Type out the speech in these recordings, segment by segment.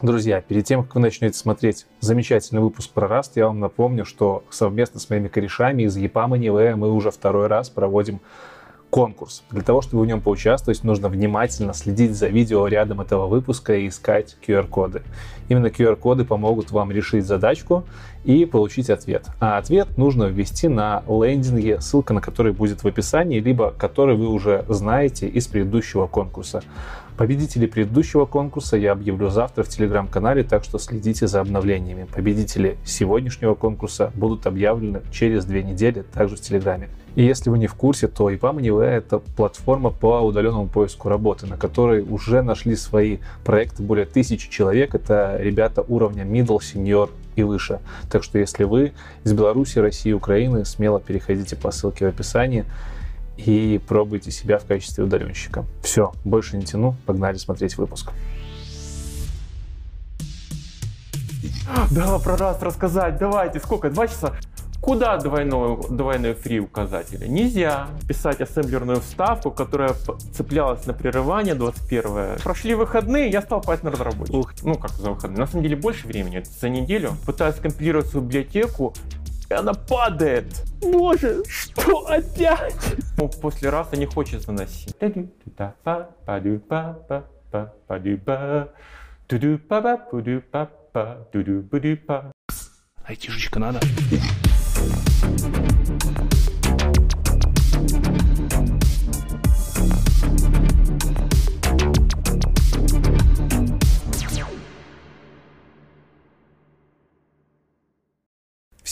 Друзья, перед тем, как вы начнете смотреть замечательный выпуск про Rust, я вам напомню, что совместно с моими корешами из EPAM и мы уже второй раз проводим конкурс. Для того, чтобы в нем поучаствовать, нужно внимательно следить за видео рядом этого выпуска и искать QR-коды. Именно QR-коды помогут вам решить задачку и получить ответ. А ответ нужно ввести на лендинге, ссылка на который будет в описании, либо который вы уже знаете из предыдущего конкурса. Победителей предыдущего конкурса я объявлю завтра в телеграм-канале, так что следите за обновлениями. Победители сегодняшнего конкурса будут объявлены через две недели, также в телеграме. И если вы не в курсе, то EPAM это платформа по удаленному поиску работы, на которой уже нашли свои проекты более тысячи человек. Это ребята уровня middle, senior и выше. Так что если вы из Беларуси, России, Украины, смело переходите по ссылке в описании и пробуйте себя в качестве удаленщика. Все, больше не тяну, погнали смотреть выпуск. Да, про раз рассказать, давайте, сколько, два часа? Куда двойной, двойной фри указатели? Нельзя писать ассемблерную вставку, которая цеплялась на прерывание 21 Прошли выходные, я стал партнер разработчик. Ух. Ну, как за выходные. На самом деле больше времени, за неделю. Пытаюсь компилировать свою библиотеку, и она падает. Боже, что опять? Ну, после раза не хочется носить. Айтишечка надо.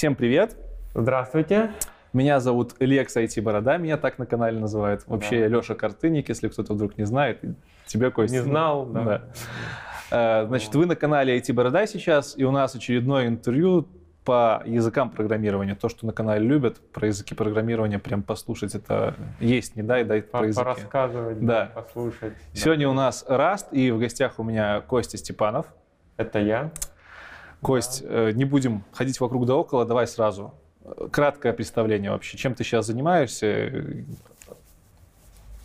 Всем привет! Здравствуйте! Меня зовут Лекс IT Борода, меня так на канале называют. Вообще да. Леша Картыник, если кто-то вдруг не знает. Тебе, Костя. Не знал, да. да. Э, значит, вы на канале IT Борода сейчас, и у нас очередное интервью по языкам программирования. То, что на канале любят, про языки программирования прям послушать, это есть, не дай, дай про языки. Порассказывать, да. послушать. Сегодня да. у нас Раст, и в гостях у меня Костя Степанов. Это я. Кость. Э, не будем ходить вокруг да около, давай сразу. Краткое представление вообще. Чем ты сейчас занимаешься?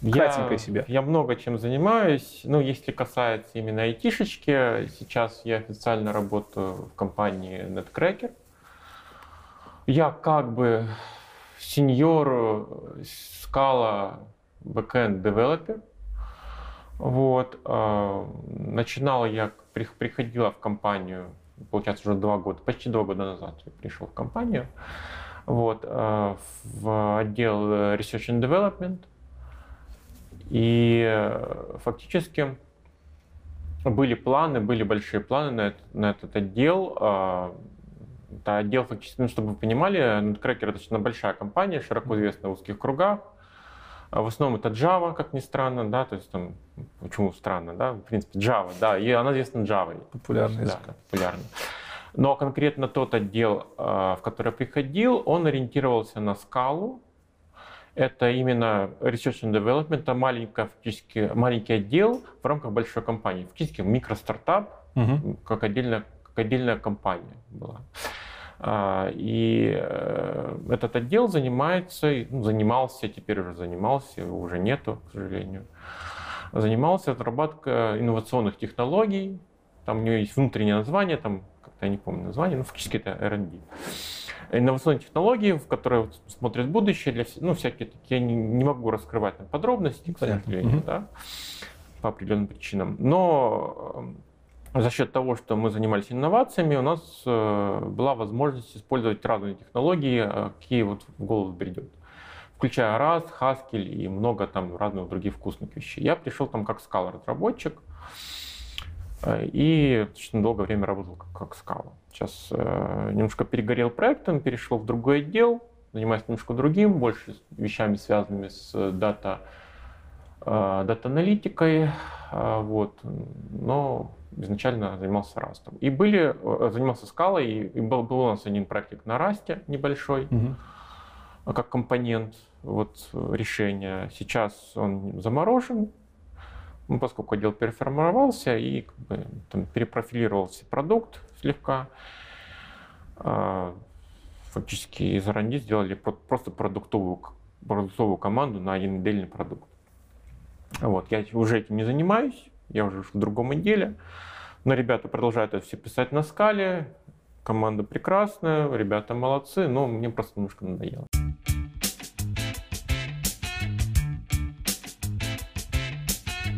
Кратенько я, себе. Я много чем занимаюсь. Ну, если касается именно айтишечки, сейчас я официально работаю в компании Netcracker. Я как бы сеньор скала backend developer. Вот. Э, начинал я, приходила в компанию, получается, уже два года, почти два года назад я пришел в компанию. Вот, э, в отдел Research and Development. И э, фактически были планы, были большие планы на, этот, на этот отдел. Это отдел фактически, ну, чтобы вы понимали, Nutcracker достаточно большая компания, широко известна в узких кругах. А в основном это Java, как ни странно, да, то есть там, почему странно, да, в принципе, Java, да, и она известна Java. Популярный язык. Да, популярный. Но конкретно тот отдел, а, в который я приходил, он ориентировался на скалу. Это именно Research and Development, это маленький, фактически, маленький отдел в рамках большой компании. Фактически микростартап, угу. как, отдельная, как отдельная компания была. А, и э, этот отдел занимается, ну, занимался, теперь уже занимался, его уже нету, к сожалению, занимался разработкой инновационных технологий. Там у него есть внутреннее название, там как-то я не помню название, но фактически это R&D. Инновационные технологии, в которые смотрят будущее, для, ну, всякие такие, я не, не могу раскрывать там, подробности, к сожалению, да, по определенным причинам. Но за счет того, что мы занимались инновациями, у нас э, была возможность использовать разные технологии, э, какие вот в голову придет. Включая Rust, Haskell и много там разных других вкусных вещей. Я пришел там как скала разработчик э, и достаточно долгое время работал как, как скала. Сейчас немножко перегорел проектом, перешел в другой отдел, занимаюсь немножко другим, больше вещами, связанными с дата, дата-аналитикой. Вот. Но изначально занимался растом. И были, э, занимался скалой, и был, был у нас один проектик на расте небольшой, угу. как компонент вот, решения. Сейчас он заморожен, ну, поскольку отдел переформировался и как бы, там, перепрофилировался продукт слегка. А, фактически из R&D сделали просто продуктовую, продуктовую команду на один отдельный продукт. Вот, я уже этим не занимаюсь, я уже в другом отделе, Но ребята продолжают это все писать на скале. Команда прекрасная, ребята молодцы, но мне просто немножко надоело.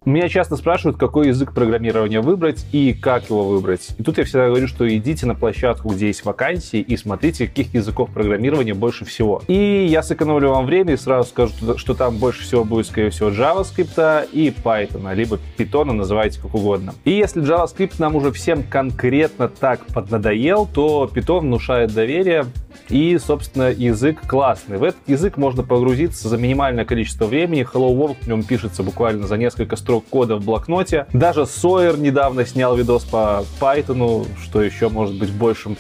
Меня часто спрашивают, какой язык программирования выбрать и как его выбрать. И тут я всегда говорю, что идите на площадку, где есть вакансии, и смотрите, каких языков программирования больше всего. И я сэкономлю вам время и сразу скажу, что там больше всего будет, скорее всего, JavaScript и Python, либо Python, называйте как угодно. И если JavaScript нам уже всем конкретно так поднадоел, то Python внушает доверие, и, собственно, язык классный. В этот язык можно погрузиться за минимальное количество времени. Hello World в нем пишется буквально за несколько строк кода в блокноте. Даже Sawyer недавно снял видос по Python, что еще может быть большим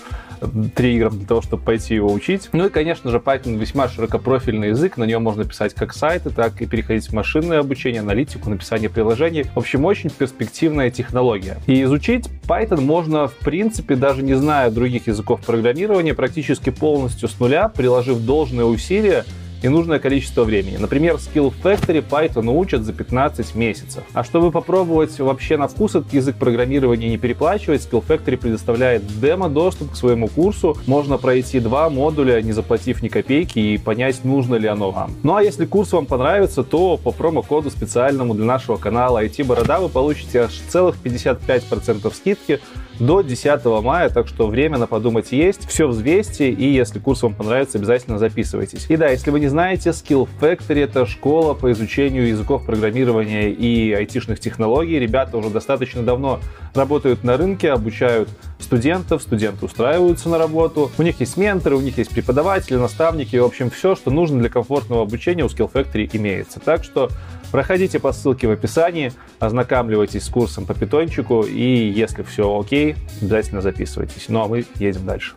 триггером для того, чтобы пойти его учить. Ну и, конечно же, Python весьма широкопрофильный язык, на нем можно писать как сайты, так и переходить в машинное обучение, аналитику, написание приложений. В общем, очень перспективная технология. И изучить Python можно, в принципе, даже не зная других языков программирования, практически полностью с нуля, приложив должное усилие и нужное количество времени. Например, Skill Factory Python учат за 15 месяцев. А чтобы попробовать вообще на вкус этот язык программирования не переплачивать, Skill Factory предоставляет демо-доступ к своему курсу. Можно пройти два модуля, не заплатив ни копейки, и понять, нужно ли оно вам. Ну а если курс вам понравится, то по промокоду специальному для нашего канала IT Борода вы получите аж целых 55% скидки до 10 мая, так что время на подумать есть. Все взвесьте, и если курс вам понравится, обязательно записывайтесь. И да, если вы не знаете, Skill Factory — это школа по изучению языков программирования и айтишных технологий. Ребята уже достаточно давно работают на рынке, обучают студентов, студенты устраиваются на работу. У них есть менторы, у них есть преподаватели, наставники, в общем, все, что нужно для комфортного обучения у Skill Factory имеется. Так что Проходите по ссылке в описании, ознакомливайтесь с курсом по питончику, и если все окей, обязательно записывайтесь. Ну а мы едем дальше.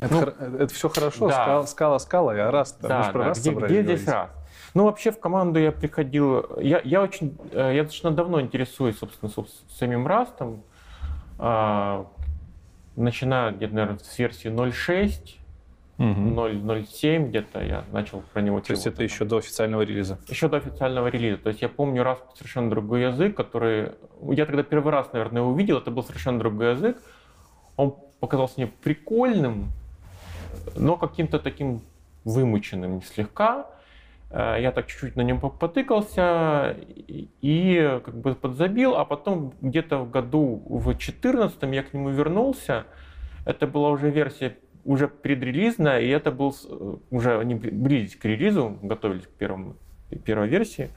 Это, ну, хор- это все хорошо, да. скала, скала, скала, а раз, да, мы да. Где, где здесь раз? Ну, вообще в команду я приходил, я, я очень, э, я достаточно давно интересуюсь, собственно, самим растом, а, начиная где-то, наверное, с версии 0.6, угу. 0.07 где-то я начал про него То есть это еще до официального релиза? Еще до официального релиза. То есть я помню раз совершенно другой язык, который... Я тогда первый раз, наверное, увидел, это был совершенно другой язык. Он показался мне прикольным, но каким-то таким вымученным слегка. Э, я так чуть-чуть на нем потыкался и как бы подзабил, а потом где-то в году в 2014 я к нему вернулся. Это была уже версия уже предрелизная, и это был уже они близились к релизу, готовились к первому, первой версии.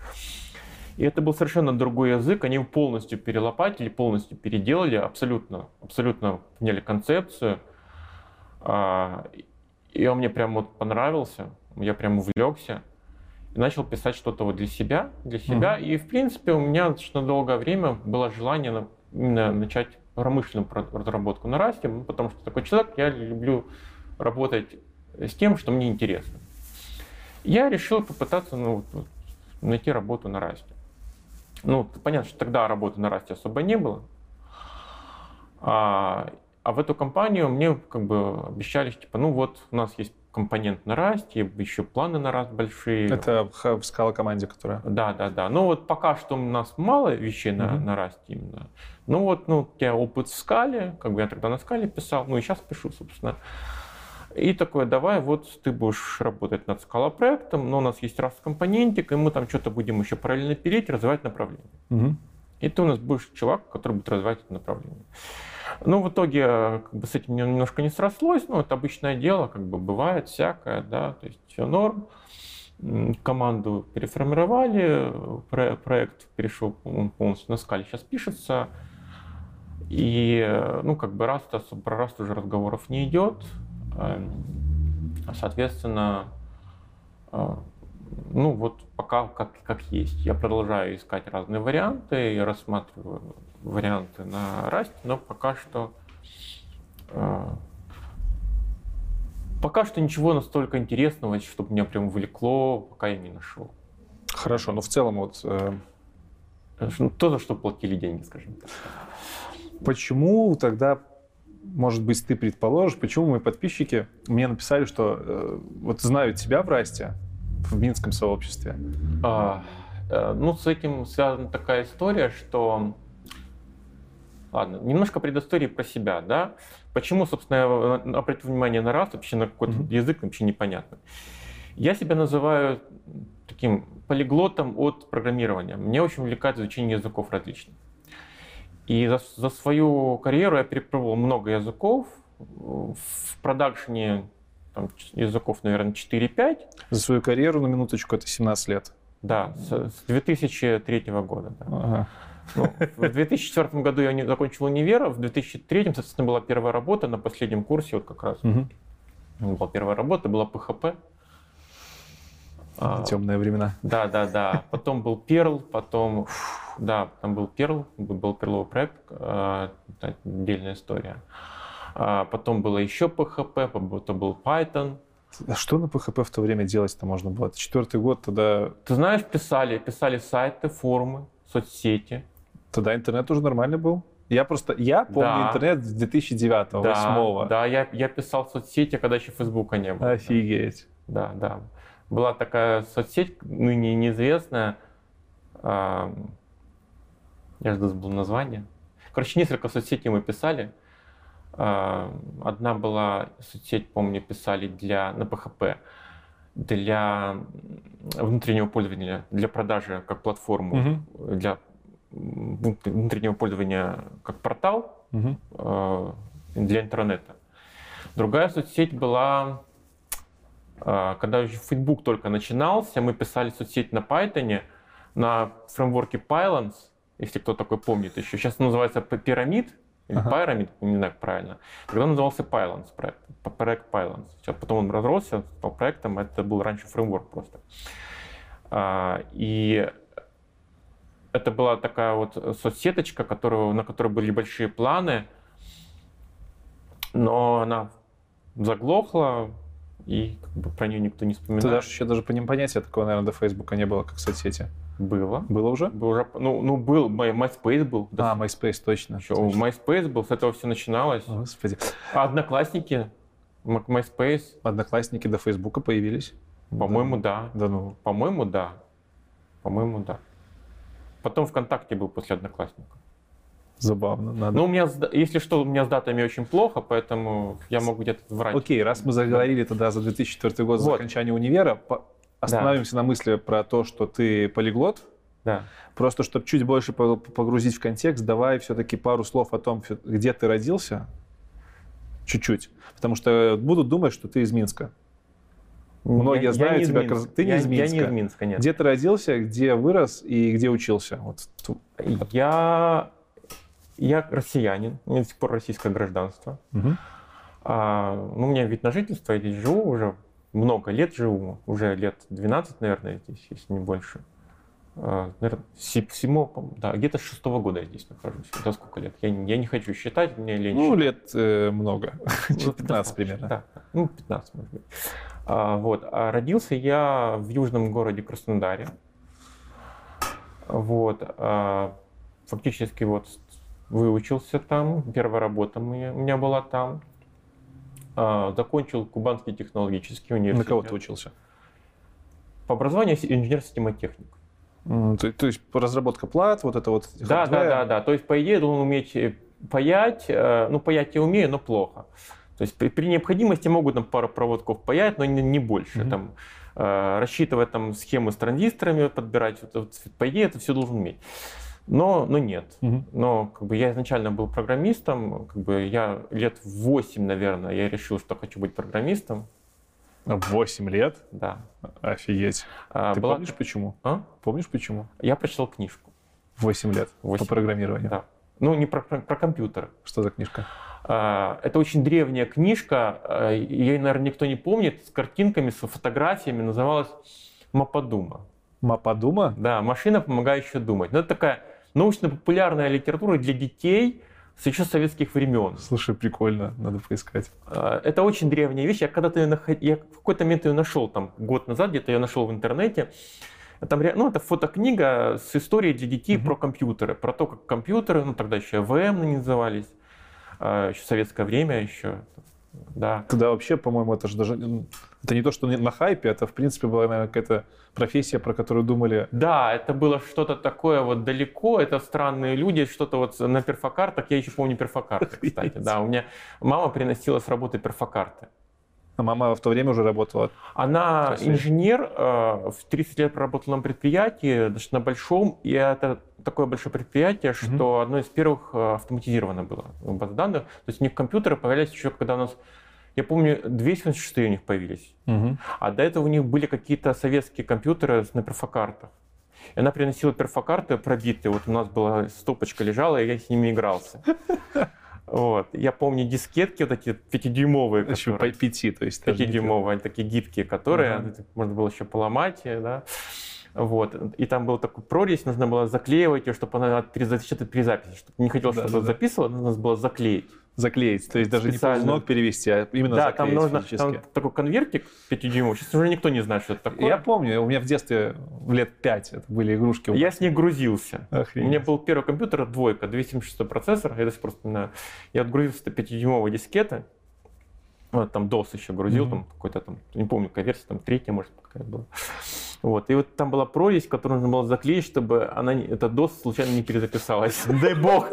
И это был совершенно другой язык, они его полностью перелопатили, полностью переделали, абсолютно, абсолютно поменяли концепцию. И он мне прям вот понравился, я прям увлекся. И начал писать что-то вот для себя, для себя. Mm-hmm. И, в принципе, у меня достаточно долгое время было желание именно начать промышленную разработку на расте, потому что такой человек, я люблю работать с тем, что мне интересно. Я решил попытаться ну, найти работу на расте. Ну, понятно, что тогда работы на расте особо не было. А, а в эту компанию мне как бы обещали, типа, ну вот у нас есть компонент на Rust, еще планы на Rust большие. Это в скала команде, которая. Да, да, да. Ну вот пока что у нас мало вещей на, mm-hmm. на Rust именно. Ну вот, ну, у тебя опыт в скале, как бы я тогда на скале писал, ну и сейчас пишу, собственно. И такое, давай, вот ты будешь работать над скала проектом, но у нас есть раз компонентик, и мы там что-то будем еще параллельно пилить, развивать направление. Угу. И ты у нас будешь чувак, который будет развивать это направление. Ну, в итоге как бы, с этим немножко не срослось, но это обычное дело, как бы бывает всякое, да, то есть все норм. Команду переформировали, проект перешел полностью на скале, сейчас пишется. И, ну, как бы раз про раз уже разговоров не идет. Эм, соответственно, э, ну вот пока как, как есть. Я продолжаю искать разные варианты, я рассматриваю варианты на Rust, но пока что э, пока что ничего настолько интересного, чтобы меня прям влекло, пока я не нашел. Хорошо, но в целом вот... Э... Ну, то, за что платили деньги, скажем так. Почему тогда может быть, ты предположишь, почему мои подписчики мне написали, что э, вот знают тебя в Расте, в Минском сообществе? А, э, ну, с этим связана такая история, что... Ладно, немножко предыстории про себя, да? Почему, собственно, я обратил внимание на Раст, вообще на какой-то mm-hmm. язык вообще непонятно. Я себя называю таким полиглотом от программирования. Мне очень увлекает изучение языков различных. И за, за свою карьеру я перепробовал много языков. В продакшене там, языков, наверное, 4-5. За свою карьеру, на минуточку, это 17 лет. Да, с, с 2003 года. Да. Ага. Ну, в 2004 году я не закончил универ, в 2003, соответственно, была первая работа на последнем курсе, вот как раз. Угу. Была первая работа, была PHP. А, Темные времена. Да, да, да. Потом был Perl, потом, да, там был Perl, был перловый проект, а, отдельная история. А потом было еще PHP, потом был Python. А что на PHP в то время делать-то можно было? Это четвертый год тогда... Ты знаешь, писали, писали сайты, форумы, соцсети. Тогда интернет уже нормальный был? Я просто, я помню да. интернет с 2009 да, 2008 Да, я, я писал в соцсети, когда еще Фейсбука не было. Офигеть. Да, да была такая соцсеть, ныне неизвестная, я же забыл название. Короче, несколько соцсетей мы писали. Одна была соцсеть, помню, писали для, на PHP для внутреннего пользования, для продажи как платформу, угу. для внутреннего пользования как портал угу. для интернета. Другая соцсеть была а, когда Facebook только начинался, мы писали соцсеть на Python, на фреймворке Pylons, если кто такой помнит еще. Сейчас называется Pyramid, или ага. Pyramid, не знаю, как правильно. Тогда назывался Pylons проект, проект Pylons. Сейчас потом он разросся, стал проектом, это был раньше фреймворк просто. А, и это была такая вот соцсеточка, которую, на которой были большие планы, но она заглохла, и как бы про нее никто не вспоминает. Тогда еще даже по ним понятия такого, наверное, до Фейсбука не было, как соцсети. Было. Было уже? Был уже, ну, ну был, MySpace был. Да. А, MySpace, точно. Еще, точно. MySpace был, с этого все начиналось. Господи. А Одноклассники, MySpace. Одноклассники до Фейсбука появились? По-моему, да. Да ну. По-моему, да. По-моему, да. Потом ВКонтакте был после Одноклассников. Забавно. Надо. Ну, у меня, если что, у меня с датами очень плохо, поэтому я могу где-то врать. Окей, раз мы заговорили тогда за 2004 год, вот. за окончание универа, остановимся да. на мысли про то, что ты полиглот. Да. Просто, чтобы чуть больше погрузить в контекст, давай все-таки пару слов о том, где ты родился. Чуть-чуть. Потому что будут думать, что ты из Минска. Многие я, знают я тебя. Минск. Ты не я, из Минска. Я не из Минска, нет. Где ты родился, где вырос и где учился? Вот. Я я россиянин, у меня до сих пор российское гражданство. Угу. А, ну, у меня вид на жительство, я здесь живу уже много лет живу, уже лет 12, наверное, здесь, если не больше. А, наверное, всему, да, где-то с шестого года я здесь нахожусь. Да сколько лет? Я, я не хочу считать, мне лень. Ну, лет э, много. 15 ну, примерно. Да, ну, 15, может быть. А, вот. А родился я в южном городе Краснодаре. Вот. А, фактически вот выучился там, первая работа у меня была там. А, закончил Кубанский технологический университет. На кого ты учился? По образованию инженер-системотехник. То, то есть разработка плат, вот это вот. Да, да, да, да. То есть по идее должен уметь э, паять. Э, ну паять я умею, но плохо. То есть при, при необходимости могут там пару проводков паять, но не, не больше. Mm-hmm. Там, э, рассчитывать там схемы с транзисторами, подбирать. Вот, вот, по идее это все должен уметь. Но, но нет. Угу. Но как бы я изначально был программистом, как бы я лет 8, наверное, я решил, что хочу быть программистом. 8 лет? Да. Офигеть. А, Ты была... помнишь почему? А? Помнишь почему? Я прочитал книжку. 8 лет 8. по программированию? Да. Ну, не про, про, про компьютер. Что за книжка? А, это очень древняя книжка, а, ее, наверное, никто не помнит, с картинками, с фотографиями, называлась «Мападума». Мападума? Да, машина, помогающая думать. Ну, это такая научно-популярная литература для детей еще советских времен. Слушай, прикольно, надо поискать. А, это очень древняя вещь. Я когда-то ее наход... я в какой-то момент ее нашел, там, год назад где-то я нашел в интернете. Там, ну, это фотокнига с историей для детей угу. про компьютеры, про то, как компьютеры, ну, тогда еще ВМ назывались, а, еще советское время еще, да. Тогда вообще, по-моему, это же даже... Это не то, что на хайпе, это, в принципе, была, наверное, какая-то профессия, про которую думали. Да, это было что-то такое вот далеко, это странные люди, что-то вот на перфокартах, я еще помню перфокарты, кстати. Да, у меня мама приносила с работы перфокарты. А мама в то время уже работала? Она инженер, э, в 30 лет проработала на предприятии, достаточно большом, и это такое большое предприятие, что угу. одно из первых э, автоматизировано было база данных. То есть у них компьютеры появлялись еще, когда у нас я помню, 276 у них появились. Угу. А до этого у них были какие-то советские компьютеры на перфокартах. И она приносила перфокарты пробитые. Вот у нас была стопочка лежала, и я с ними игрался. Вот. Я помню дискетки вот эти пятидюймовые. Еще по пяти, то есть. Пятидюймовые, они такие гибкие, которые uh можно было еще поломать, да. Вот. И там был такой прорезь, нужно было заклеивать ее, чтобы она запечатать при записи. Чтобы не хотел, чтобы да, да. записывала, нужно было заклеить. Заклеить, то есть даже не ползнок перевести, а именно да, заклеить там нужно, там такой конвертик 5 дюймов, сейчас уже никто не знает, что это такое. Я помню, у меня в детстве в лет 5 это были игрушки. Я с ней грузился. Охренеть. У меня был первый компьютер, двойка, 276 процессор, я до сих пор вспоминаю. Я отгрузился до 5-дюймовой дискеты, вот, там DOS еще грузил, mm-hmm. там какой-то там, не помню, какая версия, там третья, может, какая была. Вот. И вот там была прорезь, которую нужно было заклеить, чтобы она, эта DOS случайно не перезаписалась. Дай бог!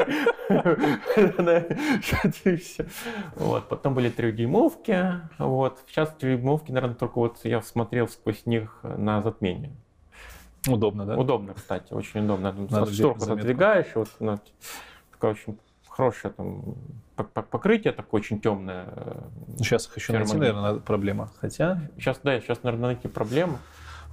Вот. Потом были трехдюймовки. Вот. Сейчас трехдюймовки, наверное, только вот я смотрел сквозь них на затмение. Удобно, да? Удобно, кстати, очень удобно. Шторку отодвигаешь, вот ну, такая очень хорошее там покрытие такое очень темное. Сейчас их еще найти, наверное, проблема. Хотя... Сейчас, да, сейчас, наверное, найти проблема.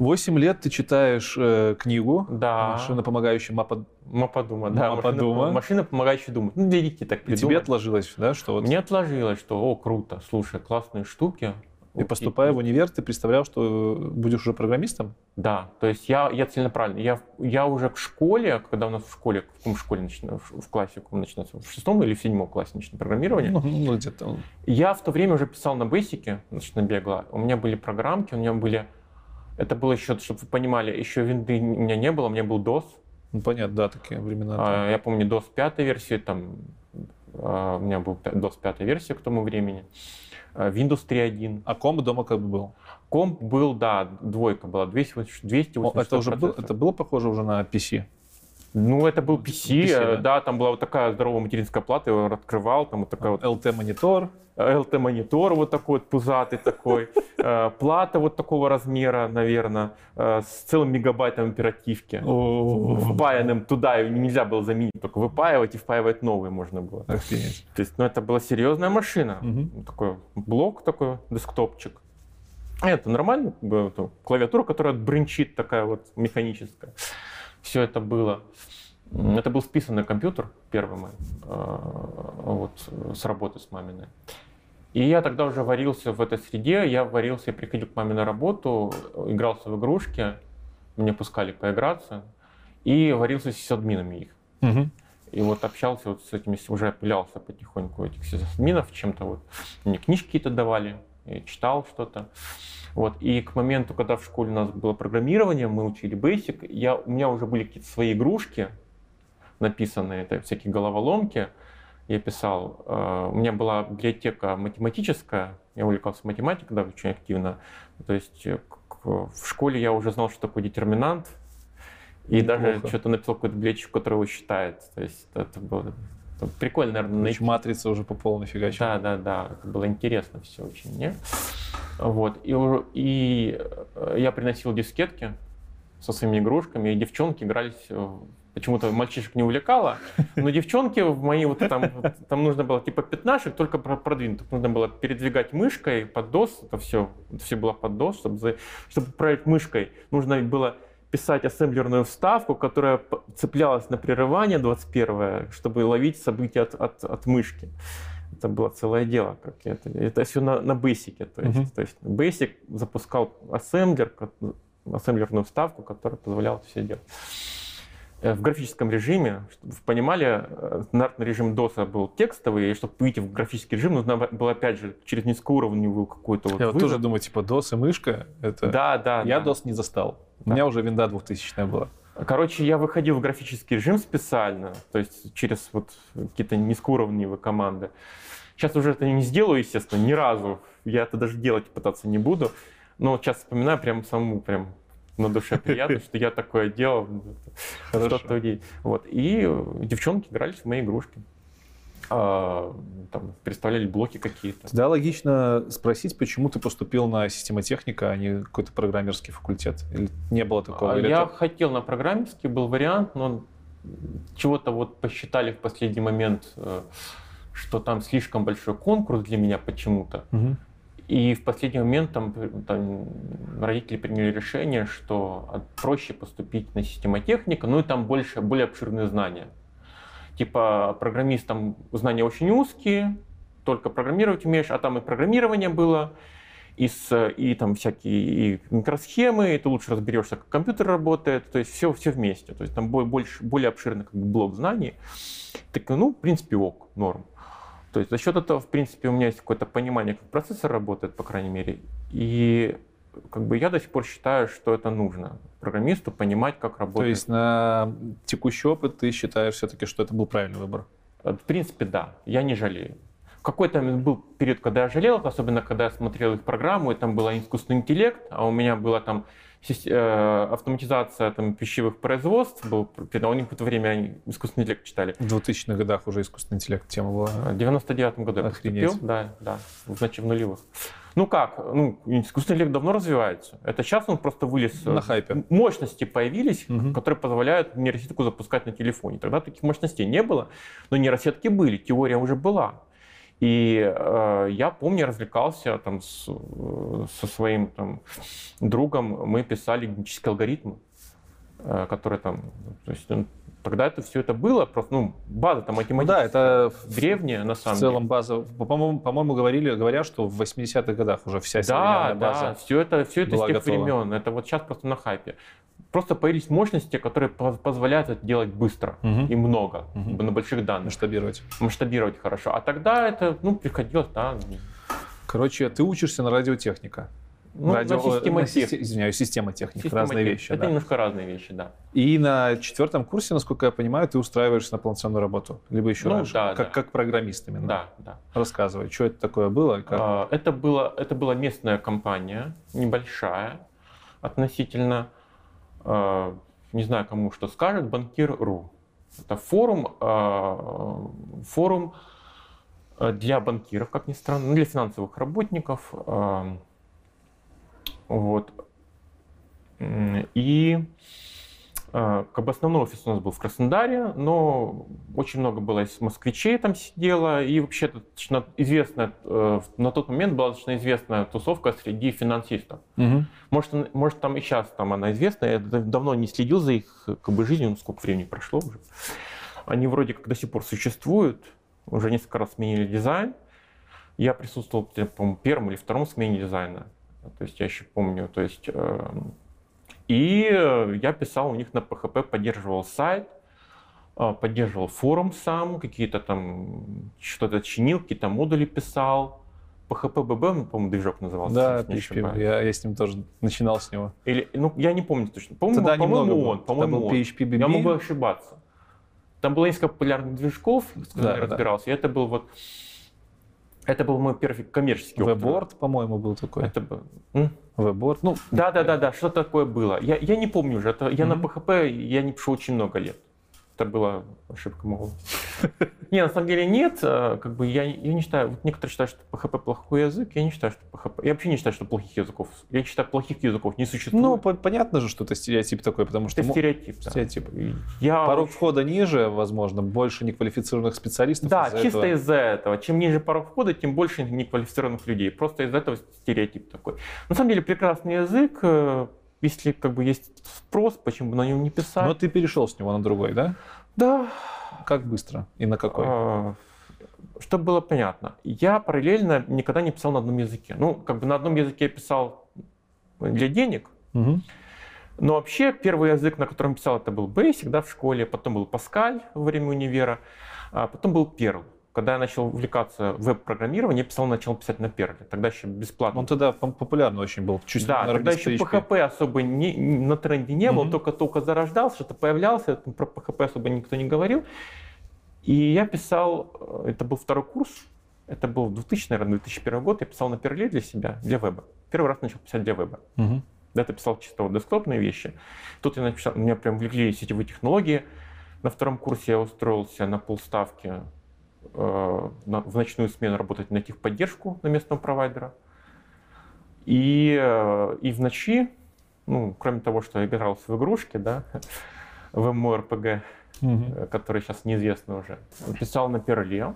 8 лет ты читаешь э, книгу да. «Машина, помогающая мапа... Мападума». Да, Мападума. Машина, машина, помогающая думать. Ну, детей так придумать. И тебе отложилось, да? Что вот... Мне отложилось, что, о, круто, слушай, классные штуки. И поступая в универ, ты представлял, что будешь уже программистом? Да, то есть я, я целенаправленно. Я, я уже в школе, когда у нас в школе, в каком школе начинается, в классе, в начинается, в шестом или в седьмом классе начинается программирование. Ну, ну где-то. Я в то время уже писал на бейсике, значит, на бегла. У меня были программки, у меня были это было еще, чтобы вы понимали, еще винды у меня не было, у меня был DOS. Ну, понятно, да, такие времена. А, я помню DOS 5 версии, там а, у меня был DOS 5 версия к тому времени. А, Windows 3.1. А комп дома как бы был? Комп был, да, двойка была, 280 280 это, уже был, это было похоже уже на PC? Ну, это был PC, PC да? да, там была вот такая здоровая материнская плата, его открывал, там вот такая вот... LT-монитор. LT-монитор вот такой вот пузатый такой, э, плата вот такого размера, наверное, э, с целым мегабайтом оперативки, впаянным туда, и нельзя было заменить, только выпаивать и впаивать новые можно было. То есть, ну, это была серьезная машина, такой блок такой, десктопчик. Это нормально, клавиатура, которая бренчит такая вот механическая. Все это было. Это был списанный компьютер, первый мой, э, вот, с работы с маминой. И я тогда уже варился в этой среде, я варился, я приходил к маме на работу, игрался в игрушки, мне пускали поиграться, и варился с админами их. Угу. И вот общался вот с этими, уже опылялся потихоньку этих админов чем-то вот. Мне книжки какие-то давали, я читал что-то. Вот. И к моменту, когда в школе у нас было программирование, мы учили Basic, я, у меня уже были какие-то свои игрушки, написанные, это всякие головоломки, я писал. Э, у меня была библиотека математическая, я увлекался математикой, да, очень активно. То есть э, в школе я уже знал, что такое детерминант, и Неплохо. даже что-то написал какую-то библиотечку, которая его считает. То есть это было прикольно, наверное, найти. матрица уже по полной фигаче. Да, да, да. Это было интересно все очень, не? Вот. И, и э, я приносил дискетки со своими игрушками, и девчонки игрались почему-то мальчишек не увлекало, но девчонки в мои вот там, там нужно было типа пятнашек, только продвинутых. Нужно было передвигать мышкой под DOS, это все, это все было под DOS, чтобы, чтобы управлять мышкой, нужно было писать ассемблерную вставку, которая цеплялась на прерывание 21 чтобы ловить события от, от, от мышки. Это было целое дело. Как это, это все на, на Basic. То есть, uh-huh. то есть Basic запускал ассемблер, ассемблерную вставку, которая позволяла все делать. Э, в графическом режиме, чтобы вы понимали, э, стандартный режим DOS был текстовый, и чтобы выйти в графический режим, нужно было, опять же, через низкоуровневую какую-то вот Я вот тоже думаю, типа DOS и мышка, это... Да, да. Я да. DOS не застал. У меня уже винда 2000 была. Короче, я выходил в графический режим специально, то есть через вот какие-то низкоуровневые команды. Сейчас уже это не сделаю, естественно, ни разу. Я это даже делать пытаться не буду. Но сейчас вспоминаю прям саму прям на душе приятно, что я такое делал. Что-то вот. И девчонки игрались в мои игрушки. А, там, представляли блоки какие-то. Тогда логично спросить, почему ты поступил на системотехника, а не какой-то программерский факультет? Или не было такого? А, я это... хотел на программерский, был вариант, но чего-то вот посчитали в последний момент, э, что там слишком большой конкурс для меня почему-то. Угу. И в последний момент там, там родители приняли решение, что проще поступить на системотехника, ну и там больше, более обширные знания. Типа программист там знания очень узкие, только программировать умеешь, а там и программирование было, и, с, и там всякие и микросхемы, и ты лучше разберешься, как компьютер работает, то есть все, все вместе. То есть там больше, более обширный как бы, блок знаний. Так, ну, в принципе, ок, норм. То есть за счет этого, в принципе, у меня есть какое-то понимание, как процессор работает, по крайней мере. И как бы я до сих пор считаю, что это нужно программисту понимать, как работает. То есть на текущий опыт ты считаешь все-таки, что это был правильный выбор? В принципе, да. Я не жалею. Какой-то был период, когда я жалел, особенно когда я смотрел их программу, и там был искусственный интеллект, а у меня было там Э, автоматизация там, пищевых производств, был, у них в это время они искусственный интеллект читали. В 2000-х годах уже искусственный интеллект тема была. В 99 году я поступил, да, да, значит, в нулевых. Ну как, ну, искусственный интеллект давно развивается. Это сейчас он просто вылез. На хайпе. Мощности появились, угу. которые позволяют нейросетку запускать на телефоне. Тогда таких мощностей не было, но нейросетки были, теория уже была. И э, я помню, развлекался там с, со своим там, другом, мы писали генетический алгоритм, э, который там, то есть тогда это все это было, просто, ну, база там математическая. Да, это древняя, на самом деле. В целом база, по-моему, по-моему, говорили, говорят, что в 80-х годах уже вся да, база Да, все это, все это с тех готова. времен, это вот сейчас просто на хайпе просто появились мощности, которые позволяют это делать быстро угу. и много, угу. на больших данных. Масштабировать. Масштабировать хорошо. А тогда это, ну, приходилось, да. Короче, ты учишься на радиотехника. Ну, Радио... система на, система, извиняюсь, система техник, система разные тех... вещи. Это да. немножко разные вещи, да. И на четвертом курсе, насколько я понимаю, ты устраиваешься на полноценную работу, либо еще ну, раньше, да, как, да. как программист именно. Да, да. Рассказывай, что это такое было? Как... А, это, было это была местная компания, небольшая относительно. А, не знаю, кому что скажет, банкир.ру. Это форум, а, форум для банкиров, как ни странно, ну, для финансовых работников. Вот. И а, как бы основной офис у нас был в Краснодаре, но очень много было из москвичей там сидело, и вообще достаточно известная, э, на тот момент была достаточно известная тусовка среди финансистов. Угу. Может, может, там и сейчас там она известна, я давно не следил за их как бы, жизнью, ну, сколько времени прошло уже. Они вроде как до сих пор существуют, уже несколько раз сменили дизайн. Я присутствовал, по-моему, первом или втором смене дизайна. То есть я еще помню, то есть э, и я писал у них на PHP, поддерживал сайт, э, поддерживал форум сам, какие-то там что-то чинил, какие-то модули писал. PHP BB, по-моему, движок назывался. Да, PHP, я, я с ним тоже начинал с него. Или, ну, я не помню точно. По-моему, по-моему он. По-моему, был PHP BB. Я могу ошибаться. Там было несколько популярных движков, с которыми Да, я да. разбирался. И это был вот... Это был мой первый коммерческий опыт. Веборд, по-моему, был такой. Это был... Веборд. Ну, Да, да, да, да, что такое было. Я, я не помню уже. Это, я на Мгм. PHP я не пишу очень много лет. Это была ошибка молодости. Не, на самом деле нет. э, Как бы я, я не считаю, вот некоторые считают, что PHP плохой язык. Я не считаю, что PHP... Я вообще не считаю, что плохих языков. Я считаю, плохих языков не существует. ну по- понятно же, что это стереотип такой, потому что это стереотип. да. стереотип. Я порог входа ниже, возможно, больше неквалифицированных специалистов. Да, из-за чисто этого. из-за этого. Чем ниже порог входа, тем больше неквалифицированных людей. Просто из-за этого стереотип такой. На самом деле прекрасный язык. э, Если как бы есть спрос, почему бы на нем не писать? Но ты перешел с него на другой, да? Да. Как быстро и на какой? А, Чтобы было понятно, я параллельно никогда не писал на одном языке. Ну, как бы на одном языке я писал для денег, Мгм. но вообще первый язык, на котором писал, это был Basic, да, в школе, потом был Pascal во время универа, а потом был Perl. Когда я начал увлекаться веб-программированием, я писал, начал писать на Perl. Тогда еще бесплатно. Он тогда популярный очень был. Чуть да, тогда еще PHP. Особо не, на тренде не был, Мгм. только-только зарождался, что-то появлялся, про PHP особо никто не говорил. И я писал, э, это был второй курс, это был 2000, наверное, 2001 год, я писал на Perl для себя, для веба. Первый раз начал писать для веба. Мгм. До этого писал чисто вот десктопные вещи. Тут я написал, меня прям влекли сетевые технологии. На втором курсе я устроился на полставки в ночную смену работать на техподдержку на местного провайдера. И, э, и в ночи, ну, кроме того, что я игрался в игрушки, да, в MMORPG, Мгм. э, которые сейчас неизвестны уже, писал на Перле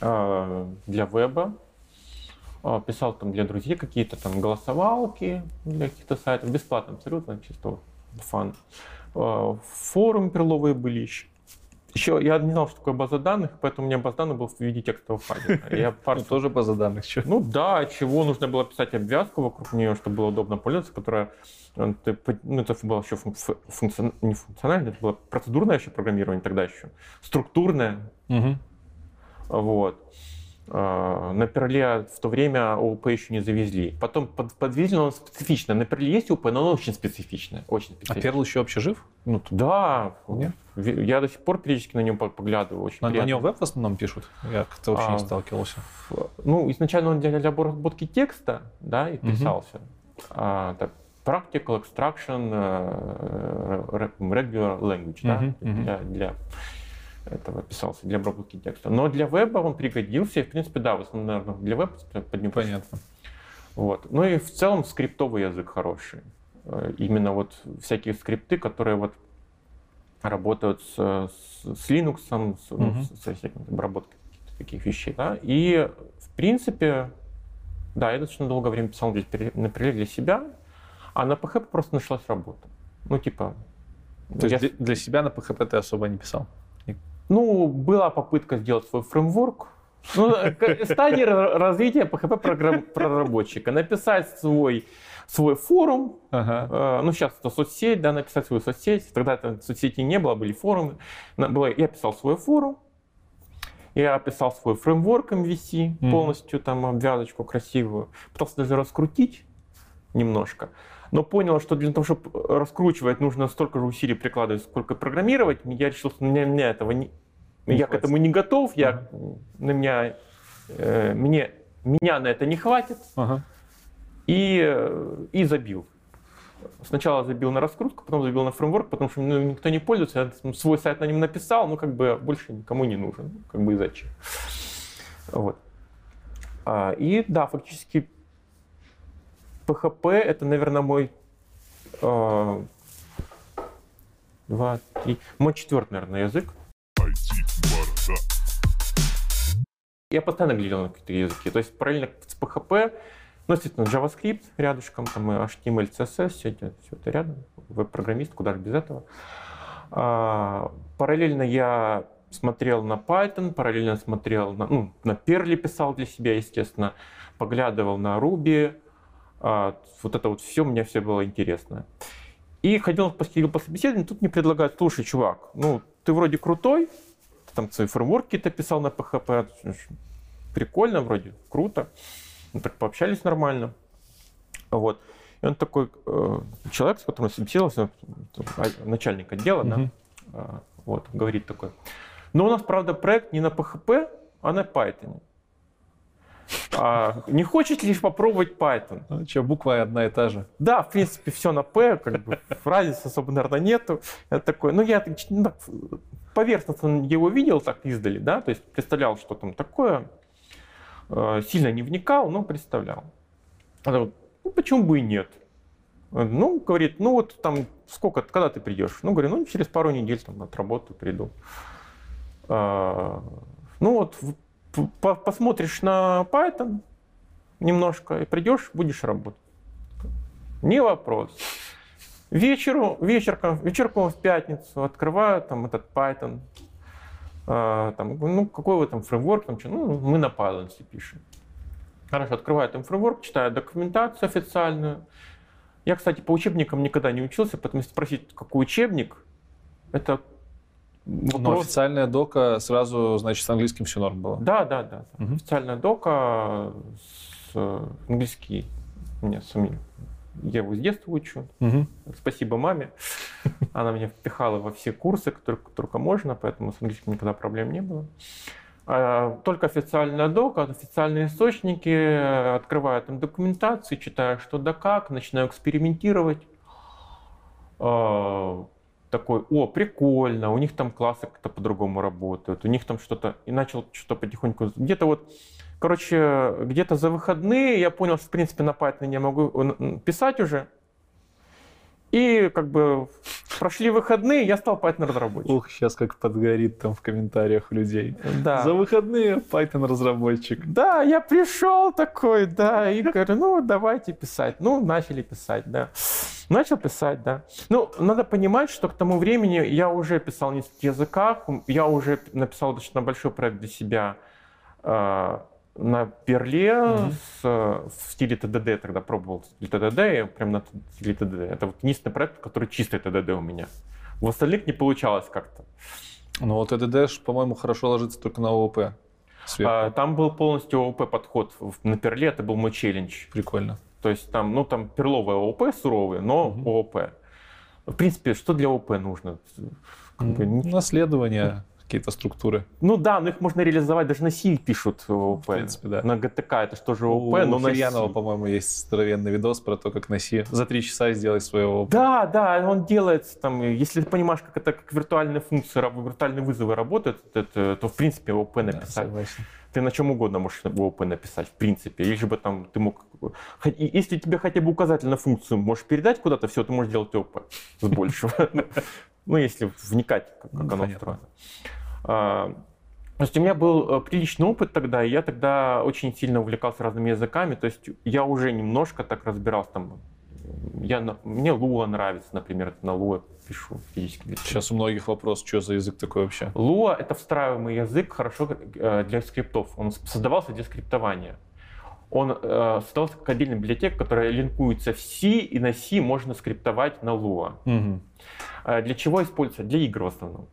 э, для веба, э, писал там для друзей какие-то там голосовалки для каких-то сайтов, бесплатно абсолютно, чисто фан. Э, Форумы перловые были еще. Еще я не знал, что такое база данных, поэтому у меня база данных была в виде текстового файла. Я Ну, парсил тоже база данных. чё. ну да, чего нужно было писать обвязку вокруг нее, чтобы было удобно пользоваться, которая, э, ну это было еще функ- фу- функцион- не функциональное, это было процедурное еще программирование тогда еще, структурное, Мгм. вот. А, На Перле в то время ООП еще не завезли. Потом под- подвезли, но оно специфичное. На Перле есть ООП, но оно очень специфичное. Очень А специфичное. Перл еще вообще жив? Ну, Да, Нет? я до сих пор периодически на нем по- поглядываю. Очень на, на нем веб в основном пишут? Я как-то вообще А, не сталкивался. Ну, изначально он для, для обработки текста, да, и писался. А, так, practical extraction э, re- regular language, да, мгм. для, для этого писался, для обработки текста. Но для веба он пригодился, и, в принципе, да, в основном, наверное, для веба под ним Понятно. Вот. Ну и в целом скриптовый язык хороший. Э, Именно вот всякие скрипты, которые вот работают с, с- с Linux, с, ну, с- со всякими обработкой таких вещей. Да? И в принципе, да, я достаточно долгое время писал для, например, для себя, а на PHP просто нашлась работа. Ну, типа... То есть я- для, для себя на PHP ты особо не писал? Ну, была попытка сделать свой фреймворк. Ну, к- стадии ра- развития PHP программ- проработчика. Написать свой, свой форум, Ага. Э, ну, сейчас это соцсеть, да, написать свою соцсеть. Тогда это соцсети не было, были форумы. Было- я писал свой форум, я писал свой фреймворк MVC, Мгм. полностью там обвязочку красивую. Пытался даже раскрутить немножко. Но понял, что для того, чтобы раскручивать, нужно столько же усилий прикладывать, сколько программировать. Я решил, что мне, мне этого не, Не я к хватит. этому не готов, я, на меня, э, мне, меня на это не хватит Ага. и, э, и забил. Сначала забил на раскрутку, потом забил на фреймворк, потому что ну, никто не пользуется. Я свой сайт на нем написал, ну как бы больше никому не нужен. Ну, Как бы и зачем. Вот. А, и да, фактически PHP это, наверное, мой э, два, три, мой четвертый, наверное, язык. Я постоянно глядел на какие-то языки. То есть параллельно с PHP, ну, естественно, JavaScript рядышком, там и HTML, CSS, все это, все это рядом. Веб-программист, куда же без этого. А, параллельно я смотрел на Python, параллельно смотрел на, ну, на Perl писал для себя, естественно, поглядывал на Ruby. А, вот это вот все, мне все было интересно. И ходил по, ходил по собеседованию, тут мне предлагают, слушай, чувак, ну, ты вроде крутой, ты там свои фреймворки какие-то писал на PHP, прикольно вроде, круто. Мы так пообщались нормально. Вот. И он такой э, человек, с которым я собеседовался, а, начальник отдела, да, Мгм. а, Вот, говорит такой. Но у нас, правда, проект не на PHP, а на Python. А не хочет ли попробовать Python? Ну, что, буква одна и та же. Да, в принципе, все на P, как бы разницы особо, наверное, нету. Это такой, ну, я ну, поверхностно его видел так издали, да, то есть представлял, что там такое. Э, сильно не вникал, но представлял. Ну, почему бы и нет? Ну, говорит, ну вот там сколько, когда ты придешь? Ну, говорю, ну, через пару недель там отработаю, приду. А, ну вот, посмотришь на Python немножко и придешь, будешь работать. Не вопрос. Вечеру, вечерком, вечерком в пятницу открываю там этот Python. А, там, ну, какой вы там фреймворк, там, ну, мы на Python пишем. Хорошо, открываю там фреймворк, читаю документацию официальную. Я, кстати, по учебникам никогда не учился, поэтому спросить, какой учебник, это Вопрос... Но официальная дока сразу, значит, с английским все норм было? Да, да, да. Угу. Официальная дока с английский меня сами. Я его с детства учу. Угу. Спасибо маме. Она меня впихала во все курсы, которые только можно, поэтому с английским никогда проблем не было. А, только официальная дока, официальные источники, открываю там документацию, читаю что да как, начинаю экспериментировать а, такой, о, прикольно, у них там классы как-то по-другому работают, у них там что-то, и начал что-то потихоньку, где-то вот, короче, где-то за выходные я понял, что, в принципе, на Python я могу писать уже, и как бы прошли выходные, я стал Python разработчиком. Ух, сейчас как подгорит там в комментариях людей. Да. За выходные Python разработчик. Да, я пришел такой, да, и говорю, ну давайте писать. Ну, начали писать, да. Начал писать, да. Ну, надо понимать, что к тому времени я уже писал на нескольких языках, я уже написал достаточно большой проект для себя а, на перле mm-hmm. с, в стиле ТДД тогда пробовал стиль ТДД, и прям на стиле ТДД. Это вот единственный проект, который чистый ТДД у меня. В остальных не получалось как-то. Ну вот ТДД, по-моему, хорошо ложится только на ООП. А, там был полностью ООП подход. На перле это был мой челлендж. Прикольно. То есть там, ну там перловые ООП суровые, но угу. ООП. В принципе, что для ООП нужно? Как бы, Наследование какие-то структуры. Ну да, но их можно реализовать, даже на C пишут ООП. В принципе, да. На ГТК это что же ООП, У но на Фирьянова, по-моему, есть здоровенный видос про то, как на C за три часа сделать свое ООП. Да, да, он делается там, если ты понимаешь, как это как виртуальные функции, виртуальные вызовы работают, это, то в принципе ООП написать. Да, ты на чем угодно можешь ООП написать, в принципе. Или бы там ты мог... Если тебе хотя бы указательную функцию можешь передать куда-то, все, ты можешь делать ООП с большего. Ну, если вникать, как оно устроено. А, то есть у меня был э, приличный опыт тогда, и я тогда очень сильно увлекался разными языками, то есть я уже немножко так разбирался там. Я, мне Lua нравится, например, на Lua пишу физически. Сейчас у многих вопрос, что за язык такой вообще? Lua — это встраиваемый язык, хорошо э, для скриптов. Он создавался для скриптования. Он э, создавался как отдельная библиотека, которая линкуется в C, и на C можно скриптовать на Lua. Угу. Для чего используется? Для игр в основном.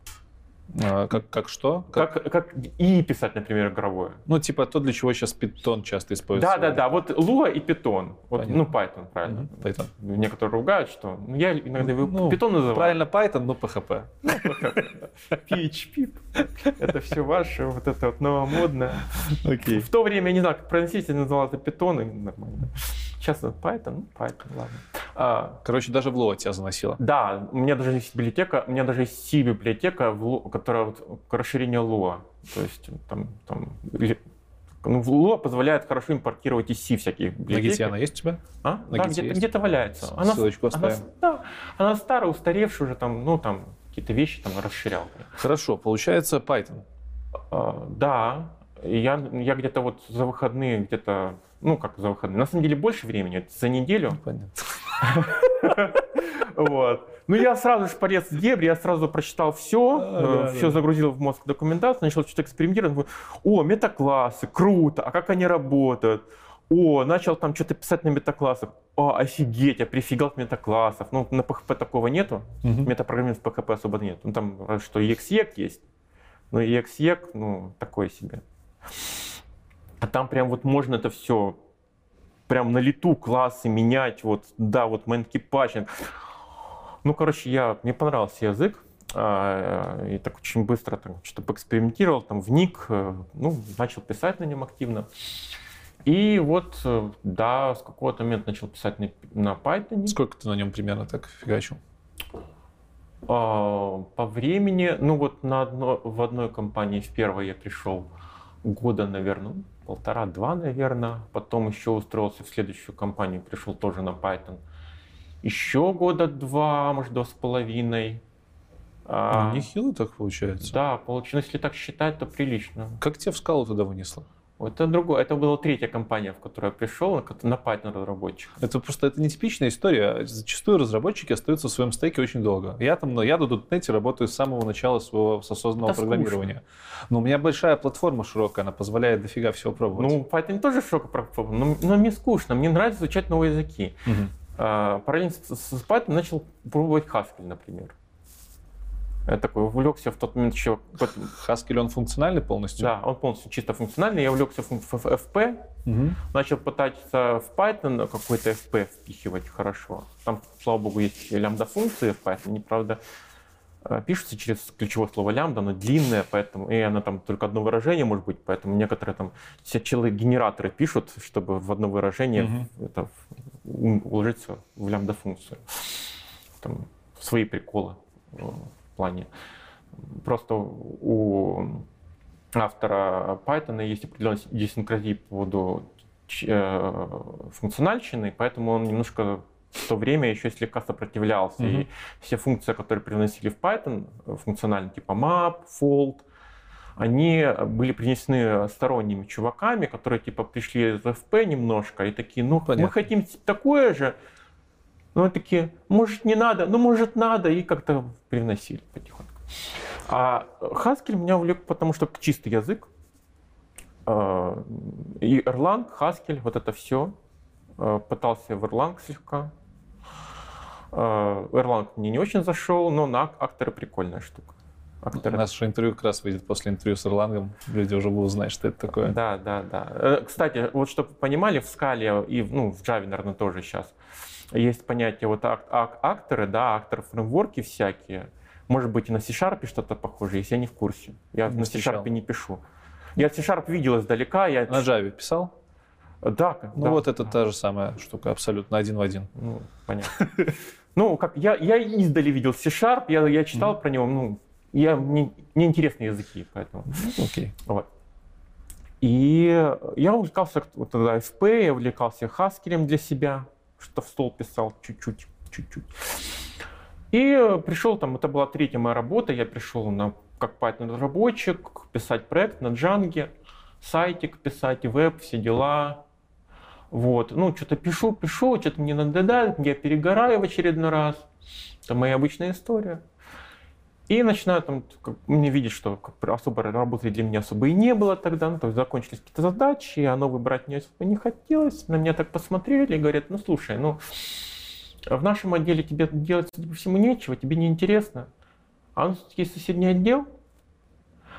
А, как, как что? Как, как, как и писать, например, игровое. Ну, типа то, для чего сейчас Python часто используется. Да, да, да. Вот Lua и Python. Вот, ну, Python, правильно. Угу, Python. Некоторые ругают, что... Ну, я иногда его ну, Python называю. Правильно Python, но PHP. PHP. Это все ваше, вот это вот новомодное. Окей. В то время, я не знаю, как произносить, я называл это Python, и нормально. Сейчас Python, ну, Python, ладно. А, Короче, даже в Lua тебя заносило. Да, у меня даже есть библиотека, у меня даже есть C-библиотека, которая вот расширение Lua. То есть там, там ну, Lua позволяет хорошо импортировать из C всяких библиотек. На Git она есть у тебя? А? На да, где-то, где-то валяется. Она, Ссылочку оставим. Она, да, она старая, устаревшая уже, там, ну, там, какие-то вещи там расширял. Хорошо, получается Python. А, да, я, я где-то вот за выходные, где-то, ну как за выходные, на самом деле больше времени, за неделю. Понятно. Вот. Ну, я сразу же полез в дебри, я сразу прочитал все, а, все загрузил в мозг документацию, начал что-то экспериментировать. О, метаклассы, круто, а как они работают? О, начал там что-то писать на метаклассах. О, офигеть, я прифигал метаклассов. Ну, на PHP такого нету, угу. метапрограммирования в PHP особо нет. Ну, там разве что EXEC есть, но EXEC, ну, такой себе. А там прям вот можно это все прям на лету классы менять, вот, да, вот мэнки патчинг. Ну, короче, я, мне понравился язык. А, И так очень быстро там что-то поэкспериментировал, там вник, э, ну, начал писать на нем активно. И вот, э, да, с какого-то момента начал писать на, на Python. Сколько ты на нем примерно так фигачил? А, По времени, ну вот на одно, в одной компании в первой я пришел года, наверное, полтора-два, наверное. Потом еще устроился в следующую компанию, пришел тоже на Python. Еще года два, может, два с половиной. А, Ну, нехило так получается. Да, получилось, если так считать, то прилично. Как тебя в скалу туда вынесло? Это другое. Это была третья компания, в которую я пришел, на на разработчик. Это просто это нетипичная история. Зачастую разработчики остаются в своем стеке очень долго. Я там, ну, я до .NET работаю с самого начала своего осознанного Это программирования. Но у меня большая платформа широкая, она позволяет дофига всего пробовать. Ну, Python тоже широко пропробовал, но, но мне скучно, мне нравится изучать новые языки. Мгм. А, Параллельно с, с Python начал пробовать Haskell, например. Я такой увлекся в тот момент еще... Haskell, он функциональный полностью? Да, он полностью чисто функциональный. Я увлекся в, FP, Мгм. начал пытаться в Python какой-то FP впихивать хорошо. Там, слава богу, есть лямбда-функции в Python. Они, правда, э, пишутся через ключевое слово лямбда, оно длинное, поэтому, и оно там только одно выражение может быть, поэтому некоторые там все человек генераторы пишут, чтобы в одно выражение Мгм. это уложиться в лямбда-функцию. Там свои приколы плане. Просто у автора Python есть определенная идиосинкразия по поводу э, функциональщины, поэтому он немножко в то время еще слегка сопротивлялся. Мгм. И все функции, которые привносили в Python, функциональные типа map, fold, они были принесены сторонними чуваками, которые типа пришли из FP немножко и такие, ну Понятно. мы хотим такое же, ну они такие, может не надо, ну может надо, и как-то привносили потихоньку. А Haskell меня увлек, потому что чистый язык, А, и Erlang, Haskell, вот это все. Пытался в Erlang слегка. А, Erlang мне не очень зашел, но на акторы прикольная штука. У Акторы нас же интервью как раз выйдет после интервью с Ирлангом. Люди уже будут знать, что это такое. Да, да, да. Э, Кстати, вот чтобы вы понимали, в скале и ну, в Java, наверное, тоже сейчас есть понятие вот ак- ак- акторы, да, актор фреймворки всякие. Может быть, и на C-Sharp что-то похожее, если я не в курсе. Я Не на. C-Sharp не пишу. Я C-Sharp видел издалека. Я... На Java писал? Да, Ну да, вот это та же самая штука, абсолютно один в один. Ну, понятно. Ну, как я, я издали видел C-Sharp, я, я читал Мгм. про него, ну, я, мне, мне интересны языки, поэтому. Ну, Окей. Вот. И я увлекался вот тогда FP, я увлекался Haskell для себя, что в стол писал чуть-чуть, чуть-чуть. И пришел там, это была третья моя работа, я пришел на, как Python-разработчик, писать проект на Django, сайтик писать, веб, все дела. Вот, ну, что-то пишу, пишу, что-то мне надоедает, я перегораю в очередной раз. Это моя обычная история. И начинаю там, как, мне видеть, что как особо работы для меня особо и не было тогда, ну, то есть закончились какие-то задачи, а новый брать мне особо не хотелось. На меня так посмотрели и говорят, ну слушай, ну в нашем отделе тебе делать, судя по всему, нечего, тебе не интересно. А у нас есть соседний отдел,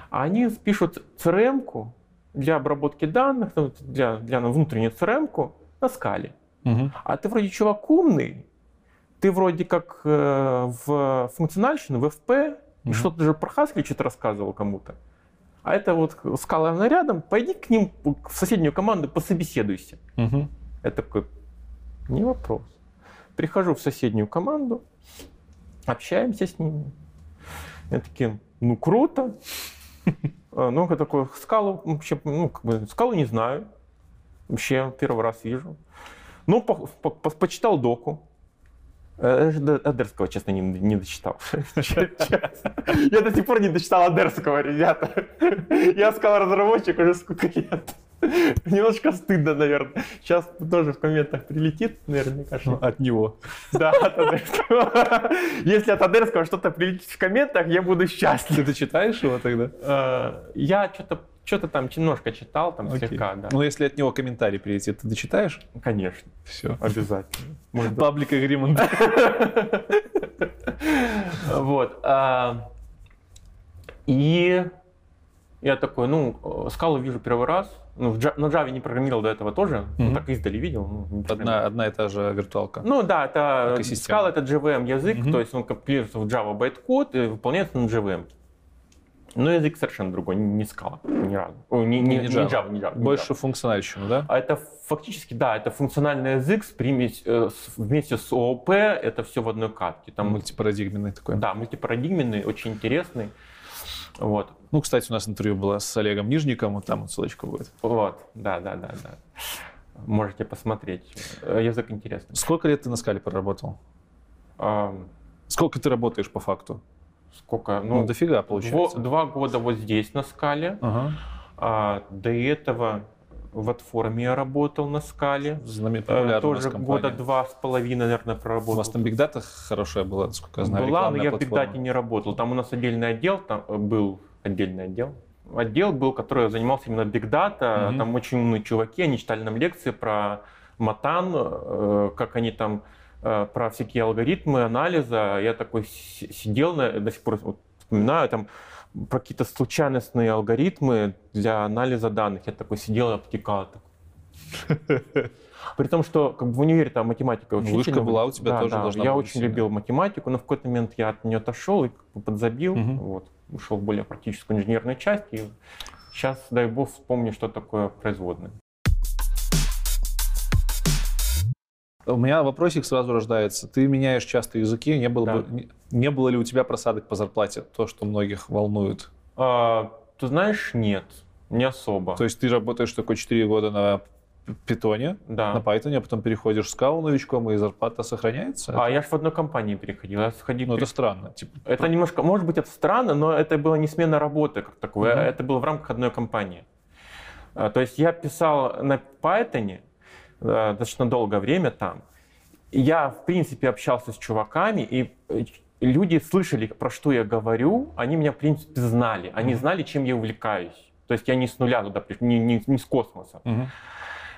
а они пишут CRM-ку для обработки данных, ну, для, для ну, внутреннюю CRM-ку на скале. Мгм. А ты вроде чувак умный, ты вроде как э, в функциональщину, в и Мгм. что-то же про Haskell что-то рассказывал кому-то. А это вот скала она рядом, пойди к ним в соседнюю команду, пособеседуйся. Мгм. Я такой, не вопрос. Прихожу в соседнюю команду, общаемся с ними. Я такие, ну круто. А, Ну, я такой, скалу вообще, ну, как бы, скалу не знаю. Вообще, первый раз вижу. Ну, по- по- по- почитал доку. Э, до Адерского, честно, не, не дочитал. Я до сих пор не дочитал Адерского, ребята. Я сказал разработчик уже сколько лет. Немножко стыдно, наверное. Сейчас тоже в комментах прилетит, наверняка. Ну, что- От него. Да, от Адерского. Если от Адерского что-то прилетит в комментах, я буду счастлив. Ты дочитаешь его тогда? Э, Я что-то что-то там немножко читал, там Окей. слегка, да. Ну, если от него комментарий прилетит, ты дочитаешь? Конечно, Все. обязательно. Паблик агримент. Вот. а, И я такой, ну, скалу вижу первый раз, Ну, на Java не программировал до этого тоже, ну, так издали видел. ну, Одна, одна и та же виртуалка. Ну да, это. Scala это JVM язык, то есть он компилируется в Java байткод и выполняется на JVM. Но язык совершенно другой, не Scala, ни разу. О, не, не, Не не Java. Java, не Java. не Больше Java. да? А это фактически, да, это функциональный язык с примесь, э, с- вместе с ООП, это все в одной катке. Там, Мультипарадигменный такой. да, мультипарадигменный, очень интересный. Вот. Ну, кстати, у нас интервью было с Олегом Нижником, вот там вот ссылочка будет. Вот, да, да, да, да. Можете посмотреть. Э, Язык интересный. Сколько лет ты на скале проработал? Ам, Сколько ты работаешь по факту? Сколько? Ну, Ну, дофига получается. два года вот здесь на скале. Ага. А до этого в Атформе я работал на скале. Знамен- популярная у нас Тоже года два с половиной, наверное, У проработал. вас там Big Data хорошая была, насколько я знаю, Была, но я в платформа. Бигдате не работал. Там у нас отдельный отдел, там э, был отдельный отдел. Отдел был, который занимался именно бигдата. Мгм. Там очень умные чуваки, они читали нам лекции про матан, э, как они там про всякие алгоритмы анализа. Я такой си- сидел, на- до сих пор вот вспоминаю, там про какие-то случайностные алгоритмы для анализа данных. Я такой сидел и обтекал. такой. При том, что как бы в универе там математика Ну, учитель. вышка была у тебя тоже должна Я была очень сильная. любил математику, но в какой-то момент я от нее отошел и как бы подзабил. Мгм. Вот, ушел в более практическую инженерную часть. И сейчас, дай бог, вспомню, что такое производное. У меня вопросик сразу рождается. Ты меняешь часто языки. Не было, Да. бы, не, не было ли у тебя просадок по зарплате? То, что многих волнует. А, ты знаешь, нет, не особо. То есть ты работаешь такой 4 года на питоне, да. на Python, а потом переходишь в скалу новичком, и зарплата сохраняется? А я же в одной компании переходил. Я сходил, Ну, это пере- странно. Типа, Это немножко, может быть, это странно, но это была не смена работы как такой, Мгм. а это было в рамках одной компании. А, То есть я писал на Python э, достаточно долгое время там. И Я, в принципе, общался с чуваками, и э, люди слышали, про что я говорю, они меня, в принципе, знали. Они знали, чем я увлекаюсь. То есть я не с нуля туда пришел, не, не- не с космоса.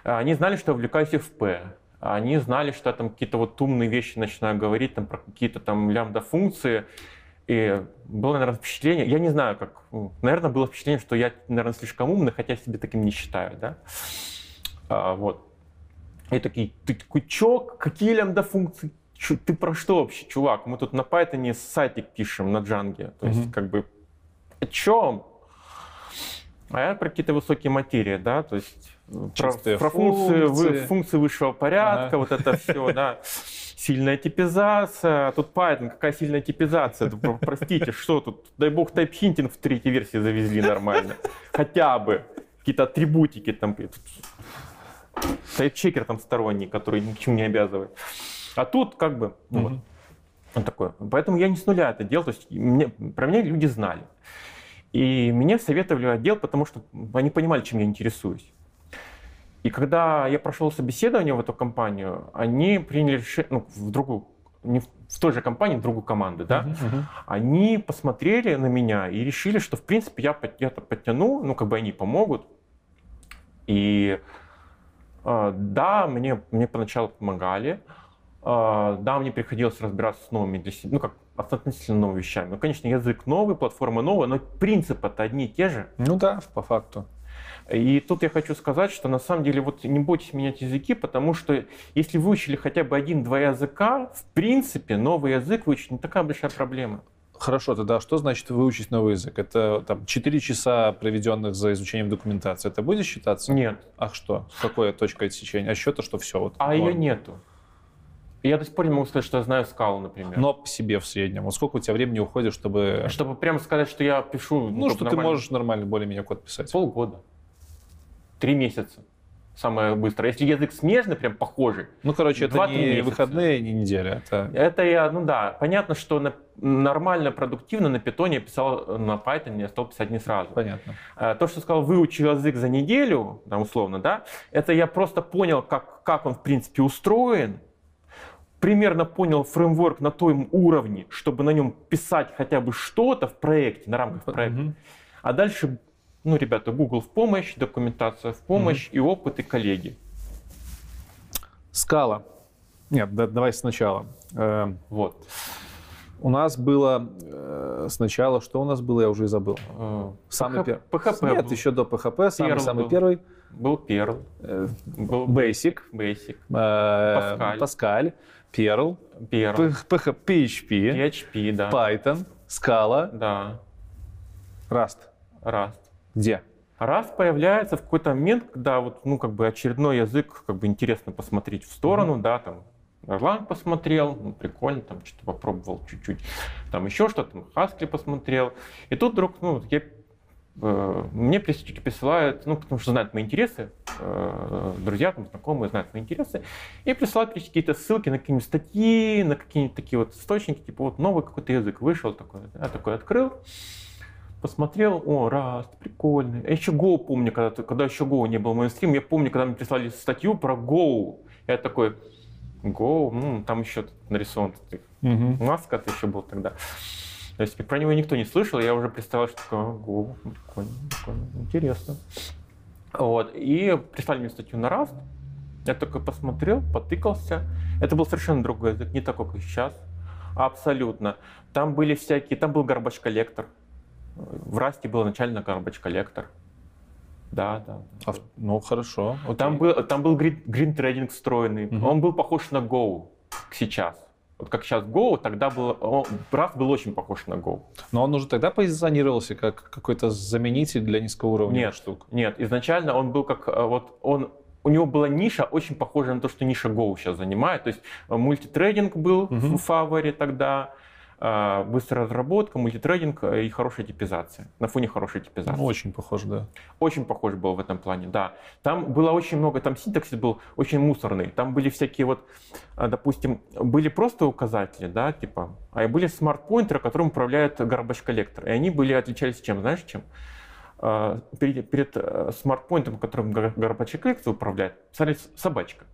А, Они знали, что я увлекаюсь FP. Они знали, что я там какие-то вот умные вещи начинаю говорить, там про какие-то там лямбда-функции. И было, наверное, впечатление, я не знаю, как, ну, наверное, было впечатление, что я, наверное, слишком умный, хотя себя таким не считаю, да. А, вот. И такие, ты такой, чё, какие лямбда-функции? Чё, ты про что вообще, чувак? Мы тут на Python сайтик пишем, на Django. То есть, Мгм. как бы, о чем? А я про какие-то высокие материи, да, то есть э, про, про функции, функции. функции высшего порядка, Ага. вот это все, да. Сильная типизация. А Тут Python, какая сильная типизация? Простите, что тут? Дай бог тайпхинтинг в третьей версии завезли нормально. Хотя бы. Какие-то атрибутики там. Тайпчекер там сторонний, который ни к чему не обязывает. А тут как бы, ну вот, вот такое. Поэтому я не с нуля это делал, то есть мне, про меня люди знали. И мне советовали отдел, потому что они понимали, чем я интересуюсь. И когда я прошел собеседование в эту компанию, они приняли решение, ну, в другую, не в, в той же компании, в другую команду, да, Мгм, мгм. они посмотрели на меня и решили, что, в принципе, я, я это подтяну, ну, как бы они помогут. И да, мне, мне поначалу помогали, э, да, мне приходилось разбираться с новыми для себя, ну, как относительно новыми вещами. Ну, конечно, язык новый, платформа новая, но принципы-то одни и те же. Ну да, по факту. И тут я хочу сказать, что на самом деле вот не бойтесь менять языки, потому что если выучили хотя бы один-два языка, в принципе, новый язык выучить не такая большая проблема. Хорошо, тогда что значит выучить новый язык? Это там 4 часа, проведенных за изучением документации. Это будет считаться? Нет. Ах что? С какой точкой отсечения? А счета, что все? Вот, А ее норм. нету. И Я до сих пор не могу сказать, что я знаю скалу, например. Но по себе в среднем. Вот сколько у тебя времени уходит, чтобы... Чтобы прямо сказать, что я пишу... Ну, как что ты нормально. можешь нормально более-менее код писать. Полгода. Три месяца. Самое быстрое. Если язык смежный, прям похожий, Ну, короче, это не месяца. выходные, не неделя. Это... это я, ну да, понятно, что на- нормально, продуктивно на питоне я писал на Python, я стал писать не сразу. Понятно. А, То, что сказал, выучил язык за неделю, там, условно, да, это я просто понял, как, как он, в принципе, устроен, примерно понял фреймворк на том уровне, чтобы на нем писать хотя бы что-то в проекте, на рамках проекта. А дальше, ну, ребята, Google в помощь, документация в помощь и опыт, и коллеги. Скала. Нет, да- давай сначала. Э, Вот. У нас было э, сначала, что у нас было, я уже и забыл. Э, Самый первый. PHP Нет, был. еще до PHP, самый, самый был. первый. Был Perl, э, был Basic, Basic, э, Pascal. Pascal, Perl, Perl, PH- PHP, PHP, да. Python, Scala, Да, Rust. Rust. Где? Rust появляется в какой-то момент, когда вот, ну, как бы очередной язык, как бы интересно посмотреть в сторону, да, там, Erlang посмотрел, ну, прикольно, там, что-то попробовал чуть-чуть, там, еще что-то, там, Haskell посмотрел, и тут вдруг, ну, я, э, мне присылают, ну, потому что знают мои интересы, э, друзья, там, знакомые знают мои интересы, и присылают какие-то ссылки на какие-нибудь статьи, на какие-нибудь такие вот источники, типа, вот новый какой-то язык вышел такой, я такой открыл, посмотрел, о, Rust, прикольный. Я еще Go помню, когда, когда еще Go не был мейнстрим, я помню, когда мне прислали статью про Go, я такой, Go, ну, там еще нарисован тут маска это еще был тогда. То есть про него никто не слышал, я уже представлял, что такое «А, Go, прикольно, прикольно, интересно. Вот, и прислали мне статью на Rust, я такой посмотрел, потыкался. Это был совершенно другой язык, не такой, как сейчас. Абсолютно. Там были всякие, там был garbage коллектор. В Расте был начально garbage коллектор. Да, да. А ну, хорошо. окей. Там был, там был green, green trading встроенный. Мгм. Он был похож на Go сейчас. Вот как сейчас Go, тогда был, он, Rust был очень похож на Go. Но он уже тогда позиционировался как какой-то заменитель для низкоуровневых Нет. штук. Нет, изначально он был как э, вот он у него была ниша очень похожая на то, что ниша Go сейчас занимает. То есть э, мультитрейдинг был Мгм. в фаворе тогда, быстрая разработка, мультитрейдинг э, и хорошая типизация. На фоне хорошей типизации. Ну, очень похоже, да. Очень похож был в этом плане, да. Там было очень много, там синтаксис был очень мусорный. Там были всякие вот, а, допустим, были просто указатели, да, типа, а были смарт-поинтеры, которым управляет garbage коллектор. И они были, отличались чем, знаешь, чем? А, Перед, перед э, смарт-поинтером, которым gar- garbage коллектор управляет, писали собачка.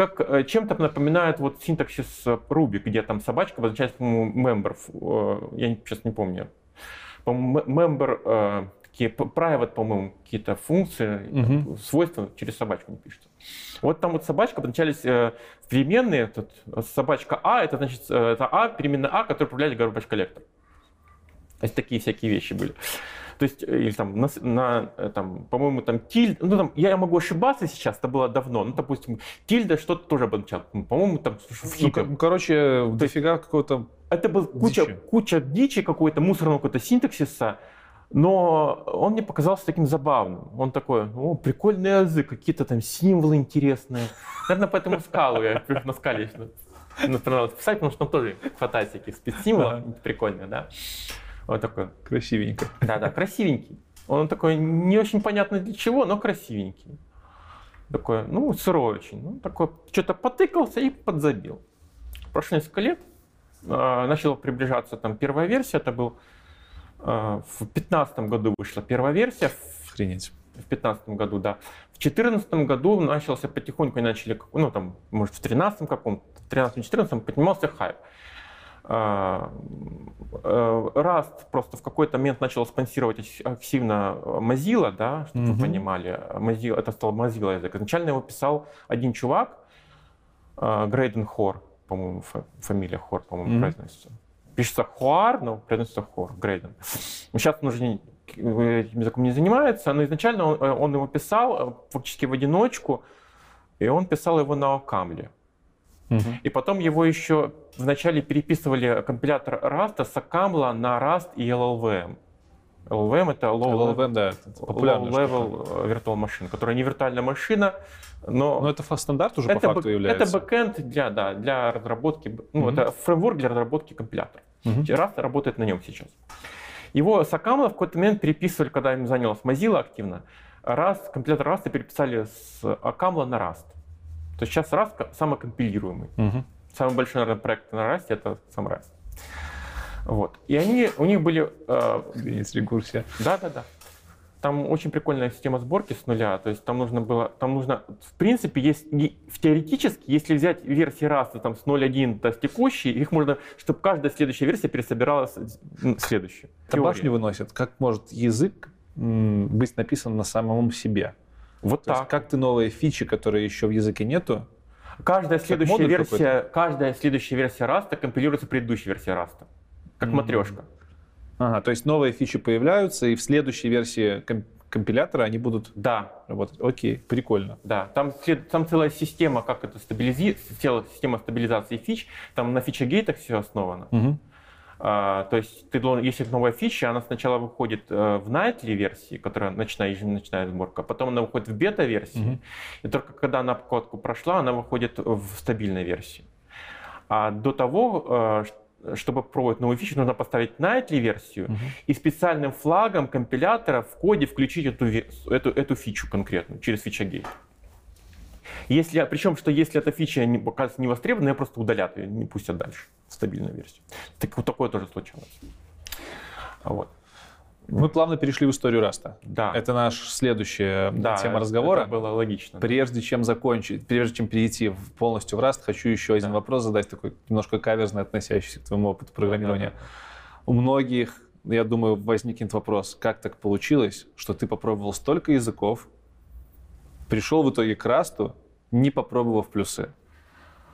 Как э, чем-то напоминает вот синтаксис э, Ruby, где там собачка обозначает, по-моему, member. э, Я сейчас не помню. По-моему, member, такие private, по-моему, какие-то функции, э, свойства через собачку не пишется. Вот там вот собачка обозначались переменные. Тут собачка А, это значит, это А, переменная А, которая управляет garbage коллектор. То есть такие всякие вещи были. То есть, э, или там, на, на, э, там, по-моему, там тильд, ну там, я могу ошибаться сейчас, это было давно, ну, допустим, тильда что-то тоже обозначал, Ну, по-моему, там в Ну, хипе. ко- короче, дофига какого-то... Это был куча, Дичи. куча дичи какой-то, мусорного какого-то синтаксиса, но он мне показался таким забавным. Он такой, о, прикольный язык, какие-то там символы интересные. Наверное, поэтому скалу я на скале понравилось писать, потому что там тоже спецсимволов Ага. прикольных, да. Вот такой. Красивенько. Да-да, красивенький. Он такой не очень понятно для чего, но красивенький. Такой, ну, сырой очень. Ну, такой, что-то потыкался и подзабил. Прошло несколько лет, э, начала приближаться там первая версия, это был э, в 15 году вышла первая версия, Охренеть. в 15 году, да. В 14 году начался потихоньку, и начали, ну там, может, в 13 каком-то, в 13-14 поднимался хайп. А, э, Rust просто в какой-то момент начал спонсировать ак- активно Mozilla, да, чтобы Мгм. вы понимали. Mozilla, это стал Mozilla язык. Изначально его писал один чувак, э, Грейден Хор, по-моему, фа- фамилия Хор, по-моему, Мгм. произносится. Пишется Хуар, но произносится Хор, Грейден. Сейчас он уже не- этим языком не занимается, но изначально он, э, он его писал э, фактически в одиночку, и он писал его на Окамле. И потом его еще вначале переписывали компилятор Rust с OCaml а на Rust и LLVM. LLVM это low, LLVM, да, это low штука. level э, virtual machine, которая не виртуальная машина, но, Но это стандарт уже по это, факту бэк- является. это бэкэнд для, да, для разработки, ну, Мгм. это фреймворк для разработки компилятора. Мгм. Rust работает на нем сейчас. Его с OCaml а в какой-то момент переписывали, когда им занялась Mozilla активно. Rust, компилятор Rust переписали с OCaml а на Rust. То есть сейчас Rust ко- самокомпилируемый. Мгм. Самый большой, наверное, проект на Rust это сам Rust. Вот. И они, у них были... э, Охренеть, рекурсия. да-да-да. Там очень прикольная система сборки с нуля. То есть там нужно было, там нужно, в принципе, есть, в теоретически, если взять версии Rust там с 0.1 до текущей, их можно, чтобы каждая следующая версия пересобиралась следующую. Это башню выносит. Как может язык быть написан на самом себе? Вот То есть так. как ты новые фичи, которые еще в языке нету, Каждая следующая версия, каждая следующая версия Rust компилируется предыдущей версией Rust. Как mm-hmm. матрешка. Ага, то есть новые фичи появляются, и в следующей версии компилятора они будут да. работать. Окей, прикольно. Да, там, там целая система, как это стабилизи... целая система стабилизации фич, там на фича-гейтах все основано. Угу. А, то есть ты должен, если новая фича, она сначала выходит э, в nightly версии, которая ночная, еженочная сборка, потом она выходит в бета-версии, угу. и только когда она обкатку прошла, она выходит в стабильной версии. А до того, э, чтобы пробовать новую фичу, нужно поставить nightly версию угу. и специальным флагом компилятора в коде включить эту, эту, эту фичу конкретную через feature gate. Если, причем, что если эта фича не, оказывается не востребована, ее просто удалят ее, не пустят дальше в стабильную версию. Так, вот такое тоже случалось. Вот. Мы плавно перешли в историю Rust а. Да. Это наша следующая да, тема разговора. Это было логично. Прежде чем закончить, прежде чем перейти полностью в Раст, хочу еще один да. вопрос задать, такой немножко каверзный, относящийся к твоему опыту программирования. Да, да. У многих, я думаю, возникнет вопрос, как так получилось, что ты попробовал столько языков, пришел в итоге к Расту, не попробовав плюсы.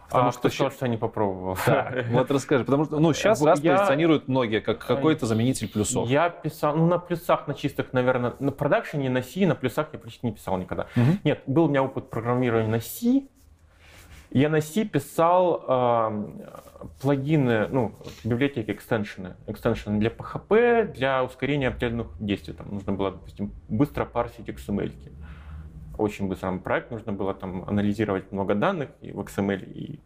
Потому а что, сказал, что я не попробовал? Да, вот расскажи. Потому что ну, сейчас Rust я... позиционируют многие как какой-то заменитель плюсов. Я писал, ну, на плюсах, на чистых, наверное, на продакшене, на C, на плюсах я почти не писал никогда. Угу. Нет, был у меня опыт программирования на C. Я на C писал э, плагины, ну, библиотеки, экстеншены. Экстеншены для PHP, для ускорения определенных действий. Там нужно было, допустим, быстро парсить XML. -ки очень быстрый проект, нужно было там анализировать много данных и в XML. И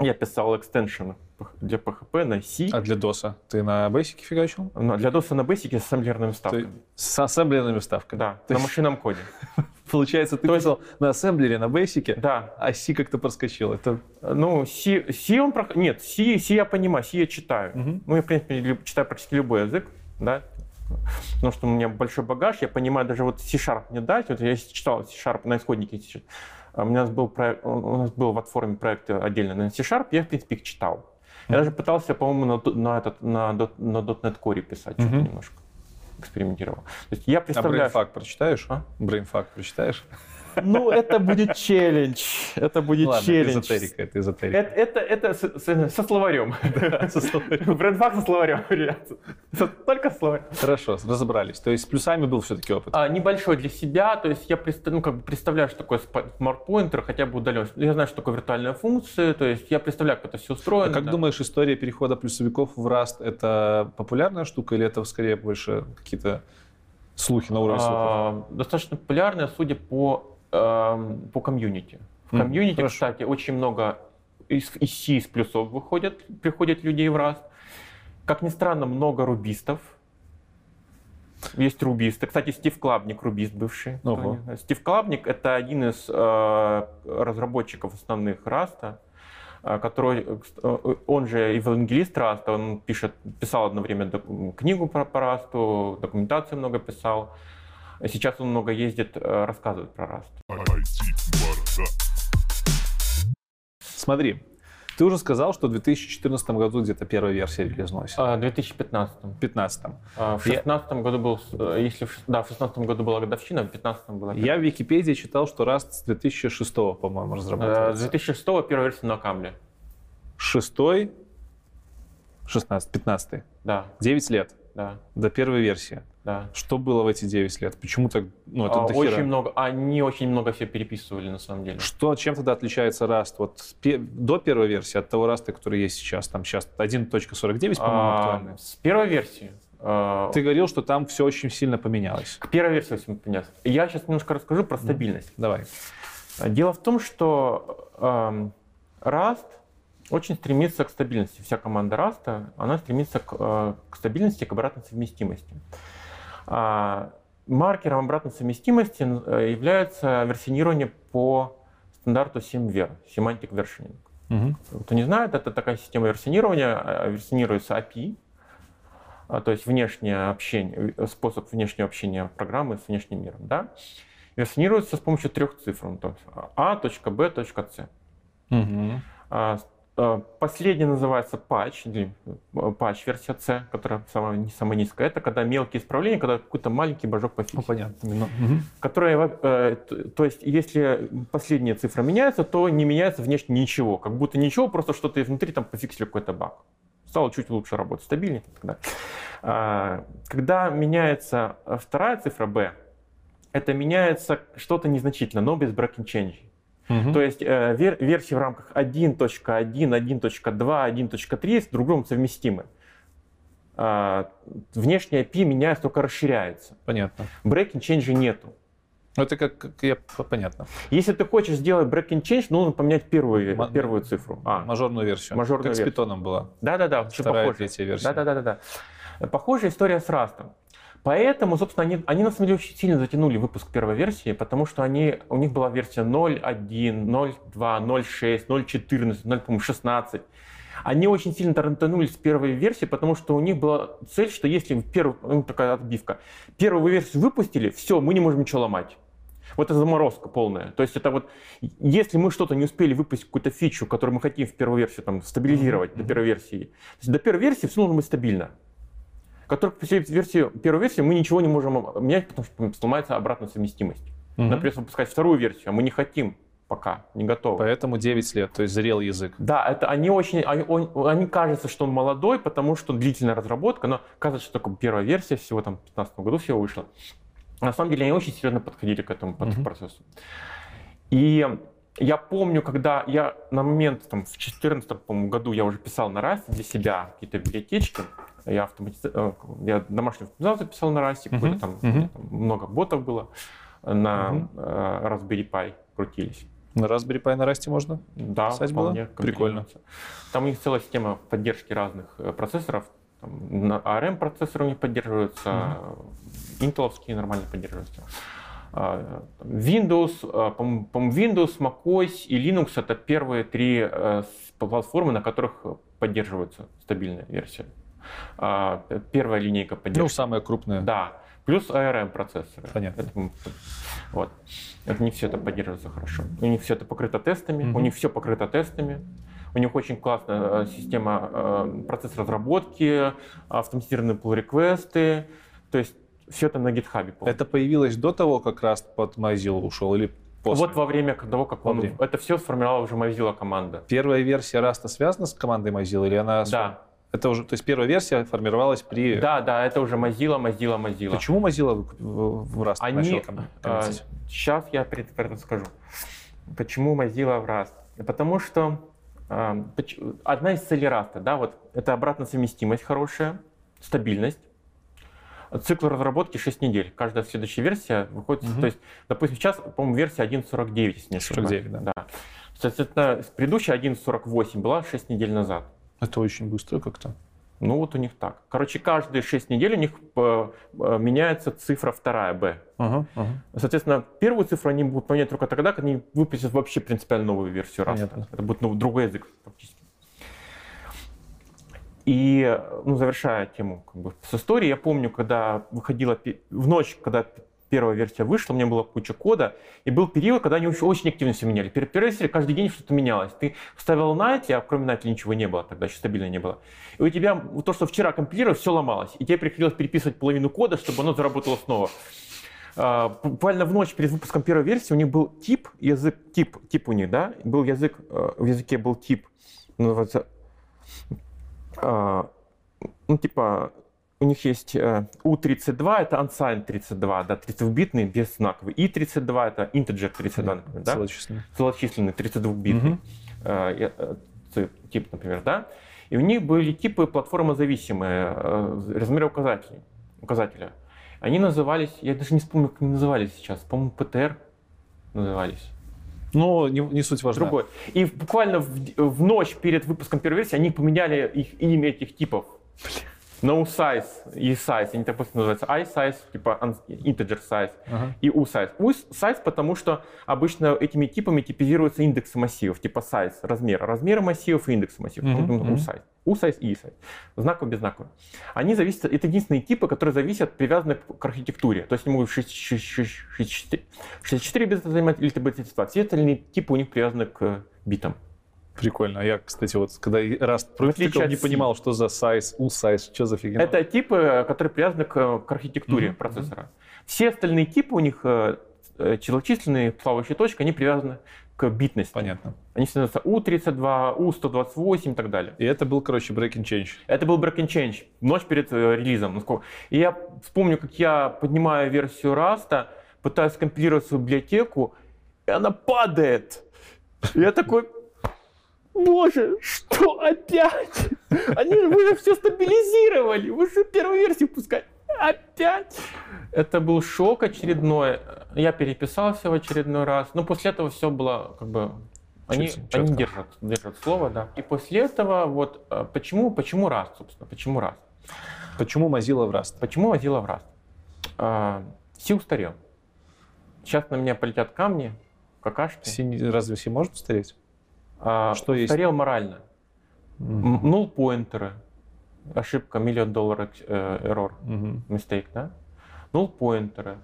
я писал экстеншн для PHP на C. А для DOS ты на Basic фигачил? Ну, для DOS на Basic с ассемблерными вставками. С ассемблерными вставками? Да, То на машинном коде. Получается, ты То писал есть... на ассемблере, на Basic, да. а C как-то проскочил. Это... Ну, C, C он... Нет, C, C я понимаю, C я читаю. Угу. Ну, я, в принципе, читаю практически любой язык, да, потому что у меня большой багаж, я понимаю, даже вот C-Sharp не дать, вот я читал C-Sharp на исходнике, у нас был, проект, у нас был в форуме проект отдельно на C-Sharp, я, в принципе, их читал. Я даже пытался, по-моему, на, на, этот, на, на .NET Core писать mm-hmm. что-то немножко. Экспериментировал. То есть я представляю... А BrainFuck прочитаешь? А? BrainFuck прочитаешь? Ну, это будет челлендж. Это будет Ладно, челлендж. Это эзотерика, это эзотерика. Это, это, это с, с, со словарем. Да, со словарем. Брендфак со словарем, ребят. Только словарь. Хорошо, разобрались. То есть с плюсами был все-таки опыт? А, небольшой для себя. То есть я ну, как бы представляю, что такое смарт-поинтер, хотя бы удален. Я знаю, что такое виртуальная функция. То есть я представляю, как это все устроено. А как да. думаешь, история перехода плюсовиков в Rust это популярная штука или это скорее больше какие-то слухи на уровне слухов? А, достаточно популярная, судя по по комьюнити. В комьюнити, мм, кстати, очень много из, из из плюсов выходят, приходят людей в Rust. Как ни странно, много рубистов. Есть рубисты. Кстати, Стив Клабник рубист бывший. Ого. Стив Клабник это один из э, разработчиков основных Rust а, э, который, э, он же евангелист Раста, он пишет, писал одно время книгу про, про Расту, документацию много писал. Сейчас он много ездит, э, рассказывает про Rust. Смотри, ты уже сказал, что в 2014 году где-то первая версия релизнулась. А, в 2015. 15. А, в 2016 я... году был, э, если да, в 16 году была годовщина, в 2015 была. Я в Википедии читал, что Rust с 2006, по-моему, разрабатывался. С 2006 первая версия на Камле. Шестой, 16, 15. Да. 9 лет. Да. До первой версии. Да. Что было в эти 9 лет? Почему так? Ну, это а, очень много. Они очень много все переписывали на самом деле. Что, чем тогда отличается Rust вот до первой версии от того Rust, который есть сейчас? Там сейчас 1.49, по-моему, а, актуальный. С первой версии. А, Ты говорил, что там все очень сильно поменялось. К первой версии все поменялось. Я сейчас немножко расскажу про стабильность. Давай. Дело в том, что э, Rust очень стремится к стабильности. Вся команда Rust, она стремится к, э, к стабильности, к обратной совместимости. А, маркером обратной совместимости э, является версионирование по стандарту SEMVer, Semantic Versioning. Угу. Кто не знает, это такая система версионирования, а, версионируется API, а, то есть внешнее общение, э, способ внешнего общения программы с внешним миром. Да? Версионируется с помощью трех цифр, то есть A.B.C. Угу. Э, последний называется патч, или э, патч версия C, которая самая, не самая низкая. Это когда мелкие исправления, когда какой-то маленький божок пофиксит. Ну, понятно. Угу. Которая, э, то есть, если последняя цифра меняется, то не меняется внешне ничего. Как будто ничего, просто что-то изнутри там пофиксили какой-то баг. Стало чуть лучше работать, стабильнее. Тогда. А, когда меняется вторая цифра B, это меняется что-то незначительно, но без breaking change. Угу. То есть э, вер, версии в рамках 1.1, 1.2, 1.3 с друг другом совместимы. Э, внешняя API меняется, только расширяется. Понятно. Breaking change нету. Ну, это как, как я, понятно. Если ты хочешь сделать breaking change, нужно поменять первую, М- первую цифру. А, мажорную версию. Мажорную как версию. с питоном была. Да-да-да. Вторая, третья версия. Да-да-да. Похожая история с Rust. Поэтому, собственно, они, они на самом деле очень сильно затянули выпуск первой версии, потому что они, у них была версия 0.1, 0.2, 0.6, 0.14, 0.16. Они очень сильно тарантанулись с первой версии, потому что у них была цель, что если первую, ну, такая отбивка, первую версию выпустили, все, мы не можем ничего ломать. Вот это заморозка полная. То есть это вот, если мы что-то не успели выпустить, какую-то фичу, которую мы хотим в первой версии там, стабилизировать mm-hmm. до первой версии, то есть до первой версии все должно быть стабильно которых по версии, первой версии мы ничего не можем менять, потому что сломается обратная совместимость. Угу. Например, выпускать вторую версию, а мы не хотим пока, не готовы. Поэтому 9 лет, то есть зрел язык. Да, это они очень, они, он, они кажется, что он молодой, потому что длительная разработка, но кажется, что только первая версия всего там в 2015 году всего вышла. На самом деле они очень серьезно подходили к этому угу. процессу. И я помню, когда я на момент, там, в 2014 году я уже писал на Rust для себя какие-то библиотечки, я, автоматиз... Э, я домашнюю автоматизацию писал на Rust, uh-huh. какой-то там, uh-huh. там много ботов было на uh-huh. Raspberry Pi крутились. На Raspberry Pi на Rust можно? Да, Писать вполне. Было? Прикольно. Там у них целая система поддержки разных э, процессоров. Там, на ARM процессоры у них поддерживаются, uh-huh. интеловские нормально поддерживаются. А, Windows, по-моему, Windows, macOS и Linux это первые три платформы, на которых поддерживается стабильная версия. А, первая линейка поддержки. Ну, самая крупная. Да. Плюс ARM процессоры. Понятно. Это, вот. это не все это поддерживается хорошо. У них все это покрыто тестами, угу. у них все покрыто тестами. У них очень классная э, система, э, процесс разработки, автоматизированные pull реквесты То есть все это на GitHub. Это появилось до того, как раз под Mozilla ушел или после? Вот во время того, как он... Время. Это все сформировала уже Mozilla команда. Первая версия Rust связана с командой Mozilla или она... Да. Это уже, то есть первая версия формировалась при... Да, да, это уже Mozilla, Mozilla, Mozilla. Почему Mozilla в Rust Они, начал? А, сейчас я про это скажу. Почему Mozilla в Rust? Потому что а, одна из целей Rust, да, вот это обратная совместимость хорошая, стабильность, цикл разработки 6 недель. Каждая следующая версия выходит, угу. то есть, допустим, сейчас, по-моему, версия 1.49, если не ошибаюсь. 49, да. да. Соответственно, предыдущая 1.48 была 6 недель назад. Это очень быстро как-то. Ну вот у них так. Короче, каждые 6 недель у них э, э, меняется цифра вторая B. Ага, ага. Соответственно, первую цифру они будут менять только тогда, когда они выпустят вообще принципиально новую версию раз. Это будет ну, другой язык фактически. И, ну, завершая тему как бы, с историей, я помню, когда выходила в ночь, когда первая версия вышла, у меня была куча кода, и был период, когда они очень активно все меняли. Перед первой версией каждый день что-то менялось. Ты вставил Nightly, а кроме Nightly ничего не было тогда, еще стабильно не было. И у тебя то, что вчера компилировал, все ломалось. И тебе приходилось переписывать половину кода, чтобы оно заработало снова. Uh, буквально в ночь перед выпуском первой версии у них был тип, язык, тип, тип у них, да, был язык, uh, в языке был тип, называется, uh, ну, типа, у них есть U32, э, это unsigned 32, да, 32-битный без знаковый. И 32 это integer 32, например, да? Целочисленный. Целочисленный 32-битный угу. э, э, тип, например, да? И у них были типы платформозависимые, размеры указателей, указателя. Они назывались, я даже не вспомню, как они назывались сейчас, по-моему, PTR назывались. Ну, не, не суть важна. Другой. И буквально в, в ночь перед выпуском первой версии они поменяли их, имя этих типов. Блин no size и size, они так просто называются i size, типа integer size, uh-huh. и u size. U size, потому что обычно этими типами типизируются индексы массивов, типа size, размер, размеры массивов и индексы массивов. Uh-huh. U size. U size и e size. Знаково, без знаков. Они зависят, это единственные типы, которые зависят, привязаны к архитектуре. То есть они могут 64 бита занимать или ТБ-32. Все остальные типы у них привязаны к битам. Прикольно. А я, кстати, вот когда раз протыкал, не понимал, что за size, у size, что за фигня. Это типы, которые привязаны к, к архитектуре mm-hmm. процессора. Все остальные типы у них э, э, числочисленные плавающие точки, они привязаны к битности. Понятно. Они становятся U32, U128 и так далее. И это был, короче, break and change. Это был break and change, ночь перед э, релизом. И я вспомню, как я поднимаю версию Rust, пытаюсь компилировать свою библиотеку, и она падает. Я такой, Боже, что опять? Они же, вы же все стабилизировали, вы же первую версию пускать. Опять? Это был шок очередной. Я переписался в очередной раз. Но после этого все было как бы... Они, Чуть, они держат, держат слово, да. И после этого вот э, почему, почему раз, собственно, почему раз? Почему Mozilla в Rust? Почему Mozilla в Rust? А, Си устарел. Сейчас на меня полетят камни, какашки. Си, разве Си может устареть? А, что устарел есть? морально. Mm-hmm. Поинтеры. Ошибка, миллион долларов э, error, mm-hmm. mistake, да? Нул поинтеры.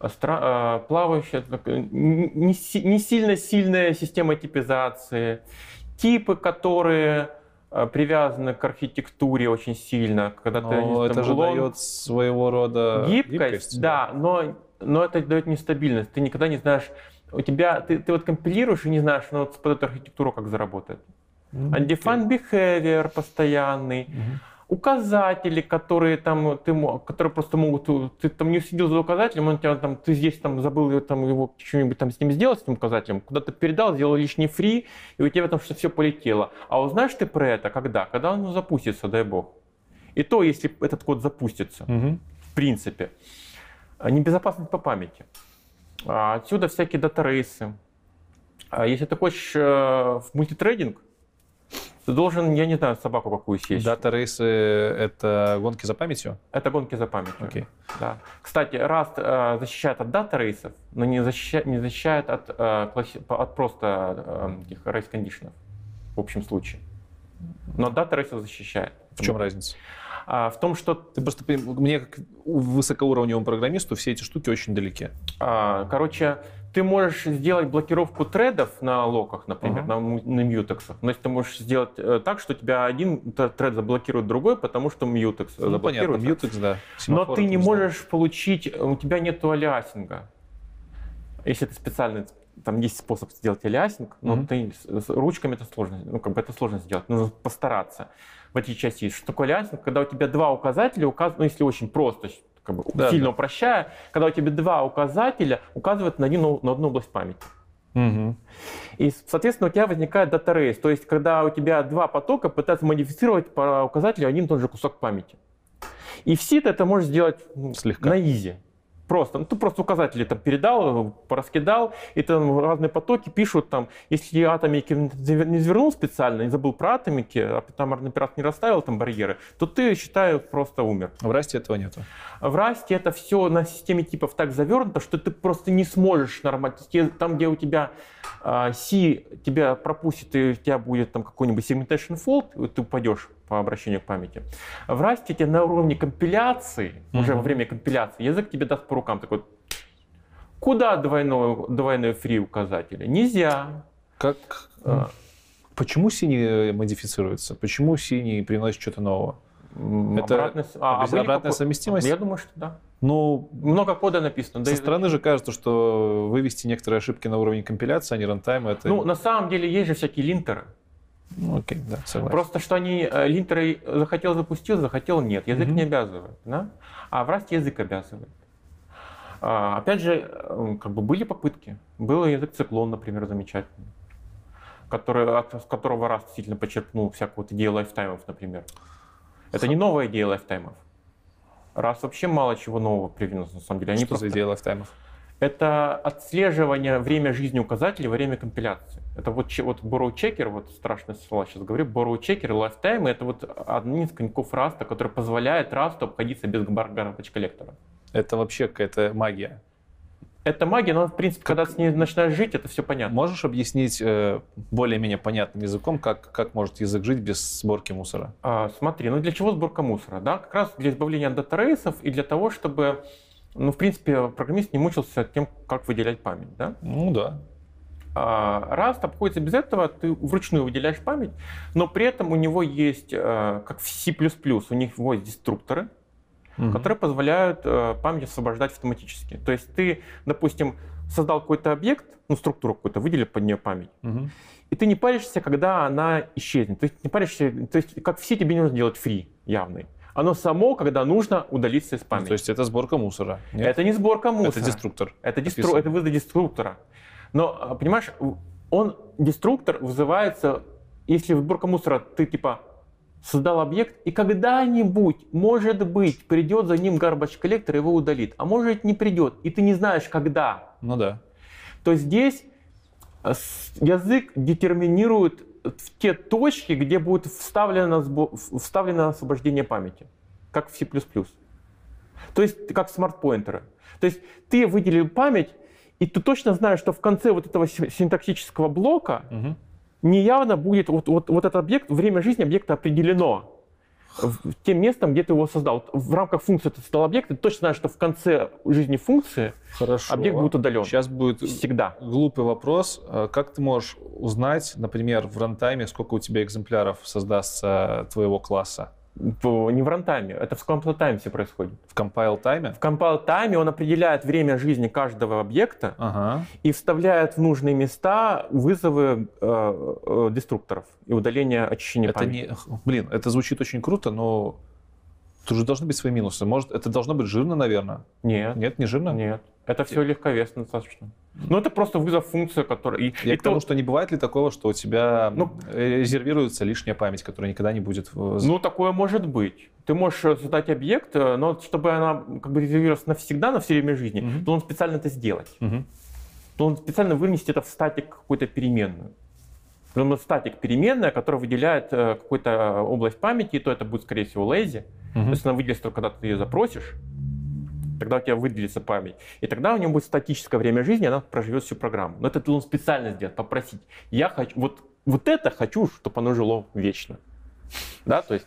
Стра- а, плавающая, не, не сильно сильная система типизации. Типы, которые а, привязаны к архитектуре очень сильно. Когда но ты, это же блон... дает своего рода гибкость. гибкость да, но, но это дает нестабильность. Ты никогда не знаешь, у тебя, ты, ты вот компилируешь и не знаешь, ну, вот под эту архитектуру как заработает. Mm-hmm. Undefined behavior постоянный. Mm-hmm. Указатели, которые там ты которые просто могут, ты там не следил за указателем, он тебя там, ты здесь там забыл там его что-нибудь там с ним сделать, с этим указателем, куда-то передал, сделал лишний фри, и у тебя там что все полетело. А узнаешь ты про это когда? Когда он запустится, дай бог. И то, если этот код запустится, mm-hmm. в принципе. Небезопасность по памяти. А отсюда всякие data race ы. А если ты хочешь э, в multithreading, ты должен, я не знаю, собаку какую съесть. Дата-рейсы — это гонки за памятью? Это гонки за памятью. Окей. Да. Кстати, Rust э, защищает от data race ов, но не защищает, не защищает от, э, класси... от просто этих race condition ов в общем случае. Но дата-рейсов защищает. В чем разница? А, в том, что... Ты просто, мне как высокоуровневому программисту все эти штуки очень далеки. А, короче, ты можешь сделать блокировку тредов на локах, например, uh-huh. на, на мьютексах. Но ты можешь сделать э, так, что у тебя один тред заблокирует другой, потому что мьютекс ну, заблокирует. мьютекс, да. Но ты не можешь получить, у тебя нет алиасинга. Если ты специально там есть способ сделать aliasing, но mm-hmm. ты с ручками это сложно, ну как бы это сложно сделать, нужно постараться в этой части есть. Что такое aliasing? Когда у тебя два указателя указывают, ну если очень просто, как бы да, сильно да. упрощая, когда у тебя два указателя указывают на, один, на одну область памяти. Угу. И, соответственно, у тебя возникает data race, то есть когда у тебя два потока пытаются модифицировать по указателю один и тот же кусок памяти. И в C ты это можешь сделать ну, Слегка. на easy. Просто, ну, ты просто указатели там передал, пораскидал, и там разные потоки пишут там, если атомики не завернул специально, не забыл про атомики, а там оператор не расставил там барьеры, то ты, считаю, просто умер. В расте этого нету. В расте это все на системе типов так завернуто, что ты просто не сможешь нормально. Там, где у тебя а, C тебя пропустит, и у тебя будет там какой-нибудь segmentation fault, ты упадешь по обращению к памяти. В расте тебе на уровне компиляции, mm-hmm. уже во время компиляции, язык тебе даст по рукам такой, куда двойной, двойной фри указатели? Нельзя. Как, а, почему синий модифицируется? Почему синий приносит что-то нового? Это обратная, а, а обратная совместимость? Я думаю, что да. Ну, много кода написано. Со да стороны же кажется, что вывести некоторые ошибки на уровень компиляции, а не рантайма, это... Ну, на самом деле есть же всякие линтеры. Ну, окей, да, согласен. Просто что они э, линтеры захотел запустил, захотел нет. Язык mm-hmm. не обязывает, да? А в Rust язык обязывает. А, опять же, э, как бы были попытки. Был язык Cyclone, например, замечательный, который, от которого Rust действительно почерпнул всякую вот идею lifetime ов, например. Это не новая идея lifetime ов. Rust вообще мало чего нового привнес, на самом деле. Они Что просто... за идея lifetime ов? Это отслеживание время жизни указателей во время компиляции. Это вот, вот borrow checker, вот страшное слово сейчас говорю, borrow checker, lifetime, это вот один из коньков Rust а, который позволяет Rust у обходиться без garbage collector а. Это вообще какая-то магия. Это магия, но, в принципе, как... когда с ней начинаешь жить, это все понятно. Можешь объяснить э, более-менее понятным языком, как, как может язык жить без сборки мусора? А, смотри, ну для чего сборка мусора? Да? Как раз для избавления от датарейсов и для того, чтобы, ну, в принципе, программист не мучился тем, как выделять память. Да? Ну да. а, Rust обходится без этого, ты вручную выделяешь память, но при этом у него есть, э, как в C++, у него есть деструкторы, угу. которые позволяют э, память освобождать автоматически. То есть ты, допустим, создал какой-то объект, ну, структуру какую-то, выделил под нее память, угу. и ты не паришься, когда она исчезнет. То есть не паришься, то есть как все тебе не нужно делать free явный. Оно само, когда нужно, удалиться из памяти. То есть это сборка мусора? Нет? Это не сборка мусора. Это деструктор. Это, дестру... это вызов деструктора. Но, а, понимаешь, он, деструктор вызывается, если сборка мусора, ты типа создал объект, и когда-нибудь, может быть, придет за ним garbage коллектор и его удалит. А может не придет, и ты не знаешь, когда. Ну да. То здесь э, язык детерминирует в те точки, где будет вставлено, вставлено освобождение памяти, как в C++. То есть как смарт-поинтеры. То есть ты выделил память, и ты точно знаешь, что в конце вот этого синтаксического блока угу. неявно будет вот, вот, вот этот объект, время жизни объекта определено тем местом, где ты его создал. В рамках функции ты создал объект, ты точно знаешь, что в конце жизни функции Хорошо. объект будет удален. Сейчас будет всегда. глупый вопрос. А как ты можешь узнать, например, в рантайме, сколько у тебя экземпляров создастся твоего класса? Не в рантайме, это в compile time все происходит. В compile time? В compile time он определяет время жизни каждого объекта ага. и вставляет в нужные места вызовы э, э, деструкторов и удаление очищения это памяти. Не, блин, это звучит очень круто, но тут же должны быть свои минусы. Может, это должно быть жирно, наверное? Нет. Нет, не жирно? Нет. Это все легковесно достаточно. Ну, это просто вызов функции, которая... И, Я и к тому, то... что не бывает ли такого, что у тебя ну, резервируется лишняя память, которая никогда не будет... Ну, такое может быть. Ты можешь создать объект, э, но чтобы она как бы резервировалась навсегда, на все время жизни, угу. то он специально это сделать. Угу. То он специально вынести это в статик какую-то переменную. Потому статик переменная, которая выделяет э, какую-то область памяти, то это будет, скорее всего, lazy. Угу. То есть она выделится только когда ты ее запросишь тогда у тебя выделится память. И тогда у него будет статическое время жизни, она проживет всю программу. Но это он специально сделать, попросить. Я хочу, вот, вот это хочу, чтобы оно жило вечно. Да, то есть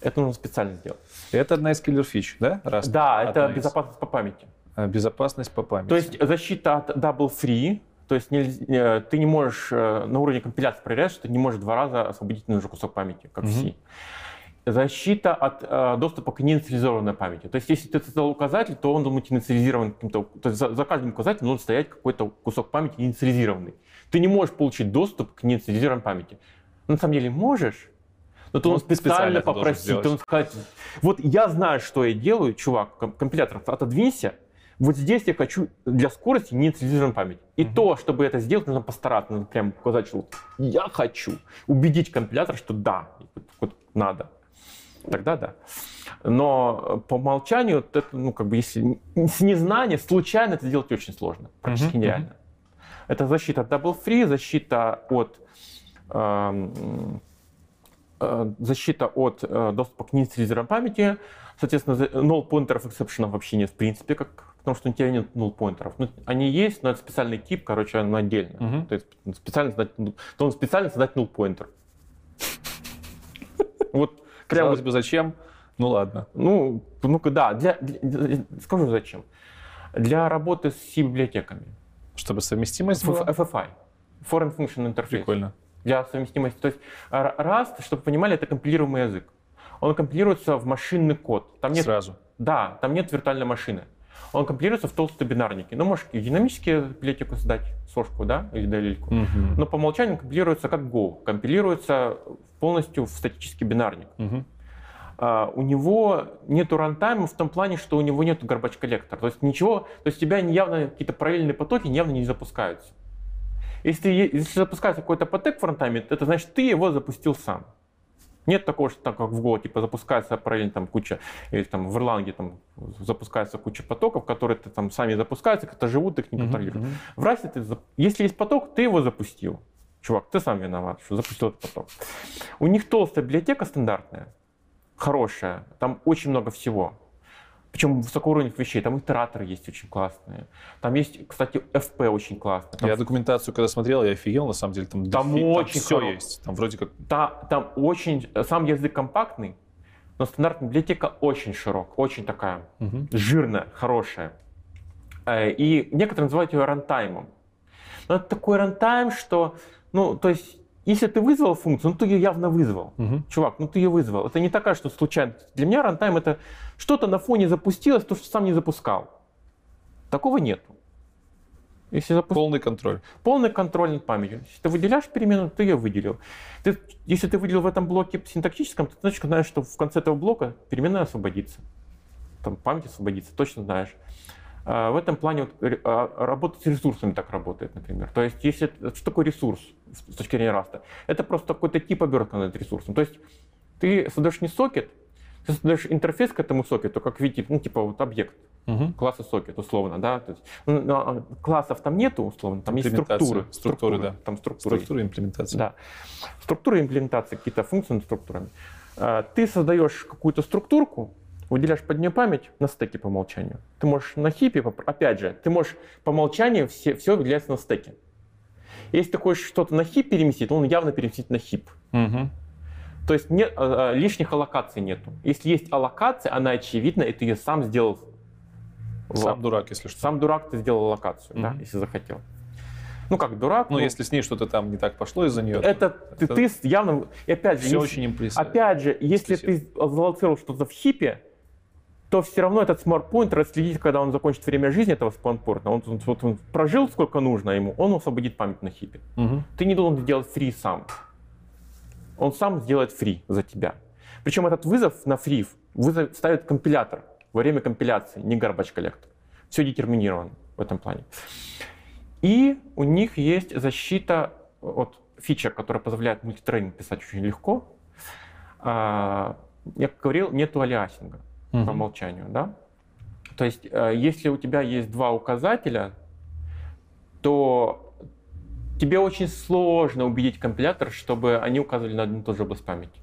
это нужно специально сделать. Это одна из киллер фич, да? Раз. Да, это безопасность по памяти. А, безопасность по памяти. То есть защита от double free, то есть не, ты не можешь э, на уровне компиляции проверять, что ты не можешь два раза освободить нужный кусок памяти, как угу. в C защита от э, доступа к неинициализированной памяти. То есть, если ты создал указатель, то он должен быть инициализирован каким-то... То есть, за, за каждым указателем должен стоять какой-то кусок памяти инициализированный. Ты не можешь получить доступ к неинициализированной памяти. Но, на самом деле можешь, но ты ну, он специально, специально попросить. Он сказать, вот я знаю, что я делаю, чувак, компилятор, отодвинься, вот здесь я хочу для скорости неинициализированную память. И угу. то, чтобы это сделать, нужно постараться, нужно прям указать, что я хочу. Убедить компилятор, что да, вот, вот надо тогда да. Но по умолчанию, это, ну, как бы, если с незнания, случайно это сделать очень сложно, практически uh-huh, нереально. Это защита от double free, защита от э, э, защита от э, доступа к неинициализированной памяти. Соответственно, null поинтеров exception вообще нет в принципе, как, потому что у тебя нет null поинтеров. Ну, они есть, но это специальный тип, короче, он отдельно. Uh-huh. То есть специально создать, то он специально создать null поинтер. Вот Прямо... Казалось бы, зачем? Ну ладно. Ну, ну-ка, да, для, для, скажу зачем. Для работы с C-библиотеками. Чтобы совместимость была? FFI. Foreign Function Interface. Прикольно. Для совместимости. То есть Rust, чтобы вы понимали, это компилируемый язык. Он компилируется в машинный код. Там нет, Сразу? Да, там нет виртуальной машины. Он компилируется в толстые бинарники. Ну, можешь динамически библиотеку создать, сошку, да, или долильку. Угу. Но по умолчанию компилируется как Go. Компилируется полностью в статический бинарник. Угу. Uh, у него нету рантайма в том плане, что у него нету garbage коллектора. То есть ничего, то есть у тебя явно какие-то параллельные потоки явно не запускаются. Если, если запускается какой-то поток в рантайме, это значит, ты его запустил сам. Нет такого, что так как в Go, типа запускается параллельно там куча, или там в Erlang там запускается куча потоков, которые ты, там сами запускаются, как-то живут, их не контролируют. Uh-huh, uh-huh. В Rust ты, если есть поток, ты его запустил. Чувак, ты сам виноват, что запустил этот поток. У них толстая библиотека стандартная, хорошая, там очень много всего. Причем высокоуровневых вещей. Там итераторы есть очень классные. Там есть, кстати, FP очень классный. Там... Я документацию, когда смотрел, я офигел, на самом деле. Там, там дофи... очень там все хоро... есть. Там вроде как... Та, там очень... Сам язык компактный, но стандартная библиотека очень широкая, очень такая угу. жирная, хорошая. Э, и некоторые называют ее runtime ом. Но это такой runtime, что, ну, то есть, если ты вызвал функцию, ну, ты ее явно вызвал. Мгм. Чувак, ну ты ее вызвал. Это не такая, что случайно. Для меня runtime это что-то на фоне запустилось, то, что сам не запускал. Такого нету. Если запустил Полный контроль. полный контроль над памятью. Если ты выделяешь перемену, ты ее выделил. Ты, если ты выделил в этом блоке синтаксическом, ты точно знаешь, что в конце этого блока переменная освободится. Там память освободится, точно знаешь. А, В этом плане вот, а, работа с ресурсами так работает, например. То есть, если что такое ресурс с точки зрения раста? Это просто какой-то тип обертка над ресурсом. То есть ты создаешь не сокет, ты создаешь интерфейс к этому сокету, как видите, ну типа вот объект Мгм. класса сокет, условно, да. То есть, ну, ну, а классов там нету, условно, там есть Имплементация. структуры. Структуры, да. Там структуры. есть. Структура имплементации. Да. Структура имплементации, какие-то функции над структурами. Ты создаешь какую-то структурку, выделяешь под нее память на стеке по умолчанию. Ты можешь на хипе, опять же, ты можешь по умолчанию все, все выделяется на стеке. Если ты хочешь что-то на хип переместить, он явно переместить на хип. Мгм. То есть нет, а, а, лишних аллокаций нету. Если есть аллокация, она очевидна, и ты ее сам сделал. в- Сам дурак, если что. сам дурак, ты сделал аллокацию, да, Мгм. если захотел. Ну как дурак, Ну, ну, если с ней что-то там не так пошло из-за нее, это, ты, это ты с- явно... И опять же, все не- очень импрессивно. опять же, если ты залоцировал что-то в хипе, то все равно этот смарт-поинтер отследить, когда он закончит время жизни этого спаунпорта, он, он, он прожил сколько нужно ему, он освободит память на хипе. Мгм. Ты не должен сделать фри сам. Он сам сделает фри за тебя. Причем этот вызов на фри вызов ставит компилятор во время компиляции, не garbage коллектор. Все детерминировано в этом плане. И у них есть защита, вот фича, которая позволяет мультитрейнинг писать очень легко. А, Я как говорил, нету алиасинга по Мгм. умолчанию, да? То есть, э, если у тебя есть два указателя, то тебе очень сложно убедить компилятор, чтобы они указывали на одну и ту же область памяти.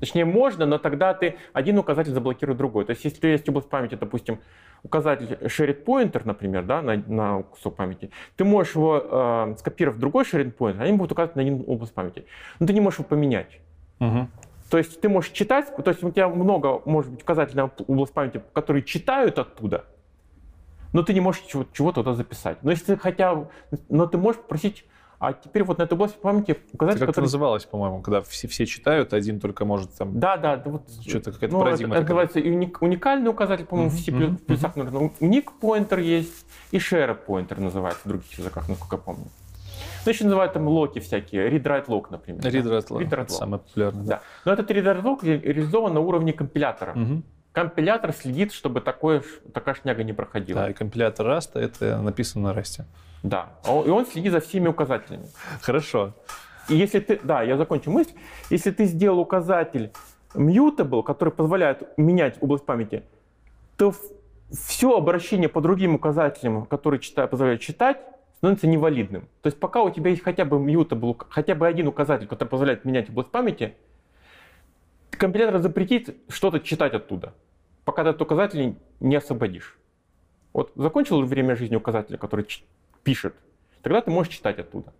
Точнее, можно, но тогда ты один указатель заблокирует другой. То есть, если есть область памяти, допустим, указатель shared pointer, например, да, на, на кусок памяти, ты можешь его э, скопировать в другой shared pointer, они будут указывать на один область памяти. Но ты не можешь его поменять. Мгм. То есть ты можешь читать, то есть у тебя много, может быть, указателей на область памяти, которые читают оттуда, но ты не можешь чего- чего-то туда записать. Но если ты хотя, но ты можешь попросить, а теперь вот на этой области памяти Это указатель, как-то который... называлось, по-моему, когда все, все читают, один только может там... Да, да, да, вот Что-то какая-то ну, парадигма это такая. называется уник- уникальный указатель, по-моему, в C++, в плюсах, наверное, уник поинтер есть, и share поинтер называется в других языках, насколько я помню. Ну, еще называют там локи всякие, read-write lock, например. да. Read самое популярное. Да. Но этот read-write lock ре- реализован на уровне компилятора. Мгм. Компилятор следит, чтобы такое, такая шняга не проходила. Да, и компилятор Rust это написано на Rust. Да. А И он следит за всеми указателями. Хорошо. И если ты, да, я закончу мысль. Если ты сделал указатель mutable, который позволяет менять область памяти, то все обращение по другим указателям, которые чита- позволяют читать, становится невалидным. То есть пока у тебя есть хотя бы mutable, хотя бы один указатель, который позволяет менять область памяти, компилятор запретит что-то читать оттуда, пока ты этот указатель не освободишь. Вот закончил время жизни указателя, который пишет, тогда ты можешь читать оттуда.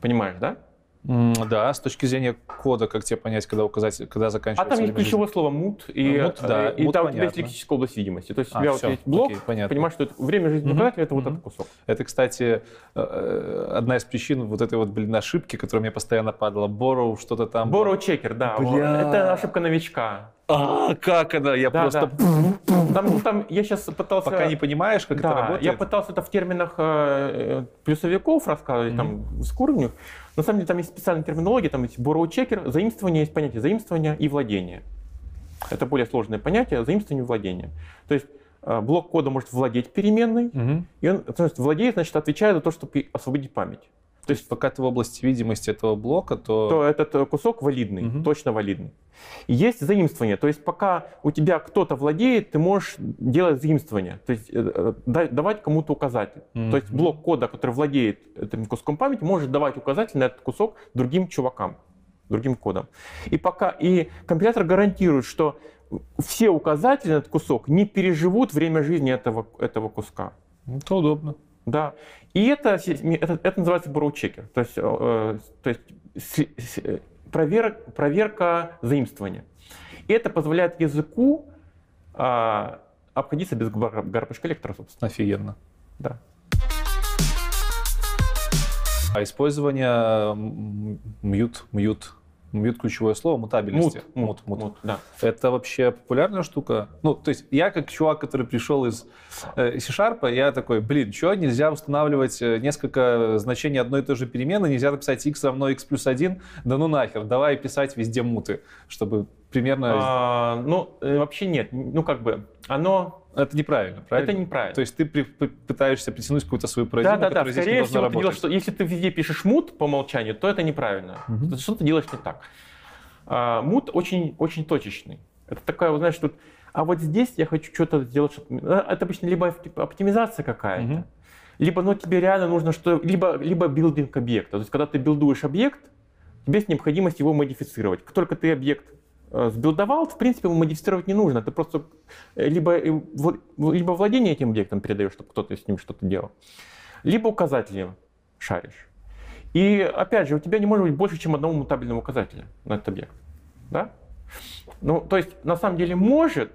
Понимаешь, да? Да, с точки зрения кода, как тебе понять, когда указатель, когда А заканчивается там есть ключевое слово мут, и, Ну, mut, да, э, и mut там у тебя есть понятно. лексическая область видимости. То есть А, у тебя всё, вот есть блок, окей, понятно. понимаешь, что это время жизни Мгм, указателя это вот мгм. этот кусок. Это, кстати, э, одна из причин вот этой вот, блин, ошибки, которая мне постоянно падала. Borrow, что-то там. Borrow checker, да. вот. Бля. Это ошибка новичка. А, как она? Я Да, просто... да. Там, там я сейчас пытался... Пока не понимаешь, как да, это работает. я пытался это в терминах э, э, плюсовиков рассказывать, там, с уровнем. На самом деле там есть специальная терминология, там есть borrow checker, заимствование, есть понятие заимствования и владения. Это более сложное понятие, заимствование и владение. То есть э, блок кода может владеть переменной, Мгм. И он, есть, владеет, значит, отвечает за то, чтобы освободить память. То есть пока ты в области видимости этого блока, то... То этот э, кусок валидный, Мгм. точно валидный. И есть заимствование. То есть пока у тебя кто-то владеет, ты можешь делать заимствование. То есть э, э, да- давать кому-то указатель. То есть блок кода, который владеет этим куском памяти, может давать указатель на этот кусок другим чувакам, другим кодом. И пока и компилятор гарантирует, что все указатели на этот кусок не переживут время жизни этого, этого куска. Это удобно. Да. И это, это, это называется borrow checker. То есть, э, то есть э, провер- проверка заимствования. И это позволяет языку а, обходиться без garbage collector а, собственно. Офигенно. Да. А использование mut, mut, mut ключевое слово, мутабельности. Mut, mut, mut, да. Это вообще популярная штука? Ну, то есть я как чувак, который пришел из э, C-Sharp, я такой, блин, что, нельзя устанавливать э, несколько значений одной и той же перемены, нельзя написать x равно x плюс 1? Да ну нахер, давай писать везде mut ы, чтобы примерно... А, ну, э, вообще нет. Ну, как бы, оно это неправильно, правильно? Это неправильно. То есть ты при, пытаешься притянуть какую-то свою парадигму, да, да, да. Скорее всего, ты делаешь, что если ты везде пишешь мут по умолчанию, то это неправильно. Угу. Что ты делаешь не так. А, мут очень, очень точечный. Это такая, вот, знаешь, тут, а вот здесь я хочу что-то сделать. Что э, это обычно либо оптимизация какая-то, угу. либо ну, тебе реально нужно что либо, либо билдинг объекта. То есть когда ты билдуешь объект, тебе есть необходимость его модифицировать. Как только ты объект сбилдовал, в принципе, его модифицировать не нужно. Ты просто э, либо, э, либо владение этим объектом передаешь, чтобы кто-то с ним что-то делал, либо указатели шаришь. И опять же, у тебя не может быть больше, чем одного мутабельного указателя на этот объект. Да? Ну, то есть, на самом деле может,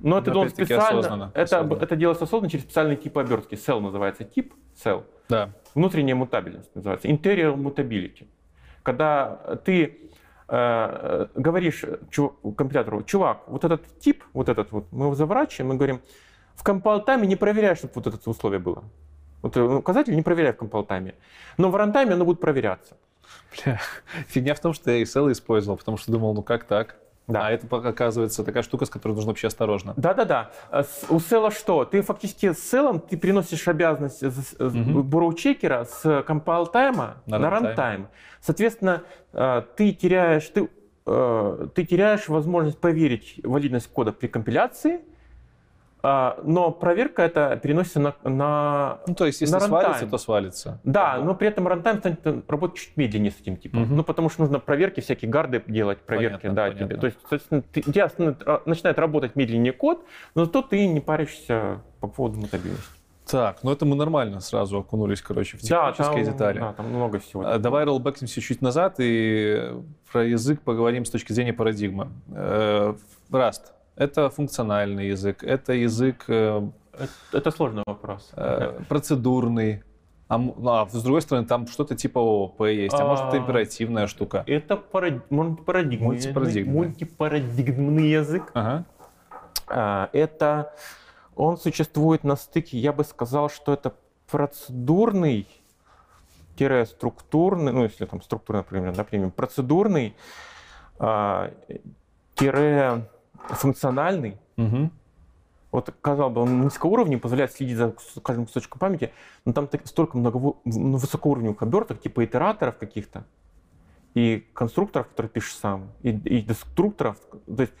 но это должен специально... Осознанно, это, осознанно. это делается осознанно через специальный тип обертки. Cell называется тип, cell. Да. Внутренняя мутабельность называется. Interior mutability. Когда ты Э, говоришь компилятору, чувак, вот этот тип, вот этот вот, мы его заворачиваем, мы говорим, в compile time е не проверяй, чтобы вот это условие было. Вот э, указатель не проверяй в compile time е. Но в runtime е оно будет проверяться. Бля, фигня в том, что я Cell использовал, потому что думал, ну как так? Да. А это, оказывается, такая штука, с которой нужно вообще осторожно. Да-да-да. Э, у села что? Ты фактически с Cell ом ты переносишь обязанность угу. borrow checker а с compile time а на, на runtime. Соответственно, э, ты теряешь, ты, э, ты теряешь возможность проверить валидность кода при компиляции, но проверка это переносится на, на Ну, то есть, если свалится, то свалится. Да, ага. но при этом рантайм станет работать чуть медленнее с этим типом. Угу. Ну, потому что нужно проверки, всякие гарды делать, проверки, понятно, да, понятно. тебе. То есть, соответственно, ты, у тебя начинает работать медленнее код, но зато ты не паришься по поводу мутабильности. Так, ну это мы нормально сразу окунулись, короче, в технические да, там, детали. Да, там много всего. А, давай роллбэкнемся чуть назад и про язык поговорим с точки зрения парадигмы. Э, Rust это функциональный язык, это язык... Э, это, это сложный вопрос. Э, процедурный. А, ну, а с другой стороны, там что-то типа ООП есть, а, а может это императивная штука. Это парад... мультипарадигмный, мультипарадигмный. мультипарадигмный язык. Ага. А, это он существует на стыке, я бы сказал, что это процедурный структурный, ну если там структурный, например, например процедурный а, тире функциональный. Угу. Вот, казалось бы, он низкоуровневый, позволяет следить за каждым кусочком памяти, но там так, столько много ну, высокоуровневых оберток, типа итераторов каких-то, и конструкторов, которые пишешь сам, и, и деструкторов. То есть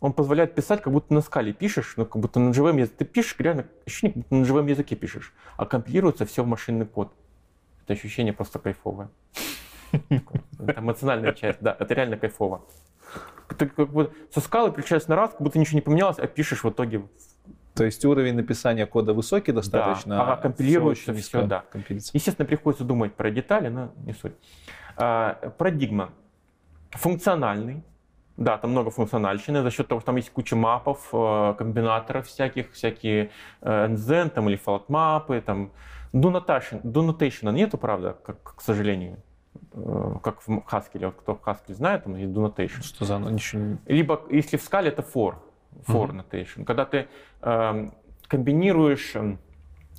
он позволяет писать, как будто на скале пишешь, ну, как будто на живом языке. Ты пишешь, реально ощущение, как будто на живом языке пишешь, а компилируется все в машинный код. Это ощущение просто кайфовое. Это эмоциональная часть, да, это реально кайфово ты как бы со скалы переключаешься на раз, как будто ничего не поменялось, а пишешь в итоге то есть уровень написания кода высокий достаточно, да, а компилируется все, все да. Естественно, приходится думать про детали, но не суть. А, парадигма. Функциональный. Да, там много функциональщины за счет того, что там есть куча мапов, э, комбинаторов всяких, всякие NZen там, или флот-мапы. Там. Do notation, do notation нету, правда, как, к сожалению. Э, как в Haskell, вот кто Haskell знает, там есть do notation. Что за ничего Либо, если в скале, это for, for uh-huh. notation. Когда ты э, комбинируешь эм,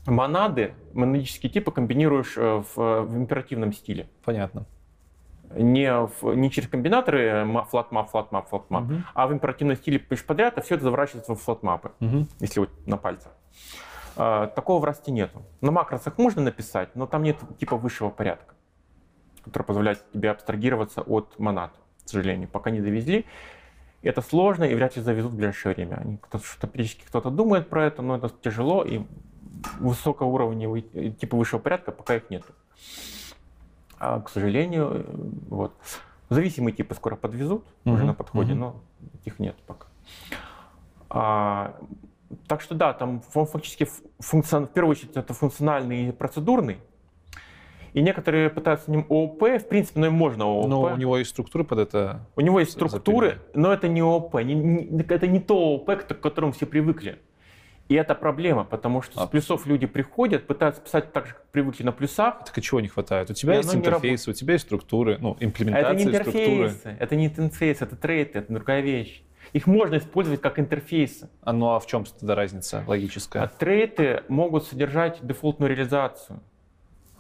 монады, монадические типы комбинируешь э, в, в императивном стиле. Понятно. Не, в, не через комбинаторы э, flat map, flat map, flat map, uh-huh. а в императивном стиле подряд, а все это заворачивается в flat мапы, uh-huh. если вот на пальцах. Такого в расте нету. На макросах можно написать, но там нет типа высшего порядка который позволяет тебе абстрагироваться от монад, к сожалению, пока не довезли. Это сложно и вряд ли завезут в ближайшее время. Они, что периодически кто-то думает про это, но это тяжело, и высокоуровневые, типа высшего порядка пока их нету. А, к сожалению, вот. Зависимые типы скоро подвезут, mm-hmm. уже на подходе, mm-hmm. но их нет пока. А, так что да, там он фактически функцион... в первую очередь это функциональный и процедурный, и некоторые пытаются с ним ООП, в принципе, ну и можно ООП. Но у него есть структуры под это. У него есть структуры, запилили. но это не ООП, не, не, это не то ООП, к которому все привыкли. И это проблема, потому что А. с плюсов люди приходят, пытаются писать так же, как привыкли на плюсах. Так а чего не хватает? У тебя И есть интерфейсы, у тебя есть структуры, ну, А это не имплементация структуры. интерфейсы, это не интерфейсы, это трейты, это другая вещь. Их можно использовать как интерфейсы. А ну а в чем тогда разница А логическая? трейты могут содержать дефолтную реализацию.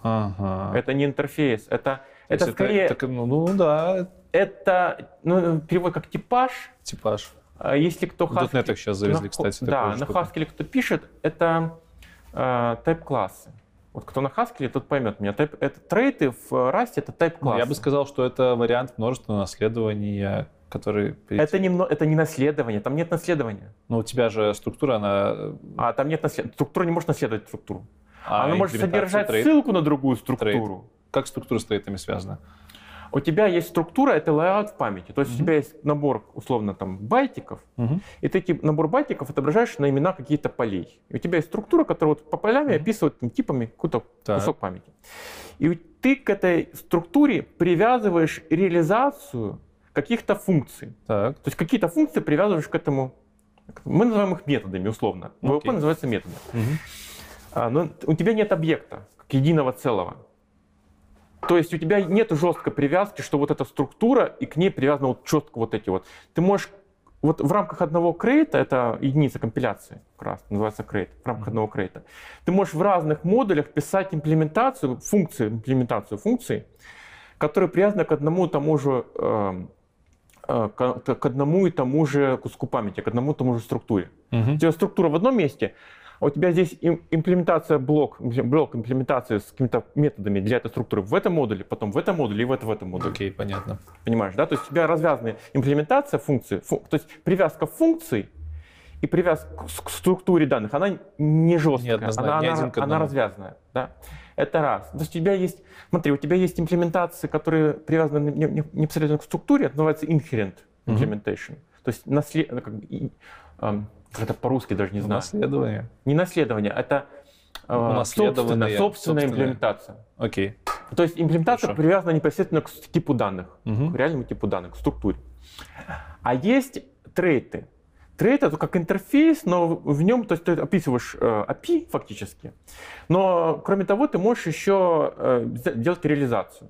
Ага. Это не интерфейс, это, это скорее, так, ну, ну да, это ну, перевод как типаж. типаж. А Если кто В .NET сейчас завезли, на- кстати, Да, на. Haskell кто пишет, это э, type-классы. Вот кто на Haskell, тот поймет меня. Type- это трейты в Rust это Ну, type-классы. я бы сказал, что это вариант множественного наследования, который... перед- это, не, это не наследование, там нет наследования. Ну, у тебя же структура, она... э, А там нет наследования. Структура не может наследовать структуру. А Она может содержать трейд- ссылку на другую структуру. Как структура с трейтами связана? У тебя есть структура, это layout в памяти. То есть у Мгм. тебя есть набор, условно, там, байтиков, Мгм. и ты эти набор байтиков отображаешь на имена каких-то полей. И у тебя есть структура, которая вот по полям Мгм. описывает там, типами какой-то Так. кусок памяти. И ты к этой структуре привязываешь реализацию каких-то функций. Так. То есть какие-то функции привязываешь к этому. Мы называем их методами, условно. Окей. ВП называется методом. Мгм. А, но у тебя нет объекта, как единого целого. То есть у тебя нет жесткой привязки, что вот эта структура, и к ней привязаны вот четко вот эти вот. Ты можешь вот в рамках одного крейта, это единица компиляции, как раз называется крейт, в рамках одного крейта, ты можешь в разных модулях писать имплементацию, функции, имплементацию функций, которые привязаны к одному и тому же эм, э, к, к одному и тому же куску памяти, к одному и тому же структуре. Мгм. У тебя структура в одном месте, а у тебя здесь им- имплементация блок, блок имплементации с какими-то методами для этой структуры в этом модуле, потом в этом модуле и в, это, в этом модуле. Окей, понятно. Понимаешь, да? То есть у тебя развязанная имплементация функции, фу- то есть привязка функций и привязка к структуре данных, она не жесткая, Неоднозначно, она, не она, она развязанная. Да? Это раз. То есть у тебя есть, смотри, у тебя есть имплементации, которые привязаны не- не- непосредственно к структуре, это называется inherent implementation. То есть наслед... как, и- как это по-русски даже не знаю. Наследование. Не наследование, это э, собственная, имплементация. Окей. То есть имплементация Хорошо. привязана непосредственно к типу данных, Мгм. к реальному типу данных, к структуре. А есть трейты. Trait это как интерфейс, но в нем, то есть ты описываешь э, API фактически, но кроме того ты можешь еще э, делать реализацию.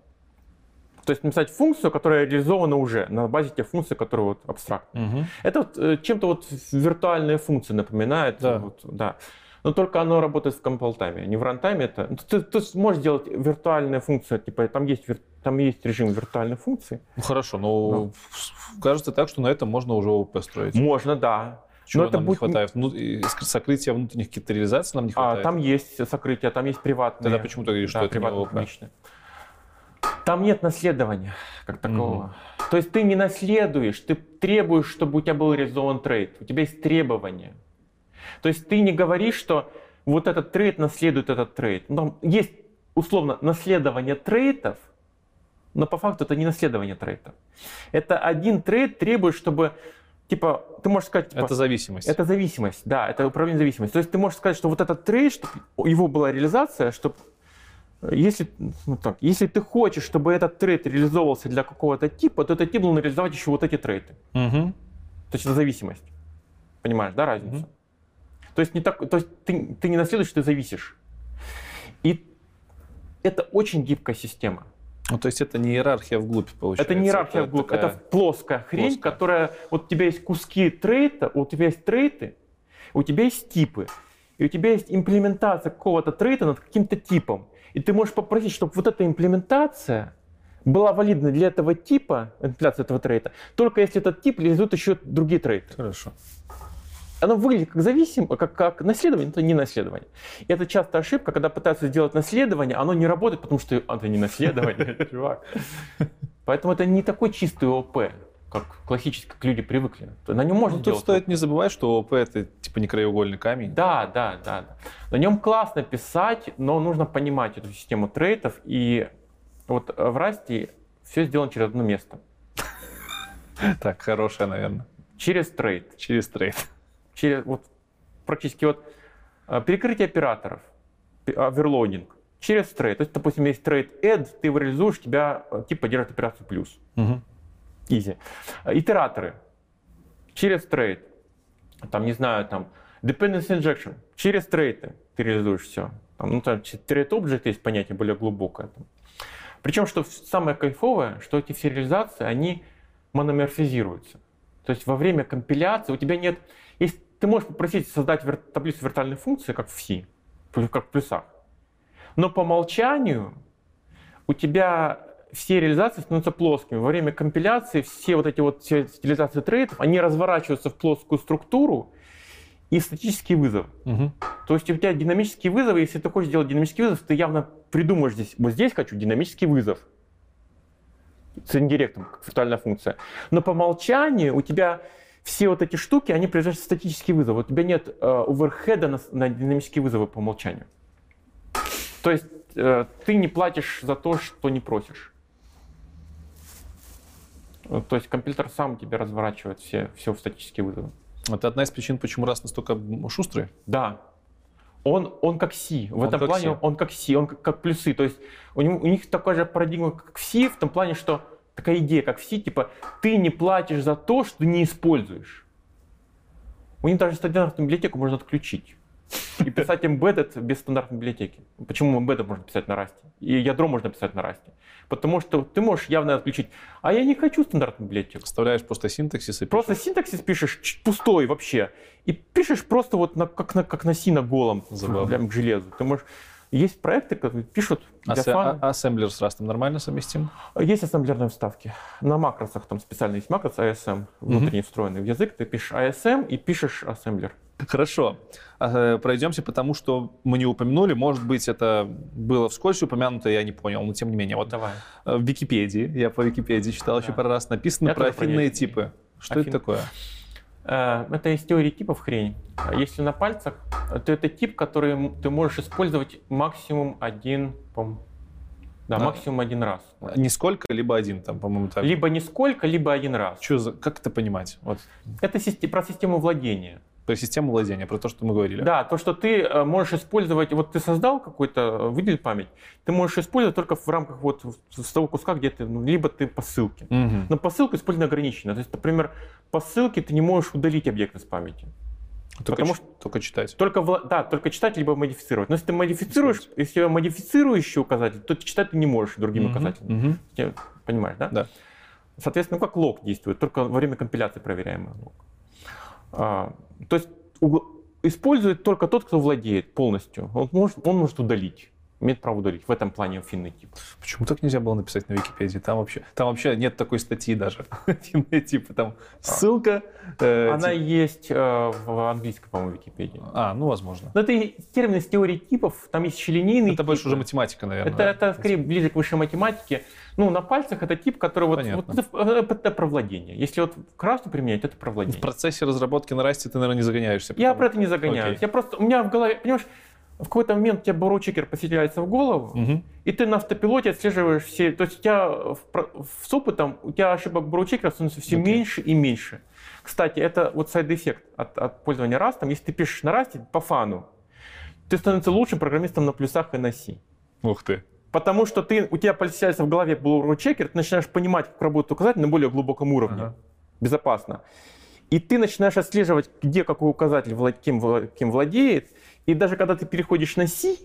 То есть написать функцию, которая реализована уже на базе тех функций, которые вот абстрактны. Мгм. Это вот, э, чем-то вот виртуальные функции напоминает. Да. Вот, да. Но только оно работает в компил-тайме, не в рантайме. Это... ну, Ты, ты сможешь сделать виртуальные функции, типа там есть, там есть режим виртуальной функции. Ну хорошо, но в- кажется так, что на этом можно уже ООП строить. Можно, да. Чего но это нам будет- не хватает? Ну, сокрытия внутренних каких-то реализаций нам не А, хватает. там есть сокрытие, там есть приватные. Тогда почему ты говоришь, что да, это не приватные, ООП? публичные. Там нет наследования как такового. То есть ты не наследуешь, ты требуешь, чтобы у тебя был реализован trait. У тебя есть требования. То есть ты не говоришь, что вот этот trait наследует этот trait. Ну, Там есть условно наследование трейтов, но по факту это не наследование трейтов. Это один trait требует, чтобы типа ты можешь сказать, типа, Это зависимость. это зависимость, да, это управление зависимостью. То есть ты можешь сказать, что вот этот trait, чтобы его была реализация, чтобы если, ну так, если ты хочешь, чтобы этот trait реализовывался для какого-то типа, то этот тип должен реализовать еще вот эти трейты. Мгм. То есть это зависимость. Понимаешь, да, разницу? Мгм. То есть, не так, то есть ты, ты не наследуешь, ты зависишь. И это очень гибкая система. Ну, то есть это не иерархия вглубь, получается. Это не иерархия вглубь, такая- это плоская хрень, плоская. которая... Вот у тебя есть куски трейта, у тебя есть трейты, у тебя есть типы, и у тебя есть имплементация какого-то трейта над каким-то типом. И ты можешь попросить, чтобы вот эта имплементация была валидна для этого типа, имплементация этого трейта, только если этот тип реализует еще другие трейты. Хорошо. Оно выглядит как зависим, как, как наследование, но это не наследование. И это часто ошибка, когда пытаются сделать наследование, оно не работает, потому что это не наследование, чувак. Поэтому это не такой чистый ОП, как классически, как люди привыкли. На нем можно Ну, тут делать. стоит не забывать, что ООП это типа не краеугольный камень. Да, да, да, да. На нем классно писать, но нужно понимать эту систему трейтов. И вот в Расте все сделано через одно место. Так, хорошая, наверное. Через trait. Через trait. через вот практически вот э, перекрытие операторов, пе- overloading через trait. То есть, допустим, есть trait add, ты его реализуешь, тебя э, тип поддерживает операцию плюс. Мгм. Easy. Э, Итераторы через trait. Там, не знаю, там Dependency injection. Через трейты ты реализуешь все. Там, ну, там trait object есть понятие более глубокое. Причем, что самое кайфовое, что эти все реализации, они мономорфизируются. То есть во время компиляции у тебя нет... Есть, ты можешь попросить создать вер, таблицу виртуальной функции, как в C, как в плюсах. Но по умолчанию у тебя все реализации становятся плоскими. Во время компиляции все вот эти вот все стилизации трейдов, они разворачиваются в плоскую структуру и статический вызов. Угу. То есть у тебя динамический вызов, если ты хочешь сделать динамический вызов, ты явно придумаешь здесь, вот здесь хочу динамический вызов с индиректом, как виртуальная функция. Но по умолчанию у тебя все вот эти штуки, они превращаются в статический вызов. У тебя нет э, оверхеда на, на динамические вызовы по умолчанию. То есть э, ты не платишь за то, что не просишь. То есть компьютер сам тебе разворачивает все, все в статические вызовы. Это одна из причин, почему раз настолько шустрый? Да. Он, он как C. В он этом плане C. он как C, он как, как плюсы. То есть у, него, у них такая же парадигма, как в C, в том плане, что такая идея, как в C, типа ты не платишь за то, что не используешь. У них даже стандартную библиотеку можно отключить. И писать embedded без стандартной библиотеки. Почему embedded можно писать на Rust? И ядро можно писать на Rust. Потому что ты можешь явно отключить. А я не хочу стандартную библиотеку. Вставляешь просто синтаксис и пишешь. Просто синтаксис пишешь пустой вообще. И пишешь просто вот на, как, на, как на си на голом. Забавно. Прям к железу. Ты можешь... Есть проекты, которые пишут для фана. А ассемблер с Rust нормально совместим? Есть ассемблерные вставки. На макросах там специально есть макрос ASM, внутренне mm встроенный в язык. Ты пишешь ASM и пишешь ассемблер. Хорошо. А, пройдемся потому что мы не упомянули. Может быть, это было вскользь упомянуто, я не понял, но тем не менее. Вот Давай. Э, в Википедии, я по Википедии читал да. еще пару раз, написано я про афинные типы. Что Афин... это такое? Э, это из теории типов хрень. Если на пальцах, то это тип, который ты можешь использовать максимум один, да, да, максимум один раз. Нисколько, либо один, там, по-моему, так. Либо нисколько, либо один раз. Что за, как это понимать? Вот. Это про систему владения про систему владения, про то, что мы говорили. Да, то, что ты э, можешь использовать, вот ты создал какой-то, э, выделил память, ты можешь использовать только в рамках вот с того куска, где ты, ну, либо ты по ссылке. Угу. Но по ссылке использование ограничено. То есть, например, по ссылке ты не можешь удалить объект из памяти. Только, потому что, только читать. Только, да, только читать, либо модифицировать. Но если ты модифицируешь, Читать. если модифицирующий указатель, то читать ты не можешь другими угу, указателями. Угу. Понимаешь, да? Да. Соответственно, как лог действует, только во время компиляции проверяемый лог. А, то есть использует только тот, кто владеет полностью. Он может, он может удалить имеет право удалить. В этом плане финный тип. Почему так нельзя было написать на Википедии? Там вообще, там вообще нет такой статьи даже. Финные типы. Там ссылка. Э, Она тип... есть э, в английской, по-моему, Википедии. А, ну, возможно. Но это термин из теории типов. Там есть еще линейный Это тип. больше уже математика, наверное. Это, да? это скорее ближе к высшей математике. Ну, на пальцах это тип, который вот, вот это, это про владение. Если вот красную применять, это про владение. В процессе разработки на расте ты, наверное, не загоняешься. Потому... Я про это не загоняюсь. Okay. Я просто, у меня в голове, понимаешь, в какой-то момент у тебя бурочекер поселяется в голову, угу. и ты на автопилоте отслеживаешь все. То есть у тебя в, с опытом у тебя ошибок borrow checker а становится все okay. меньше и меньше. Кстати, это вот side effect от, от пользования растом. Если ты пишешь на расте по фану, ты становишься лучшим программистом на плюсах и на C. Ух ты. Потому что ты, у тебя поселяется в голове borrow checker, ты начинаешь понимать, как работает указатель на более глубоком уровне. Ага. Безопасно. И ты начинаешь отслеживать, где какой указатель кем владеет, и даже когда ты переходишь на C,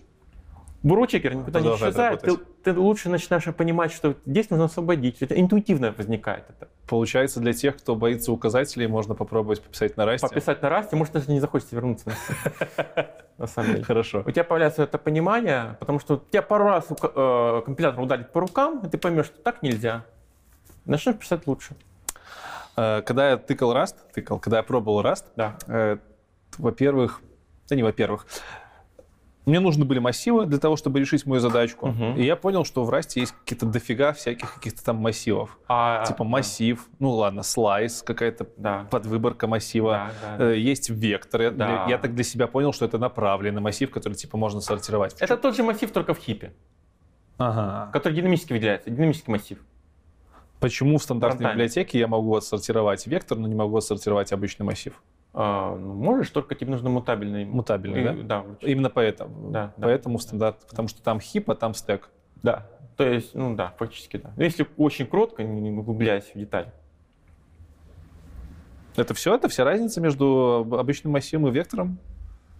бурочекер никуда не исчезает, ты, ты лучше начинаешь понимать, что здесь нужно освободить. Это интуитивно возникает это. Получается, для тех, кто боится указателей, можно попробовать пописать на расте. Пописать на расте, может, даже не захочется вернуться на. На самом деле. Хорошо. У тебя появляется это понимание, потому что тебя пару раз э, компилятор ударит по рукам, и ты поймешь, что так нельзя. Начнешь писать лучше. Э, когда я тыкал Rust, тыкал, когда я пробовал Rust, да. Э, во-первых, да не во-первых. Мне нужны были массивы для того, чтобы решить мою задачку. Угу. И я понял, что в Расте есть какие-то дофига всяких каких-то там массивов. А, типа массив, да. ну ладно, слайс, какая-то да. подвыборка массива. Да, да, Есть вектор. Да. Я так для себя понял, что это направленный массив, который типа можно сортировать. Это тот же массив, только в хипе. Ага. Который динамически выделяется, динамический массив. Почему в стандартной Фронтально. библиотеке я могу отсортировать вектор, но не могу отсортировать обычный массив? А, ну, можешь, только тебе нужно мутабельный. Мутабельный, и, да? Да. Именно поэтому. Да, поэтому да. стандарт, потому что там хип, а там стек. Да. То есть, ну да, фактически да. Но если очень кротко, не углубляясь в детали. Это все? Это вся разница между обычным массивом и вектором?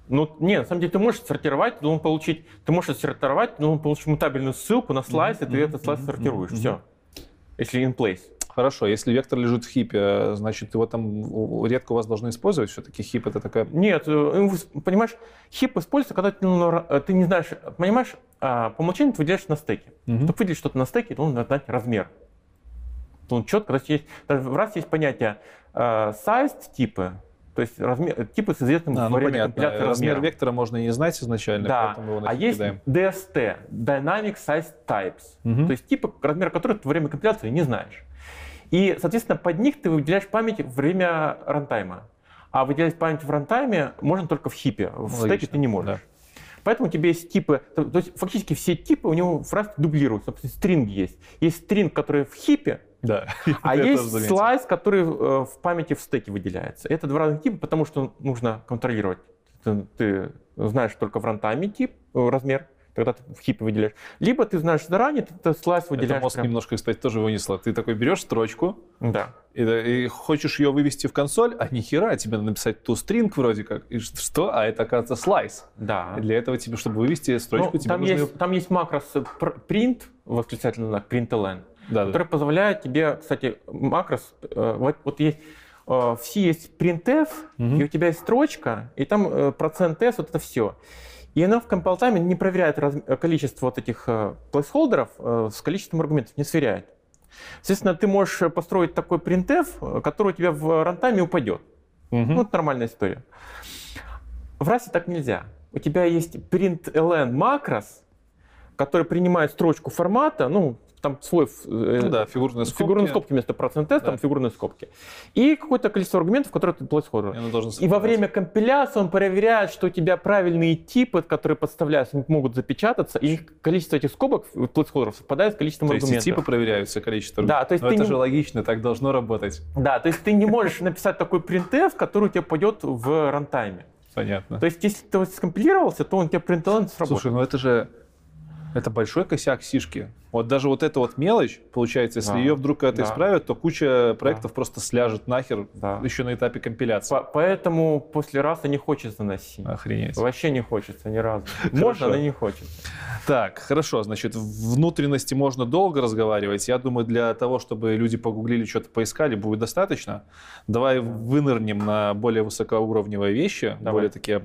Ну, не, на самом деле ты можешь сортировать, ты должен получить, ты можешь сортировать, ты должен получить мутабельную ссылку на слайс, и ты этот слайс сортируешь. Все. Если in place. Хорошо, если вектор лежит в хипе, значит, его там редко у вас должны использовать? Все-таки хип это такая... Нет, э, понимаешь, хип используется, когда ты, ну, ты не знаешь, понимаешь, а, по умолчанию ты выделяешь на стеке. Угу. Чтобы выделить что-то на стеке, ты должен знать размер. Он четко, есть, даже в раз есть понятие э, sized типы, то есть размер, типы с известным а, ну, во время компиляции Размер вектора можно и не знать изначально, да. поэтому его А есть DST, Dynamic Size Types, угу. то есть типы, размер которых ты во время компиляции не знаешь. И, соответственно, под них ты выделяешь память во время рантайма. А выделять память в рантайме можно только в хипе, в Логично. стеке ты не можешь. Да. Поэтому у тебя есть типы, то, то есть фактически все типы у него в Rust дублируются. Стринги есть. Есть стринг, который в хипе, да. А есть слайс, который э, в памяти в стеке выделяется. Это два разных типа, потому что нужно контролировать. Ты, ты знаешь только в рантайме тип, э, размер, тогда ты в хипе выделяешь. Либо ты знаешь заранее, ты этот слайс выделяешь. Это мозг прям... немножко, кстати, тоже вынесло. Ты такой берешь строчку, да. и, и хочешь ее вывести в консоль, а ни хера, тебе надо написать ту стринг вроде как. И что? А это, оказывается, слайс. Да. И для этого тебе, чтобы вывести строчку, ну, тебе там нужно... Есть, там есть макрос print, восклицательный знак, println да, который да. позволяет тебе, кстати, макрос, э, вот, вот есть э, в C есть printf, угу. и у тебя есть строчка, и там э, процент s, вот это все. И оно в compile не проверяет раз, количество вот этих плейсхолдеров с количеством аргументов, не сверяет. Естественно, ты можешь построить такой printf, который у тебя в рантайме упадет. Угу. Ну, это нормальная история. В расе так нельзя. У тебя есть println макрос, который принимает строчку формата, ну, там свой э, ну, да, фигурные скобки. фигурные скобки вместо процент тест, да. там фигурные скобки. И какое-то количество аргументов, которые ты плейсхолдер. И, и во время компиляции он проверяет, что у тебя правильные типы, которые подставляются, могут запечататься, и количество этих скобок плейсхолдеров совпадает с количеством то аргументов. То есть типы проверяются количество Да, то есть Но ты это не... же логично, так должно работать. Да, то есть ты не можешь написать такой printf, который у тебя пойдет в рантайме. Понятно. То есть если ты скомпилировался, то он тебе println сработает. Слушай, ну это же это большой косяк сишки. Вот даже вот эта вот мелочь, получается, если да. ее вдруг когда-то да. исправят, то куча проектов да. просто сляжет нахер да. еще на этапе компиляции. По поэтому после раза не хочется носить. Охренеть. Вообще не хочется ни разу. Можно, но не хочется. Так, хорошо, значит, внутренности можно долго разговаривать. Я думаю, для того, чтобы люди погуглили, что-то поискали, будет достаточно. Давай вынырнем на более высокоуровневые вещи, Давай. более такие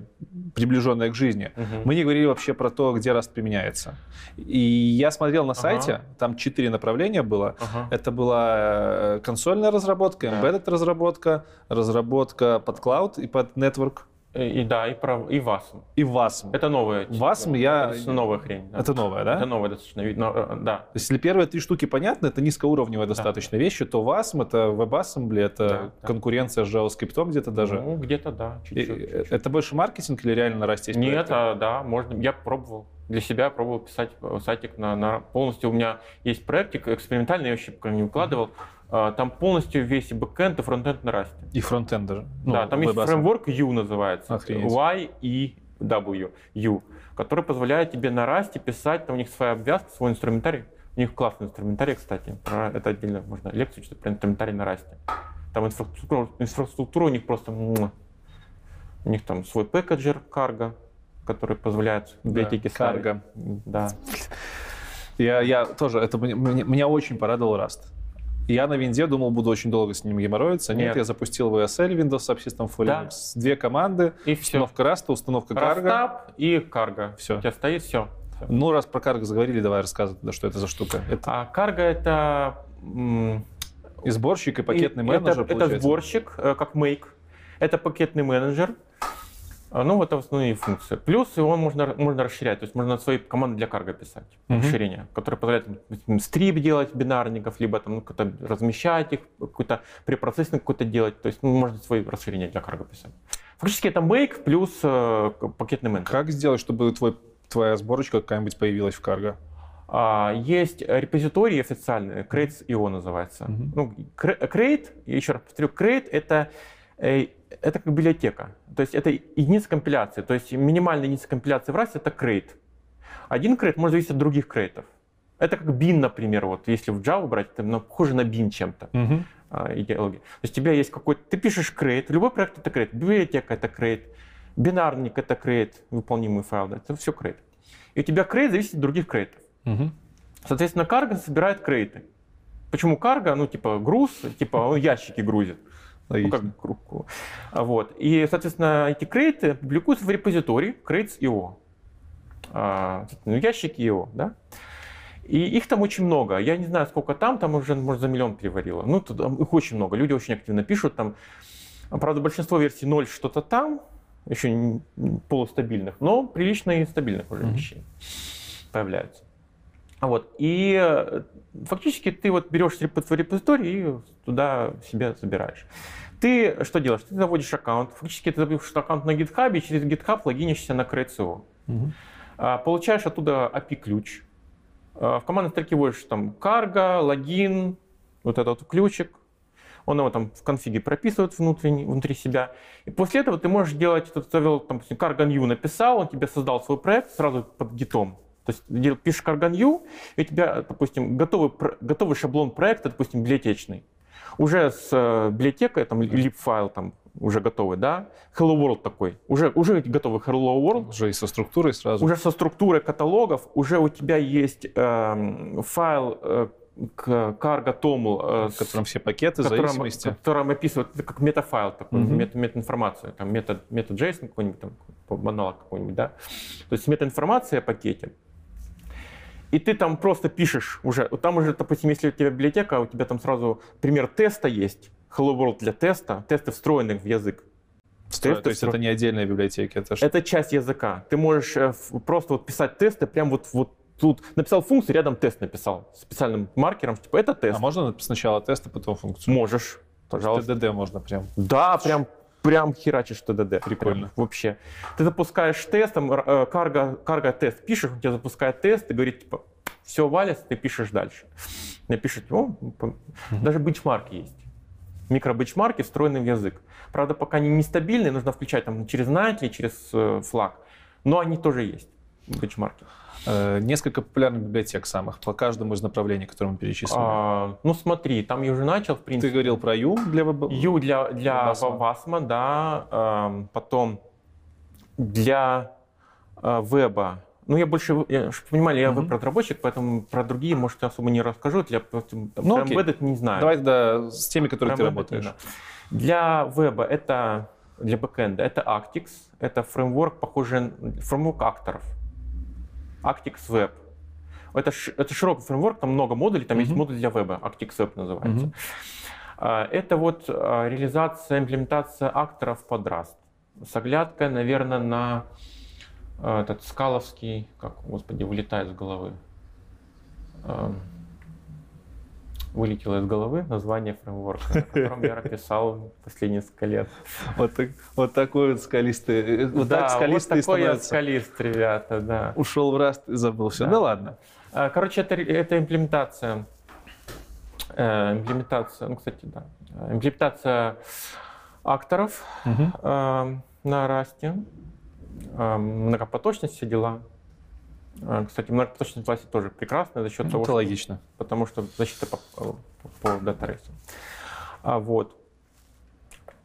приближенные к жизни. Угу. Мы не говорили вообще про то, где Rust применяется. И я смотрел на сайт, сайте, ага. там четыре направления было. Ага. Это была э, консольная разработка, embedded разработка, разработка под cloud и под network. И, да, и, про, и WASM. И WASM. Это новая. WASM я... Это новая хрень. Да. Это новая, да? Это новая достаточно. Но, э, да. То есть, если первые три штуки понятны, это низкоуровневые да. достаточно вещи, то WASM это WebAssembly, это да, конкуренция да. с JavaScript где-то даже. Ну, где-то да. Чуть-чуть, и, чуть-чуть. Это больше маркетинг или реально на расте Нет, а, да, можно. Я пробовал для себя пробовал писать э, сайтик на, на полностью. У меня есть проектик экспериментальный, я вообще пока не укладывал. А, там полностью весь бэкэнд и фронтенд на расте. И фронтенд даже? Ну, да, там есть фреймворк U называется. Охренеть. Y, E, W, U, который позволяет тебе на расте писать, там у них своя обвязка, свой инструментарий. У них классный инструментарий, кстати. Про это отдельно можно лекцию читать про инструментарий на расте. Там инфраструктура, инфраструктура у них просто... У них там свой пэкэджер, карго, который позволяет библиотеке да, Cargo. Да. Я, я тоже, это меня, меня очень порадовал Rust. Я на винде думал, буду очень долго с ним геморроиться. Нет, Нет я запустил VSL Windows Subsystem Full да. Linux. Две команды. И установка все. Rust, установка Cargo. и Cargo. Все. У тебя стоит все. Ну, раз про Cargo заговорили, давай рассказывай, да, что это за штука. Это... А Cargo это... И сборщик, и пакетный и менеджер, это, это сборщик, э, как Make. Это пакетный менеджер. А, ну, это основные функции. Плюс его можно, можно расширять, то есть можно свои команды для карго писать, mm-hmm. расширение, которое позволяет стрип делать бинарников, либо там, ну, как-то размещать их, какой-то препроцессинг какой-то делать, то есть ну, можно свои расширения для карго писать. Фактически это make плюс э, пакетный менеджер. Как сделать, чтобы твой, твоя сборочка какая-нибудь появилась в карго? А, есть репозитории официальные, Crates.io называется. Mm-hmm. Ну, Crate, еще раз повторю, Crate это э, это как библиотека. То есть это единица компиляции. То есть минимальная единица компиляции в Rust это крейт. Один крейт может зависеть от других крейтов. Это как bin, например, вот если в Java брать, это ну, похоже на bin чем-то. Угу. а, идеология. То есть у тебя есть какой-то, ты пишешь create, любой проект это create, библиотека это create, бинарник это create, выполнимый файл, да, это все create. И у тебя create зависит от других крейтов. Мгм. Соответственно, карго собирает крейты. Почему карго? Ну, типа груз, типа он ящики грузит. Ну, как руку. А Вот. И, соответственно, эти крейты публикуются в репозитории crates.io. А, соответственно, ящики .io, да? И их там очень много. Я не знаю, сколько там, там уже, может, за миллион переварило. Ну, тут, там их очень много. Люди очень активно пишут там. А, Правда, большинство версий 0 что-то там, еще полустабильных, но прилично и стабильных уже Мгм. вещей появляются. Вот. И э, фактически ты вот берешь репозиторий и туда себе забираешь. Ты что делаешь? Ты заводишь аккаунт. Фактически ты заводишь аккаунт на GitHub и через GitHub логинишься на Crates.io. Мгм. А, Получаешь оттуда API-ключ. А, В командной строке вводишь там cargo, логин, вот этот вот ключик. Он его там в конфиге прописывает внутренне, внутри себя. И после этого ты можешь делать, ты завел, там, cargo new написал, он тебе создал свой проект сразу под гитом. То есть пишешь new, и у тебя, допустим, готовый, готовый шаблон проекта, допустим, библиотечный. Уже с э, библиотекой, там, lib-файл там уже готовый, да? Hello World такой. Уже, уже готовый Hello World. Уже и со структурой сразу. Уже со структурой каталогов, уже у тебя есть эм, файл э, к cargo toml, э, в котором все пакеты, которым, зависимости. которым описывают это как метафайл такой, Мгм. мета, метаинформацию, там метод, метод JSON какой-нибудь, там, аналог какой-нибудь, да. То есть метаинформация о пакете. И ты там просто пишешь уже, там уже, допустим, если у тебя библиотека, у тебя там сразу пример теста есть, Hello World для теста, тесты встроены в язык. Строй- тесты То есть встро- это не отдельные библиотеки, это? Это часть языка. Ты можешь э, просто вот писать тесты, прям вот, вот тут написал функцию, рядом тест написал специальным маркером, типа это тест. А можно сначала тест, а потом функцию? Можешь, пожалуйста. TDD можно прям. Да, прям прям херачишь TDD. Прикольно. Прям вообще. Ты запускаешь тест, там, э, карго, карго тест пишешь, он тебе запускает тест и говорит, типа, все валится, ты пишешь дальше. Напишет, о, даже бенчмарки есть. Микробенчмарки встроены в язык. Правда, пока они нестабильные, нужно включать там через Nightly, через э, флаг. Но они тоже есть, бенчмарки. Э, Несколько популярных библиотек самых по каждому из направлений, которые мы перечислили. А, ну смотри, там я уже начал, в Ты принципе. говорил про U для веб... Ю для, для Васма. Васма, да. эм, потом для э, веба. Ну, я больше, я, чтоб вы понимали, я веб-разработчик, поэтому про другие, может, я особо не расскажу. Для там, Ну, про embedded не знаю. Давай тогда с теми, которые Про ты работаешь. Для веба это, для бэкэнда, это Actix, это фреймворк, похожий на фреймворк акторов. Actix Web. Это, это широкий фреймворк, там много модулей, там есть Мгм. модуль для веба, Actix Web называется. А, Это вот а, реализация, имплементация акторов под Rust. С оглядкой, наверное, на а, этот скаловский, как, господи, вылетает из головы. Вылетело из головы название фреймворка, на котором я написал последние несколько лет. Вот, так- вот такой вот скалистый. э, Вот да, так скалистый вот такой я становится. скалист, ребята, да. Ушел в раст и забыл все. Да. Да ладно. А, Короче, это, это имплементация. э, Имплементация, ну, кстати, да. Имплементация акторов Мгм. э, на расте. Э, Многопоточность, все дела. Э, Кстати, многопоточность в классе тоже прекрасная за счет того, Это что, логично. потому что защита по, по, по датарейсу. А вот.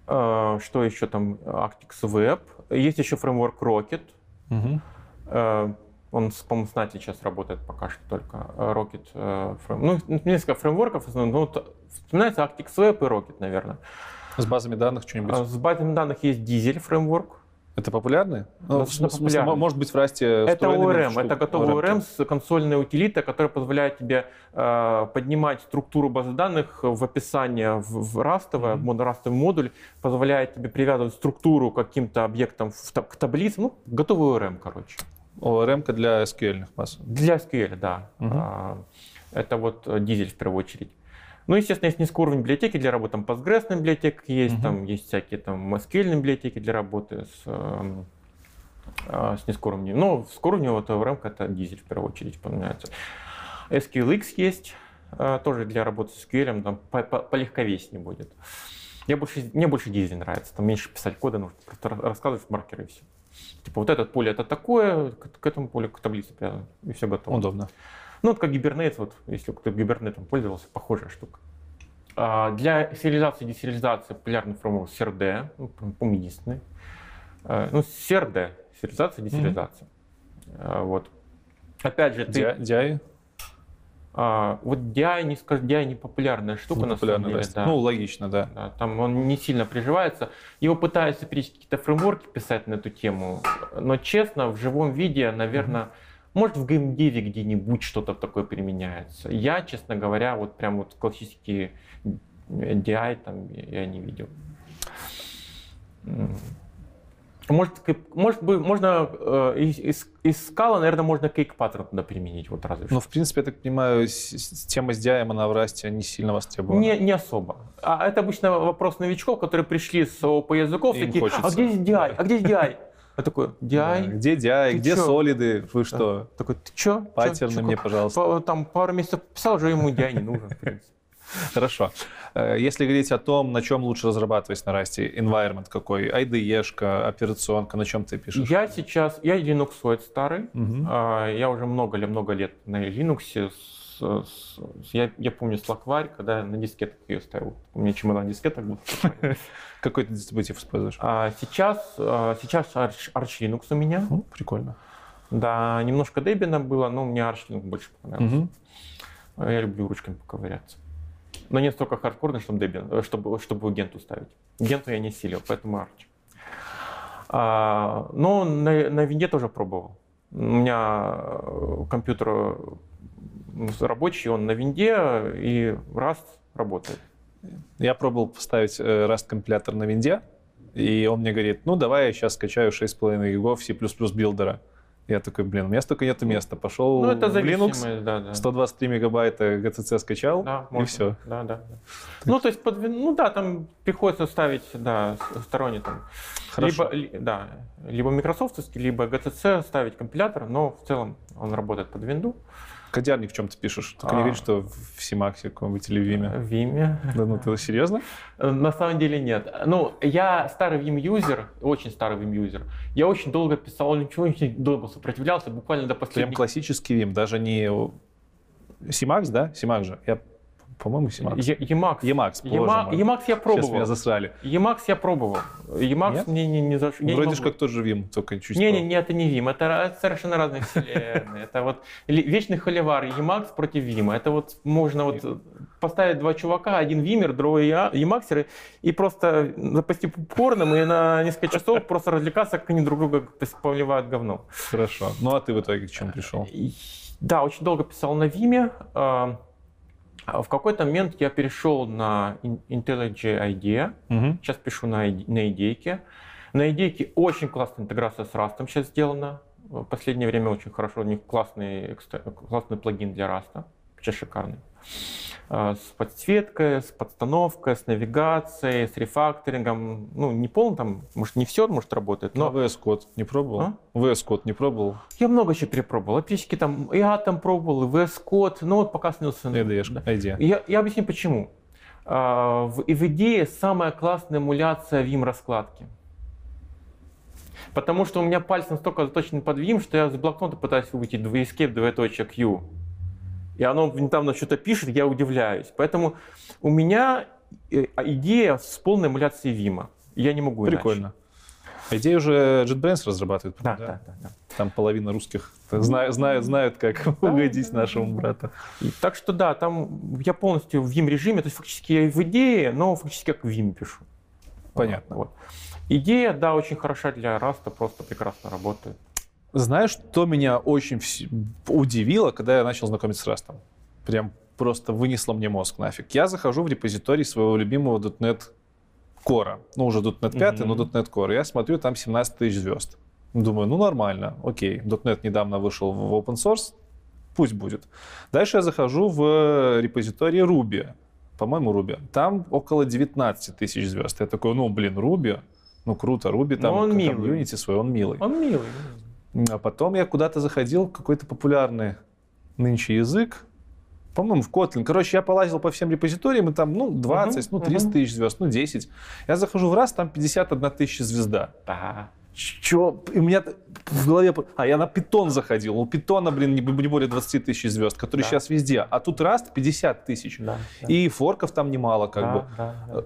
Э, Что еще там? Actix Web. Есть еще фреймворк Rocket. Мгм. Э, Он, по-моему, с Nati сейчас работает пока что только. э, Rocket. э, фрейм- Ну, несколько фреймворков. в основном. Ну, вот вспоминается Actix Web и Rocket, наверное. С базами данных что-нибудь. А С базами данных есть Diesel фреймворк. Это популярный? Ну, в смысле, популярный. мо- может быть, в расте Это ORM, штук- это готовый ORM. ORM с консольной утилитой, которая позволяет тебе э, поднимать структуру базы данных в описание в, в растовое, мод- растовый модуль, позволяет тебе привязывать структуру к каким-то объектам в к таблицам, ну, готовый ORM, короче. ORM для SQL баз. Для SQL, да. А, Это вот э, дизель в первую очередь. Ну, естественно, есть низкоуровневые библиотеки для работы, там Postgres библиотека есть, Мгм. там есть всякие там SQL библиотеки для работы с, эм, а, с низкоуровневыми. Но вскоуровневый это ORM, это дизель в первую очередь упоминается. SQLX есть, э, тоже для работы с SQL, там по- по- полегковеснее будет. Я больше, мне больше дизель нравится, там меньше писать кода, нужно просто ра- рассказывать маркеры и все. Типа вот это поле это такое, к, к этому полю к таблице привязано, и все готово. Удобно. Ну, вот как Гибернет, вот, если кто гибернетом пользовался, похожая штука. А, Для сериализации и десериализации популярный фреймворк CRD, ну, по-моему, единственный. Э, Ну, CRD, сериализация десериализация. Э, Вот. Опять же, ты... DI? а, Вот DI, не скажу, DI не популярная штука, Ну, на самом деле. да. Ну, логично, да. Да, там он не сильно приживается. Его пытаются периодически какие-то фреймворки писать на эту тему, но честно, в живом виде, наверное, может в геймдеве где-нибудь что-то такое применяется. Я, честно говоря, вот прям вот классические DI там я не видел. Может, может быть, можно э, из, из, из скала, наверное, можно кейк паттерн туда применить, вот разве что. Ну, в принципе, я так понимаю, тема с DI она в Расте не сильно востребована. Не, не особо. А это обычно вопрос новичков, которые пришли с ООП языков, Им такие, хочется. а где здесь DI? А где здесь DI? Я такой, Да, DI? Где DI, Ты где чё? солиды, вы что? Такой, ты чё? Паттерны чё, мне, как?» пожалуйста. Там пару месяцев писал, уже ему DI не нужен, в принципе. Хорошо. Э, Если говорить о том, на чем лучше разрабатывать на Расте, environment какой, IDE-шка, операционка, на чем ты пишешь? Я сейчас, я linuxоид старый. А, Я уже много ли много лет на Linux. с- с- с- я, я помню слакварь, когда я на дискетах ее ставил. У меня чемодан дискеток был. Какой ты дистрибутив используешь? А сейчас, а, сейчас Arch, Arch Linux у меня. Ну, прикольно. Да, немножко Debian было, но мне Arch Linux больше понравился. А Я люблю ручками поковыряться. Но не столько хардкорно, чтобы Debian, э, чтобы, чтобы генту ставить. Генту я не силил, поэтому Arch. А, но на, на винде тоже пробовал. У меня э, компьютер э, рабочий, он на винде, и Rust работает. Я пробовал поставить э, Rust компилятор на винде, и он мне говорит, ну давай я сейчас скачаю 6,5 гигов C++ билдера. Я такой, блин, у меня столько нету места. Пошел Ну, это в Linux, да, да. 123 мегабайта GCC скачал, Да, и можно. все. Да, да. Ну, то есть, под ну да, там приходится ставить, да, сторонний там. Хорошо. Либо, ли- да, либо Microsoft, либо GTC ставить компилятор, но в целом он работает под винду. Кодярник в чем ты пишешь? Только не А. говори, что в CMAX каком-нибудь или в Vime. В Vime. Да ну ты серьезно? На самом деле нет. Ну, я старый Vim-юзер, очень старый Vim-юзер. Я очень долго писал, ничего очень долго сопротивлялся, буквально до Прям последнего. классический Vim, даже не CMAX, да? CMAX же. Я, по-моему, CMAX. Emacs. Emacs, боже Ема- мой. Emacs я Сейчас меня пробовал. засрали. Emacs я пробовал. Нет? мне не, не зашел. Вроде же как тот же Vim, только чуть Не, не, не, это не Vim, это совершенно разные вселенные. Это вот вечный холивар Emacs против Vim. Это вот можно вот поставить два чувака, один Вимер, другой Emaxер, и просто запасти попкорном и на несколько часов просто развлекаться, как они друг друга поливают говно. Хорошо. Ну а ты в итоге к чему пришел? Да, очень долго писал на Vime. А, В какой-то момент я перешел на In- IntelliJ IDEA. Мгм. Сейчас пишу на, на идейке. На идейке очень классная интеграция с Rust сейчас сделана. В последнее время очень хорошо. У них классный, классный плагин для Rust. Вообще шикарный. А, С подсветкой, с подстановкой, с навигацией, с рефакторингом. Ну, не полный там, может, не все, может, работает, Но но VS Code не пробовал? А? VS Code не пробовал? я много чего перепробовал. Отличники там, и Atom пробовал, и VS Code, но вот пока снился... IDE-шка, IDE. Я, я объясню почему. А, В, идее самая классная эмуляция Vim раскладки. Потому что у меня пальцы настолько заточены под Vim, что я с блокнота пытаюсь выйти escape двоеточие Q. И оно недавно что-то пишет, я удивляюсь. Поэтому у меня э, идея с полной эмуляцией Vim. Я не могу иначе. Прикольно. IDE уже JetBrains разрабатывает, Да, да? да, да, да. Там половина русских знают, знают, знают как угодить нашему брату. И так что да, там я полностью в Vim режиме, то есть фактически я в идее, но фактически как в Vim пишу. Понятно. Вот. Идея, да, очень хороша для Раста, просто прекрасно работает. Знаешь, что меня очень вс- удивило, когда я начал знакомиться с Растом? Прям просто вынесло мне мозг нафиг. Я захожу в репозиторий своего любимого .NET Core. Ну, уже .NET 5, Мгм. но .NET Core. Я смотрю, там 17 тысяч звезд. Думаю, ну нормально, окей. .NET недавно вышел в open source, пусть будет. Дальше я захожу в репозиторий Ruby. По-моему, Ruby. Там около 19 тысяч звезд. Я такой, ну, блин, Ruby, ну, круто, Ruby, там он к- милый. комьюнити свой, он милый. Он милый. А потом я куда-то заходил, какой-то популярный нынче язык. По-моему, в Kotlin. Короче, я полазил по всем репозиториям, и там, ну, 20, Мгм, ну, 30 мгм. тысяч звезд, ну, 10. Я захожу в раз, там 51 тысяча звезда. Да. Че? У меня в голове... А, я на питон заходил. У питона, блин, не, не более 20 тысяч звезд, который да. сейчас везде. А тут раст 50 тысяч. Да, да. И форков там немало, как да, бы. Да, да.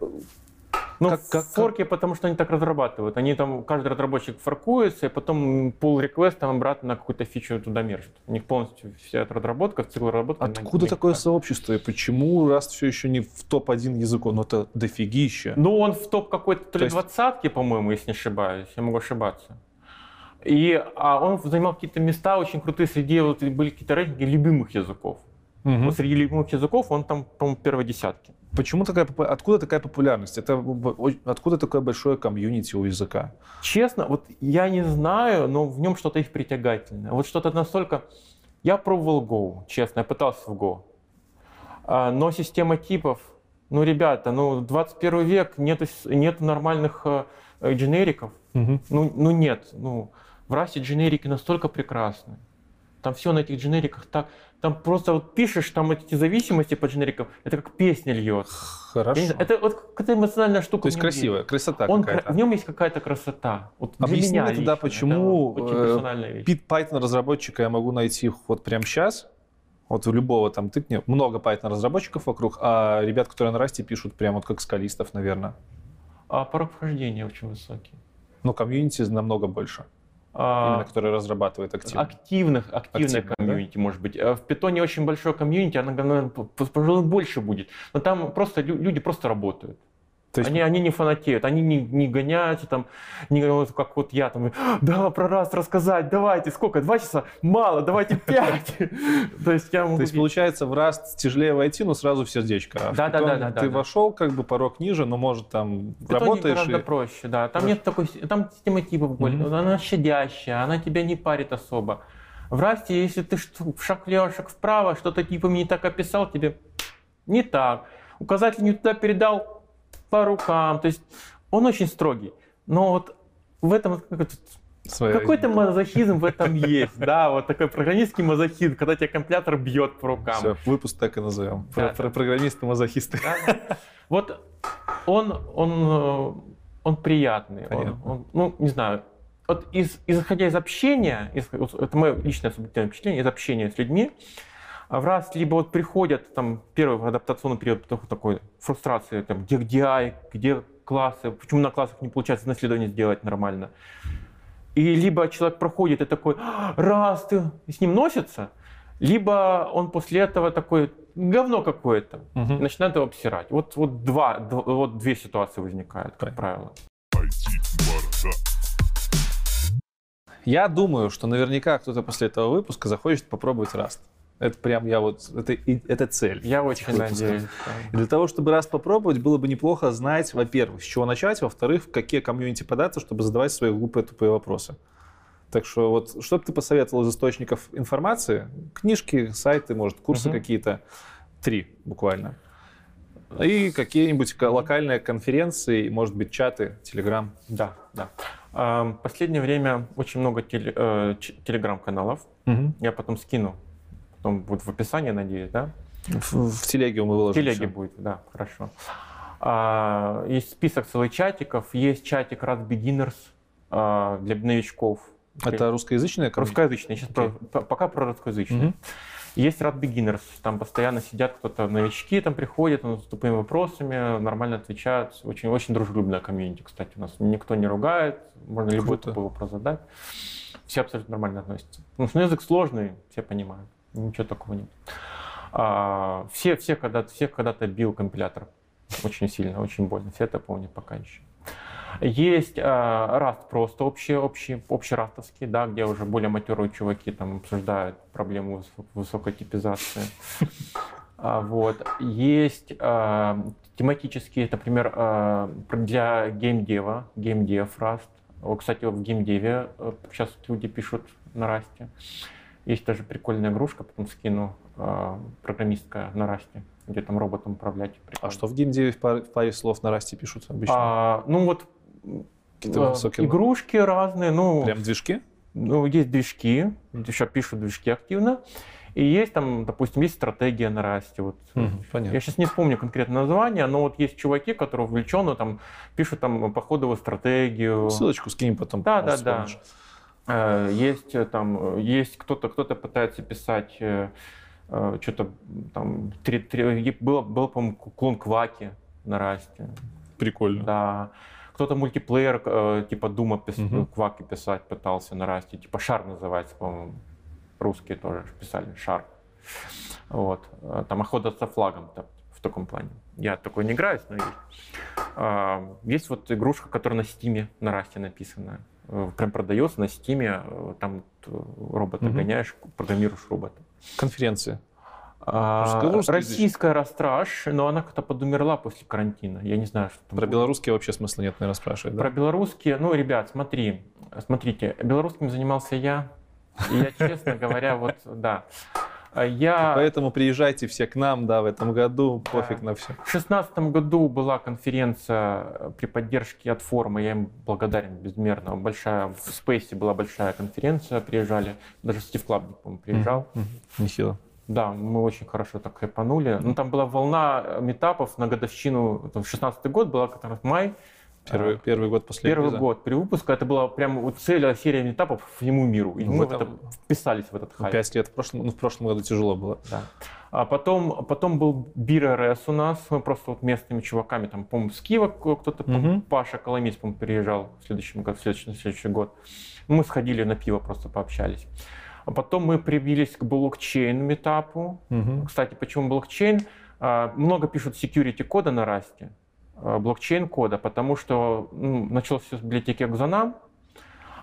Ну, как, как, форки, как... потому что они так разрабатывают. Они там, каждый разработчик форкуется, и потом pull request там обратно на какую-то фичу туда мержит. У них полностью вся эта разработка, цикл разработки. Откуда такое так. сообщество? И почему раз все еще не в топ-1 языков? Ну, это дофигища. Ну, он в топ какой-то то ли двадцатки, есть... по-моему, если не ошибаюсь. Я могу ошибаться. И а он занимал какие-то места очень крутые, среди вот были какие-то рейтинги любимых языков. Угу. Вот среди любимых языков он там, по-моему, первой десятки. Почему такая, откуда такая популярность? Это откуда такое большое комьюнити у языка? Честно, вот я не знаю, но в нем что-то их притягательное. Вот что-то настолько... Я пробовал Go, честно, я пытался в Go. А, но система типов, ну, ребята, ну, 21 век, нет, нет нормальных э, дженериков. Угу. Ну, ну, нет. Ну, в расе дженерики настолько прекрасны. Там все на этих дженериках так... Там просто вот пишешь, там эти зависимости по дженерикам, это как песня льет. Хорошо. Знаю, это вот какая-то эмоциональная штука. То есть красивая, есть. красота Он, какая-то. В нем есть какая-то красота. Вот Объясни мне тогда, почему э, Пит Python разработчика я могу найти вот прямо сейчас, вот у любого там тыкни, много Python разработчиков вокруг, а ребят, которые на расте пишут прямо вот как скалистов, наверное. А порог вхождения очень высокий. Но комьюнити намного больше. А, Именно который разрабатывает активно. Активных, активное Активно, комьюнити, да? может быть. Э, в питоне очень большое комьюнити, оно, пожалуй, больше будет. Но там просто люди просто работают. То есть... они, они не фанатеют, они не, не гоняются там, не как вот я там, да, про раз рассказать, давайте, сколько, два часа? Мало, давайте пять. То есть я То есть получается в раз тяжелее войти, но сразу в сердечко. А да, да, да, да. Ты вошел, как бы порог ниже, но может там работаешь. гораздо проще, да. Там нет такой, там система типов более, она щадящая, она тебя не парит особо. В расте, если ты шаг влево, шаг вправо, что-то типами не так описал, тебе не так. Указатель не туда передал, по рукам. То есть он очень строгий. Но вот в этом какой-то мазохизм в этом есть, да, вот такой программистский мазохизм, когда тебя компилятор бьет по рукам. Все, выпуск так и назовем. Да. Про, про программисты-мазохисты. Да. Вот он, он, э, он приятный. Он, он, ну, не знаю, вот из, исходя из общения, из, это мое личное субъективное впечатление, из общения с людьми, а в раз либо вот приходят там первый адаптационный период такой фрустрации, там, где DI, где классы, почему на классах не получается наследование сделать нормально. И либо человек проходит и такой, «А, раз ты с ним носится, либо он после этого такой, говно какое-то, угу. и начинает его обсирать. Вот, вот, два, вот две ситуации возникают, как правило. Я думаю, что наверняка кто-то после этого выпуска захочет попробовать Rust. Это прям я вот, это, это цель. Я очень надеюсь. И для того, чтобы раз попробовать, было бы неплохо знать, во-первых, с чего начать, во-вторых, в какие комьюнити податься, чтобы задавать свои глупые тупые вопросы. Так что вот, что бы ты посоветовал из источников информации? Книжки, сайты, может, курсы угу. какие-то. Три буквально. И какие-нибудь локальные конференции, может быть, чаты, телеграм. Да, да. В последнее время очень много э, телеграм-каналов. Угу. Я потом скину потом будет в описании, надеюсь, да? В, в телеге мы выложим. В телеге все. будет, да, хорошо. А, есть список целых чатиков, есть чатик Rad Beginners а, для новичков. Это русскоязычная Русскоязычная, сейчас okay. про, пока про русскоязычную. Угу. Есть Rad Beginners, там постоянно сидят кто-то, новички там приходят, с тупыми вопросами, нормально отвечают. Очень, очень дружелюбная комьюнити, кстати, у нас никто не ругает, можно Круто. любой тупой вопрос задать. Все абсолютно нормально относятся. Потому что язык сложный, все понимают. Ничего такого нет. А, все, все когда-то, всех когда-то бил компилятор. Очень сильно, очень больно. Все это помнят пока еще. Есть а, Rust просто общий, общий, общерастовский, да, где уже более матерые чуваки там обсуждают проблему высокой типизации. А, вот. Есть а, тематические, например, а, для геймдева, геймдев Rust. Кстати, в геймдеве сейчас э, люди пишут на Расте. Есть даже прикольная игрушка, потом скину, э, программистка на расте, где там роботом управлять. Прикольно. А что в геймдеве в паре, в паре слов на расте пишут обычно? А, ну вот э, игрушки разные. Ну, Прям движки? Ну, есть движки, еще пишут движки активно. И есть там, допустим, есть стратегия на расте. Вот. Мгм, понятно. Я сейчас не вспомню конкретно название, но вот есть чуваки, которые увлеченно там пишут там походовую стратегию. Ссылочку скинем потом. Да, да, может, да. Э, Есть э, там, э, есть кто-то, кто-то пытается писать что-то там, три, три- было, было, по-моему, клон Кваки на расте. Прикольно. Да. Кто-то мультиплеер, типа Дума пис- Мгм. Кваки писать пытался на расте. Типа Шар называется, по-моему. Русские тоже писали Шар. Вот. Там охота со флагом так, в таком плане. Я такой не играюсь, но есть. Есть вот игрушка, которая на Стиме на расте написана. Э, Прям продается на Стиме. э, Там э, робота Мгм. гоняешь, программируешь робота. Конференции. А, Российская Растраж, но она как-то подумерла после карантина. Я не знаю, что там Про было. белорусские вообще смысла нет, наверное, спрашивать. да? Про белорусские, ну, ребят, смотри, смотрите, белорусским занимался я. И я, честно говоря, вот, да. А Я Поэтому приезжайте все к нам, да, в этом году, пофиг на все. в шестнадцатом году была конференция при поддержке от форума, я им благодарен безмерно. Большая, в Спейсе была большая конференция, приезжали, даже Стив Клабник, по-моему, приезжал. Нехило. Да, мы очень хорошо так хайпанули. Ну, там была волна э, метапов на годовщину, там, 16 год была, как раз май, Первый, А, первый год после Первый релиза. год перевыпуска, это была прям вот цель, серия метапов всему миру. И В мы в это вписались в этот хайп. Пять лет. В прошлом, ну, в прошлом году тяжело было. Да. А потом, потом был Бир РС у нас, мы просто вот местными чуваками, там, по-моему, с Киева кто-то, Мгм. Паша Коломис, по-моему, приезжал в следующем году, в следующий, на следующий год. Мы сходили на пиво, просто пообщались. А потом мы прибились к блокчейн метапу. Мгм. Кстати, почему блокчейн? А, Много пишут security кода на расте, а, блокчейн кода, потому что ну, началось все с библиотеки Axonam.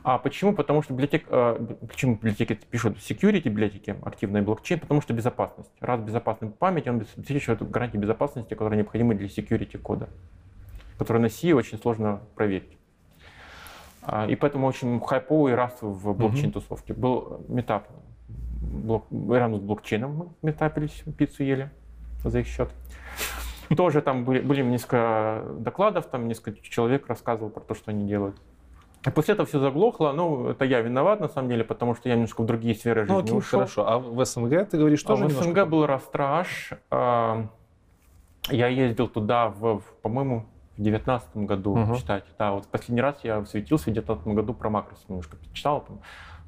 А почему? Потому что библиотек, б- почему библиотеки пишут security библиотеки, активный блокчейн? Потому что безопасность. Раз безопасная память, он обеспечивает гарантии безопасности, которые необходимы для security кода, которые на C очень сложно проверить. А, И поэтому очень хайповый раз в блокчейн-тусовке. Был метап. Блок, рядом с блокчейном мы метапились, пиццу ели за их счет. Тоже там были, были несколько докладов, там несколько человек рассказывал про то, что они делают. И после этого все заглохло. Ну, это я виноват, на самом деле, потому что я немножко в другие сферы Ну, жизни окей, ушел. хорошо. А в СНГ ты говоришь А тоже в немножко СНГ был Растраж. А, Я ездил туда, в, в, по-моему, в девятнадцатом году, Мгм. кстати. Да, вот последний раз я светился в девятнадцатом году про макрос немножко читал. Там,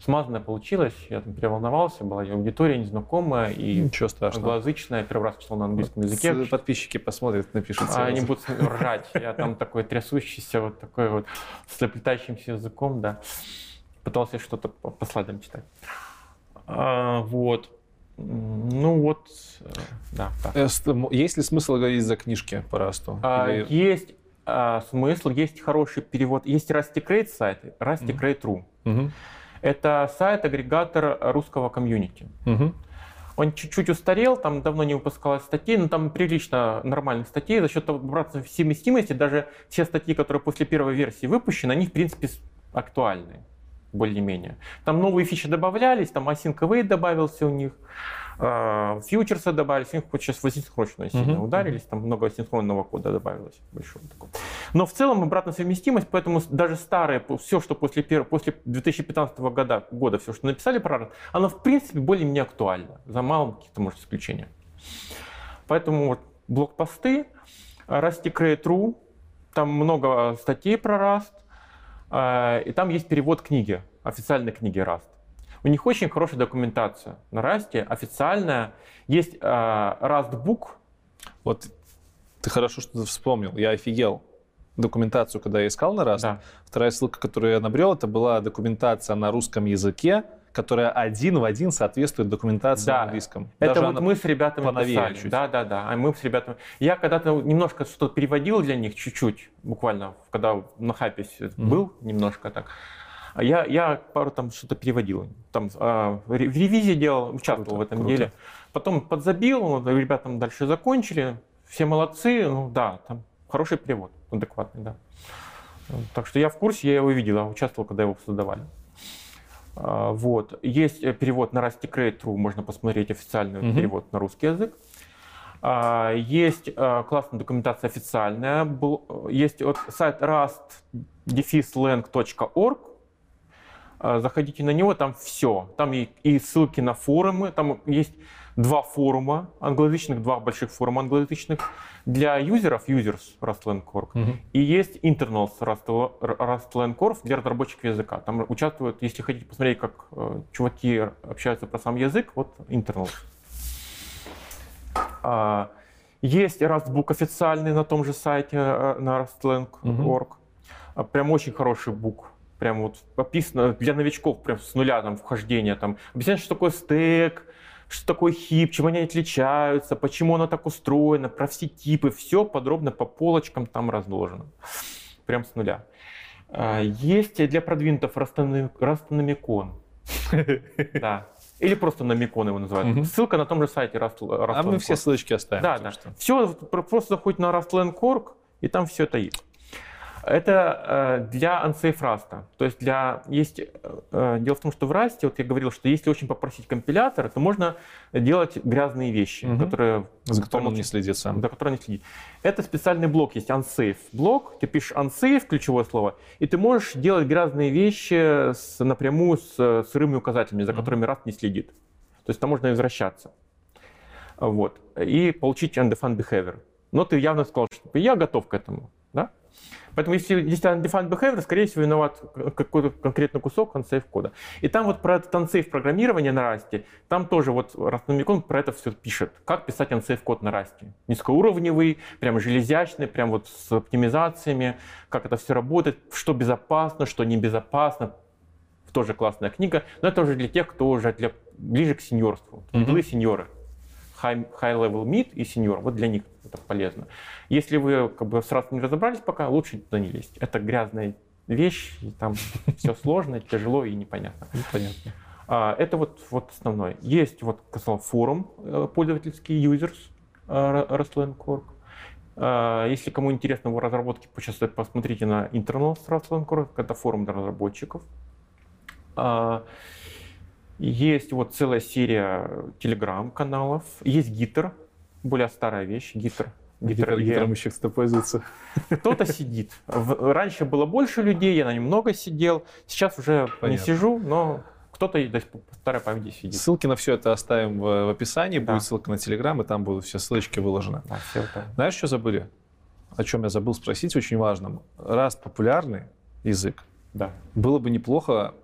смазанное получилось, я там переволновался, была аудитория незнакомая и Ничего страшного. англоязычная. Первый раз читал на английском языке. Подписчики посмотрят, напишут. А они будут ржать. Я там такой трясущийся, вот такой вот, с заплетающимся языком, да. Пытался что-то по, слайдам читать. А, вот. Ну вот, э, да, так. Э, Есть ли смысл говорить за книжки по Расту? А, Или- Есть а, смысл, есть хороший перевод. Есть Rusty сайт, Rusty Мгм. Это сайт-агрегатор русского комьюнити. Мгм. Он чуть-чуть устарел, там давно не выпускалось статей, но там прилично нормальных статей. За счет обратной совместимости даже те статьи, которые после первой версии выпущены, они в принципе актуальны более-менее. Там новые фичи добавлялись, там async await добавился у них, а, фьючерсы добавились, у них вот сейчас в асинхронную сильно Мгм. ударились, там много асинхронного кода добавилось. Большого такого. Но в целом обратная совместимость, поэтому даже старые, все, что после, пер- после 2015 года, года, все, что написали про Rust, оно в принципе более-менее актуально, за малым каких-то, может, исключением. Поэтому вот блокпосты, Rusty Create.ru, там много статей про Rust, а, и там есть перевод книги, официальной книги Rust. У них очень хорошая документация на Rust, официальная. Есть а, Rust Book, Вот ты хорошо что вспомнил. Я офигел. Документацию, когда я искал на Раст, да, вторая ссылка, которую я набрел, это была документация на русском языке, которая один в один соответствует документации Да. на английском. Это Даже вот мы с ребятами писали. чуть. Да, да, да. А мы с ребятами. Я когда-то немножко что-то переводил для них, чуть-чуть, буквально, когда на Мгм. был, немножко так. А Я, я пару там что-то переводил. Там а, в ре- в ревизии делал, участвовал Круто, в этом круто. деле. Потом подзабил, ребята там дальше закончили. Все молодцы. Ну да, там хороший перевод, адекватный, да. Так что я в курсе, я его видел, я участвовал, когда его создавали. А, Вот. Есть э, перевод на rusticrate.ru, можно посмотреть официальный Мгм. перевод на русский язык. А, Есть а, классная документация официальная. Был- Есть вот сайт rust-lang.org. А, заходите на него, там все. Там и ссылки на форумы, там есть два форума англоязычных, два больших форума англоязычных для юзеров, users Rust.Lang.org, Мгм. и есть internals Rust- Rust.Lang.org для разработчиков языка. Там участвуют, если хотите посмотреть, как э, чуваки общаются про сам язык, вот internals. А, есть Rustbook официальный на том же сайте э, на Rust.Lang.org. А, Прям очень хороший бук. Прям вот описано для новичков прям с нуля там вхождения. Там объясняет, что такое стек, что такое хип, чем они отличаются, почему оно так устроено, про все типы, все подробно по полочкам там разложено. Прям с нуля. А, Есть для Rustana- Rustanalycon. Да. Или просто намикон его называют. Ссылка на том же сайте Rust, А мы все ссылочки оставим. Да, да. что. Все, просто заходите на Rust.Lang.org, и там все это есть. Это э, для unsafe Rust. То есть для есть э, э, дело в том, что в Rust, вот я говорил, что если очень попросить компилятор, то можно делать грязные вещи, Мгм. которые За которым он не следит сам. за который не следит. Это специальный блок есть unsafe блок. Ты пишешь unsafe ключевое слово, и ты можешь делать грязные вещи с, напрямую с сырыми указателями, за Мгм. которыми Rust не следит. То есть там можно извращаться. Вот. И получить undefined behavior. Но ты явно сказал, что я готов к этому. Поэтому если есть undefined behavior, скорее всего, виноват какой-то конкретный кусок unsafe кода. И там вот про этот unsafe программирование на расте, там тоже вот Rustnomicon про это все пишет. Как писать unsafe код на расте. Низкоуровневый, прям железячный, прям вот с оптимизациями, как это все работает, что безопасно, что небезопасно. Тоже классная книга, но это уже для тех, кто уже для, ближе к сеньорству. Были сеньоры. High, high level mid и сеньор. Вот для них это полезно. Если вы как бы сразу не разобрались пока, лучше туда не лезть. Это грязная вещь, и там все сложно, тяжело и непонятно. Ну, Понятно. А, Это вот, вот основное. Есть, вот, сказал, форум э, пользовательский users э, Rustlang.org. А, Если кому интересно его разработки, почувствовать, посмотрите на internal Rustlang.org. Это форум для разработчиков. А, Есть вот целая серия телеграм-каналов. Есть Гитер, более старая вещь, Гитер. Гитар, гитаром еще кто пользуется. Кто-то сидит. Раньше было больше людей, я на нем много сидел. Сейчас уже не Понятно. сижу, но кто-то и до старой памяти сидит. Ссылки на все это оставим в, описании. Да. Будет ссылка на Телеграм, и там будут все ссылочки выложены. Да, всё это. Знаешь, что забыли? О чем я забыл спросить, очень важным. Раз популярный язык, Да. было бы неплохо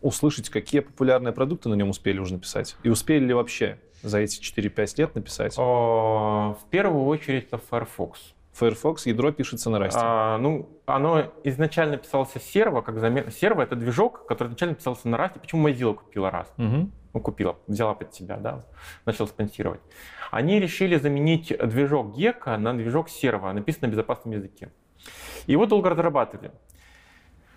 услышать, какие популярные продукты на нем успели уже написать. И успели ли вообще за эти 4-5 лет написать. О, В первую очередь это Firefox. Firefox ядро пишется на расте. А, ну, оно изначально писался серво, как замена. Серво это движок, который изначально писался на расте. Почему Mozilla купила Rust? Мгм. ну, купила, взяла под себя, да, начал спонсировать. Они решили заменить движок Gecko на движок Servo, написанный на безопасном языке. Его долго разрабатывали.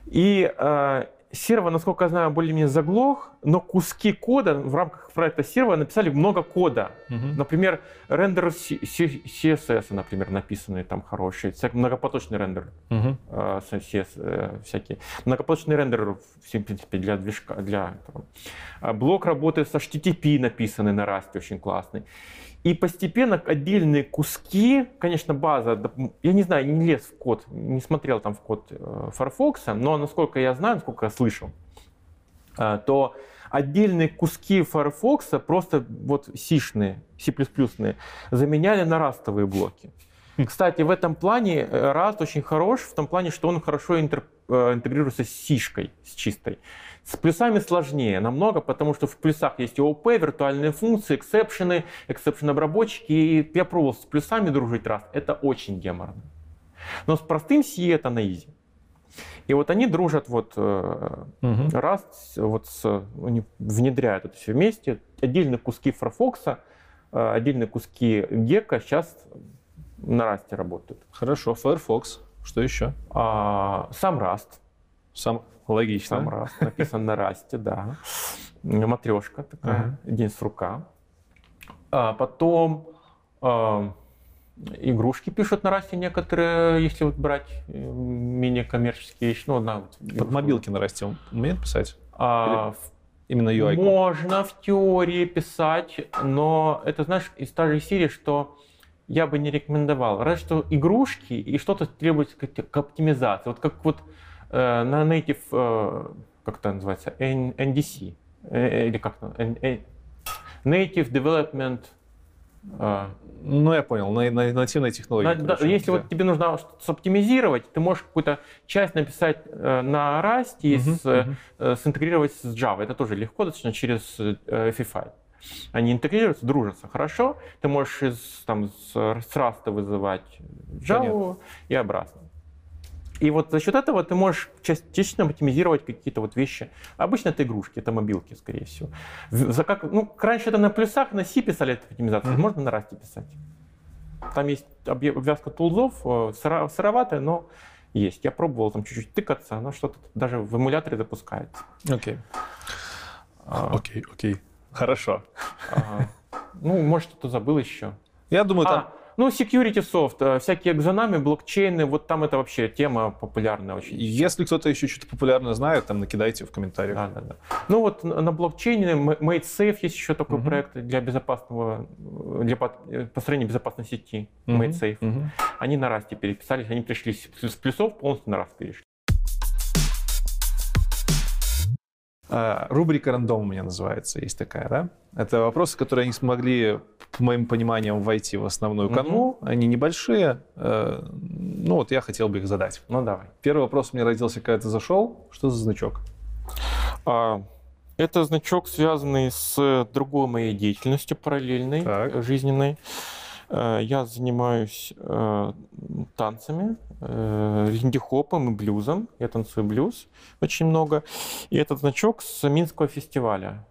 И э, Servo, насколько я знаю, более-менее заглох, но куски кода в рамках проекта Servo написали много кода. Мгм. Например, рендер CSS, например, написанный там хороший, всяк- многопоточный рендер э, с- CS, э, всякие. Многопоточный рендер, в принципе, для движка, для этого. А Блок работы с HTTP написанный на Rust, очень классный. И постепенно отдельные куски, конечно, база, я не знаю, не лез в код, не смотрел там в код э, Firefox, но насколько я знаю, насколько я слышал, э, то отдельные куски Firefox просто вот сишные, C++-ные, заменяли на растовые блоки. Кстати, в этом плане э, Rust очень хорош, в том плане, что он хорошо интер- интегрируется с сишкой, с чистой. С плюсами сложнее намного, потому что в плюсах есть ООП, виртуальные функции, эксепшены, exception обработчики. И я пробовал с плюсами дружить Rust, это очень геморно. Но с простым C это на изи. И вот они дружат вот Мгм. Rust, вот с, они внедряют это все вместе. Отдельные куски Firefox, э, отдельные куски Gecko сейчас на Rust работают. Хорошо, Firefox. Что еще? А, сам Rust, Сам логично. сам Rust написан на Rust, да. Матрешка такая, Ага. день с рука. А потом а, игрушки пишут на Rust некоторые, если вот брать э, менее коммерческие вещи. Ну, вот Под мобилки на расте он умеет писать? А, Именно UI. -ку? Можно в теории писать, но это, знаешь, из той же серии, что я бы не рекомендовал. Разве что игрушки и что-то требуется к, к оптимизации. Вот как вот на native, э, как это называется, NDC, э, или как э, Native Development э, Ну, я понял, на, на нативной технологии. на- да, если да. вот тебе нужно что-то оптимизировать, ты можешь какую-то часть написать э, на Rust и Мгм, с, э, мгм. э, синтегрировать с Java. Это тоже легко достаточно через э, FFI. Они интегрируются, дружатся хорошо. Ты можешь из, там, с, с Rust вызывать Java Понятно. и обратно. И вот за счет этого ты можешь частично оптимизировать какие-то вот вещи. Обычно это игрушки, это мобилки, скорее всего. За как, ну, раньше это на плюсах, на C писали эту оптимизацию, Мгм. можно на Rust писать. Там есть обвязка тулзов, э, сыроватая, но есть. Я пробовал там чуть-чуть тыкаться, оно что-то даже в эмуляторе запускается. Окей. А, Окей, окей. Хорошо. а, ну, может, что-то забыл еще. Я думаю, там... Ну, security софт, э, всякие экзонами, блокчейны, вот там это вообще тема популярная очень. Если кто-то еще что-то популярное знает, там накидайте в комментариях. Да, да, да. Ну вот на блокчейне М- MadeSafe есть еще такой Мгм. проект для безопасного, э, для э, построения безопасной сети Мгм, MadeSafe. мгм. Они на Расте переписались, они пришли с плюсов полностью на Раст перешли. Рубрика «Рандом» у меня называется, есть такая, да? Это вопросы, которые не смогли, по моим пониманиям, войти в основную канву. Они небольшие. э, Ну вот я хотел бы их задать. Ну давай. Первый вопрос у меня родился, когда ты зашел. Что за значок? А, Это значок, связанный с другой моей деятельностью параллельной, Так. жизненной. Э, Я занимаюсь э, танцами, э, линди-хопом и блюзом. Я танцую блюз очень много. И этот значок с Минского фестиваля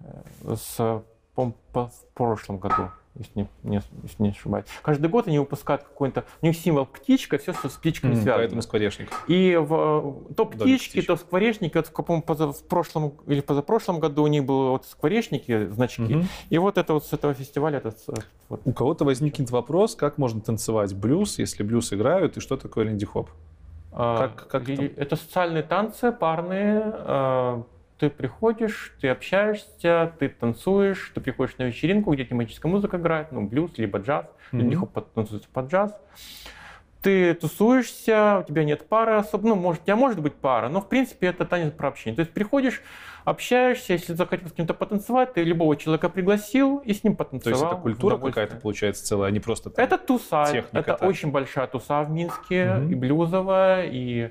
э, с, в прошлом году, если не, не- если не ошибаюсь. Каждый год они выпускают какой-то... У них символ птичка, все, что с птичками М, связано. Поэтому скворечник. И в, э, то птички, птичек. то скворечники, вот в, каком, поза- в прошлом или позапрошлом году у них было вот скворечники, значки. Мгм. И вот это вот с этого фестиваля, этот, э, вот. У кого-то возникнет вопрос, как можно танцевать блюз, если блюз играют, и что такое линди-хоп? А, Как- как там? это социальные танцы, парные. Ты приходишь, ты общаешься, ты танцуешь, ты приходишь на вечеринку, где тематическая музыка играет, ну, блюз, либо джаз, линди-хоп под- танцуется под джаз. Ты тусуешься, у тебя нет пары особо, ну, может, у тебя может быть пара, но, в принципе, это танец про общение. То есть приходишь, общаешься, если захотел с кем-то потанцевать, ты любого человека пригласил и с ним То потанцевал. есть это культура какая-то получается целая, а не просто там- Это туса, это так. очень большая туса в Минске, Мгм. и блюзовая, и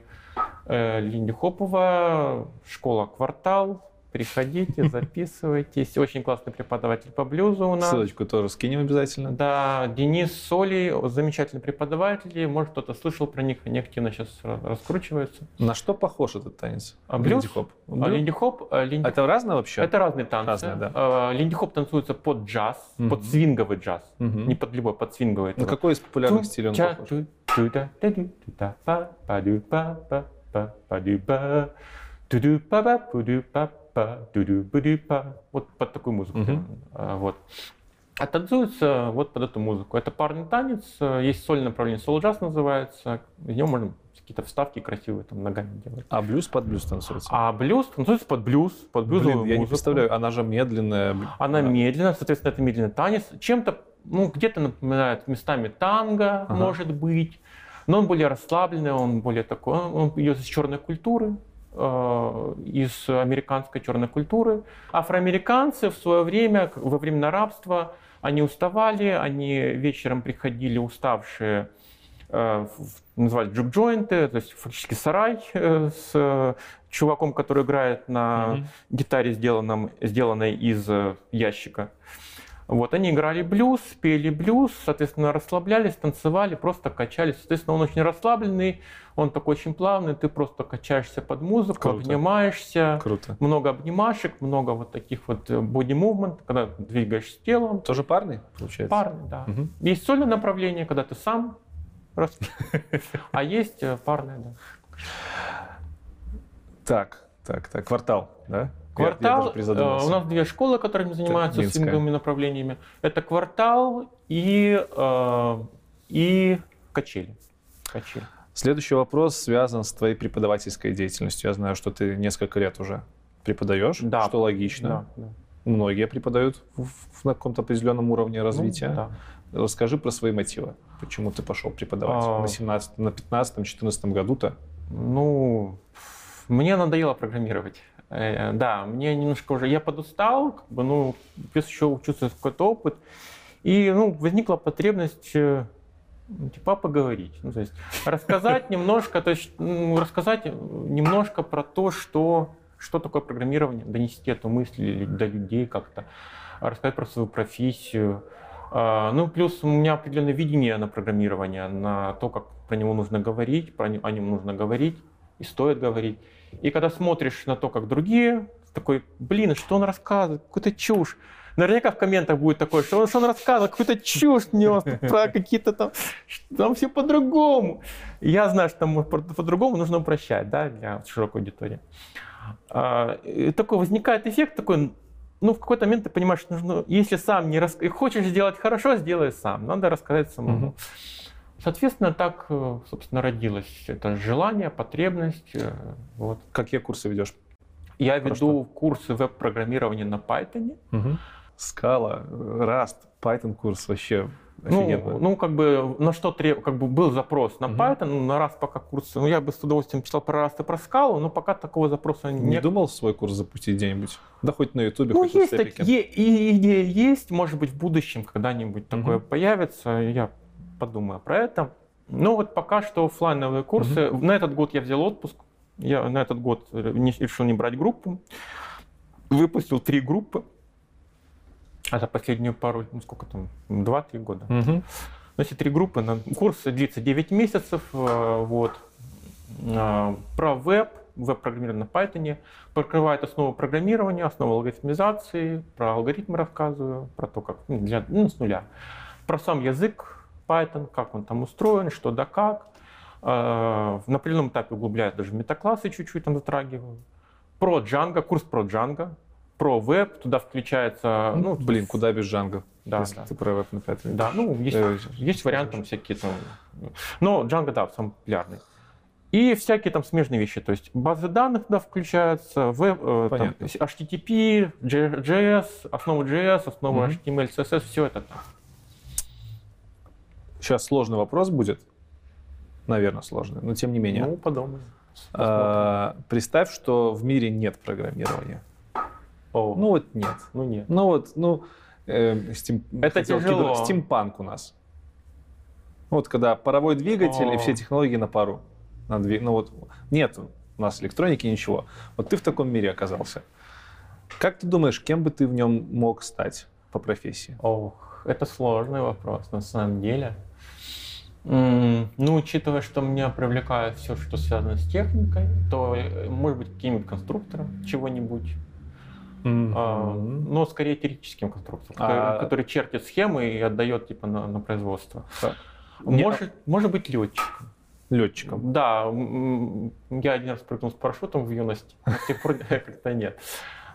э, линди-хоповая, школа «Квартал». Приходите, записывайтесь. Очень классный преподаватель по блюзу у нас. Ссылочку тоже скинем обязательно. Да, Денис Соли, замечательные преподаватели. Может, кто-то слышал про них, они активно сейчас ра- раскручиваются. На что похож этот танец? А блюз? Линди-хоп. А Блюз? линди-хоп, а, линди- Это разное вообще? это разные танцы. Разные, да. А, Линди-хоп танцуется под джаз, Мгм. под свинговый джаз. Мгм. Не под любой, под свинговый. На какой из популярных стилей он похож? Таду- туда- па- паду- па- па- па- па. Туду- па- па- па- па, туду- буду- па. Вот под такую музыку. Мгм. А, Вот. А танцуется вот под эту музыку. Это парный танец, э, есть сольное направление, соло-джаз называется. В нем можно какие-то вставки красивые там ногами делать. А блюз под блюз танцуется? А блюз танцуется под блюз, под блюзовую Блин, я не представляю, она же медленная. Она Да. медленная, соответственно, это медленный танец. Чем-то, ну, где-то напоминает местами танго, Ага. может быть. Но он более расслабленный, он более такой, он, идет из черной культуры, э, из американской черной культуры. Афроамериканцы в свое время, во времена рабства, они уставали, они вечером приходили уставшие э, называли джук-джойнты, то есть фактически сарай э, с чуваком, который играет на Мгм. гитаре, сделанном, сделанной из ящика. Вот, они играли блюз, пели блюз, соответственно, расслаблялись, танцевали, просто качались. Соответственно, он очень расслабленный, он такой очень плавный, ты просто качаешься под музыку, Круто. обнимаешься. Круто. Много обнимашек, много вот таких вот боди movement, когда ты двигаешь телом. Тоже парный, получается? Парный, да. Мгм. Есть сольное направление, когда ты сам, а есть э, парное, да. Так, так, так. Квартал, да? Я- я Квартал, даже призадумался. э, у нас две школы, которыми занимаются Минская. свинговыми направлениями. Это квартал и, э, и качели. Качели. Следующий вопрос связан с твоей преподавательской деятельностью. Я знаю, что ты несколько лет уже преподаешь, Да. что логично. Да, да. Многие преподают в, в- на каком-то определенном уровне развития. Ну, да. Расскажи про свои мотивы. Почему ты пошел преподавать А. на 17, на 15-14 году-то? Ну, Мне надоело программировать. Э, да, мне немножко уже, я подустал, как бы, ну, плюс еще чувствую какой-то опыт. И, ну, возникла потребность э, типа поговорить. Ну, то есть рассказать немножко, то есть ну, рассказать немножко про то, что, что такое программирование, донести эту мысль до людей как-то, рассказать про свою профессию. А, ну, плюс у меня определенное видение на программирование, на то, как про него нужно говорить, про о нем нужно говорить и стоит говорить. И когда смотришь на то, как другие, такой, блин, что он рассказывает, какую-то чушь. Наверняка в комментах будет такое, что он, что он рассказывал, какую-то чушь нес про какие-то там, там все по-другому. Я знаю, что там по-другому нужно упрощать, да, для широкой аудитории. А, такой возникает эффект такой, ну, в какой-то момент ты понимаешь, что нужно, если сам не рас... хочешь сделать хорошо, сделай сам. Надо рассказать самому. Соответственно, так, э, собственно, родилось это желание, потребность. Э, вот. Какие курсы ведешь? Я веду курсы веб-программирования на Python. Угу. Scala, Rust, Python курс вообще ну, ну, как бы на что треб... как бы был запрос на Python, ну, на раз пока курс, ну, я бы с удовольствием читал про Rust и про Scala, но пока такого запроса не... Не думал свой курс запустить где-нибудь? Да хоть на Ютубе, ну, хоть есть на так, е- и идея есть, может быть, в будущем когда-нибудь uh такое появится, я подумаю про это. Ну, вот пока что офлайновые курсы. uh На этот год я взял отпуск, я на этот год не, решил не брать группу, выпустил три группы, а за последнюю пару, ну сколько там, два-три года. Угу. Значит, три группы. На курс длится 9 месяцев. Э, вот. Э, про веб, веб-программирование на Python, покрывает основу программирования, основу алгоритмизации, про алгоритмы рассказываю, про то, как ну, для, ну, с нуля. Про сам язык Python, как он там устроен, что да как. Э, на определенном этапе углубляюсь даже метаклассы чуть-чуть там затрагиваю. Про Django, курс про Django, про веб, туда включается... Ну, блин, куда без Django, да, если да. ты про веб на 5 Да, ну, есть, э, есть варианты там всякие там... Но Django, да, самый популярный. И всякие там смежные вещи, то есть базы данных туда включаются, веб, э, там, HTTP, JS, основа JS, основа mm-hmm. HTML, CSS, все это там. Сейчас сложный вопрос будет, наверное, сложный, но тем не менее. Ну, подумай. А, представь, что в мире нет программирования. О. Ну вот нет. Ну нет. Ну вот, ну, э, стим, это тяжело. Кибер, стимпанк у нас. Вот когда паровой двигатель О. и все технологии на пару. На двиг... Ну вот нет у нас электроники ничего. Вот ты в таком мире оказался. Как ты думаешь, кем бы ты в нем мог стать по профессии? Ох, это сложный вопрос на самом деле. Ну, учитывая, что меня привлекает все, что связано с техникой, то, э, может быть, каким-нибудь конструктором чего-нибудь. Mm-hmm. А, но скорее теоретическим конструктором, а... который, который чертит схемы и отдает типа на, на производство. Может, Не... может быть летчиком. Летчиком. Да, я один раз прыгнул с парашютом в юности, но с тех пор как-то нет.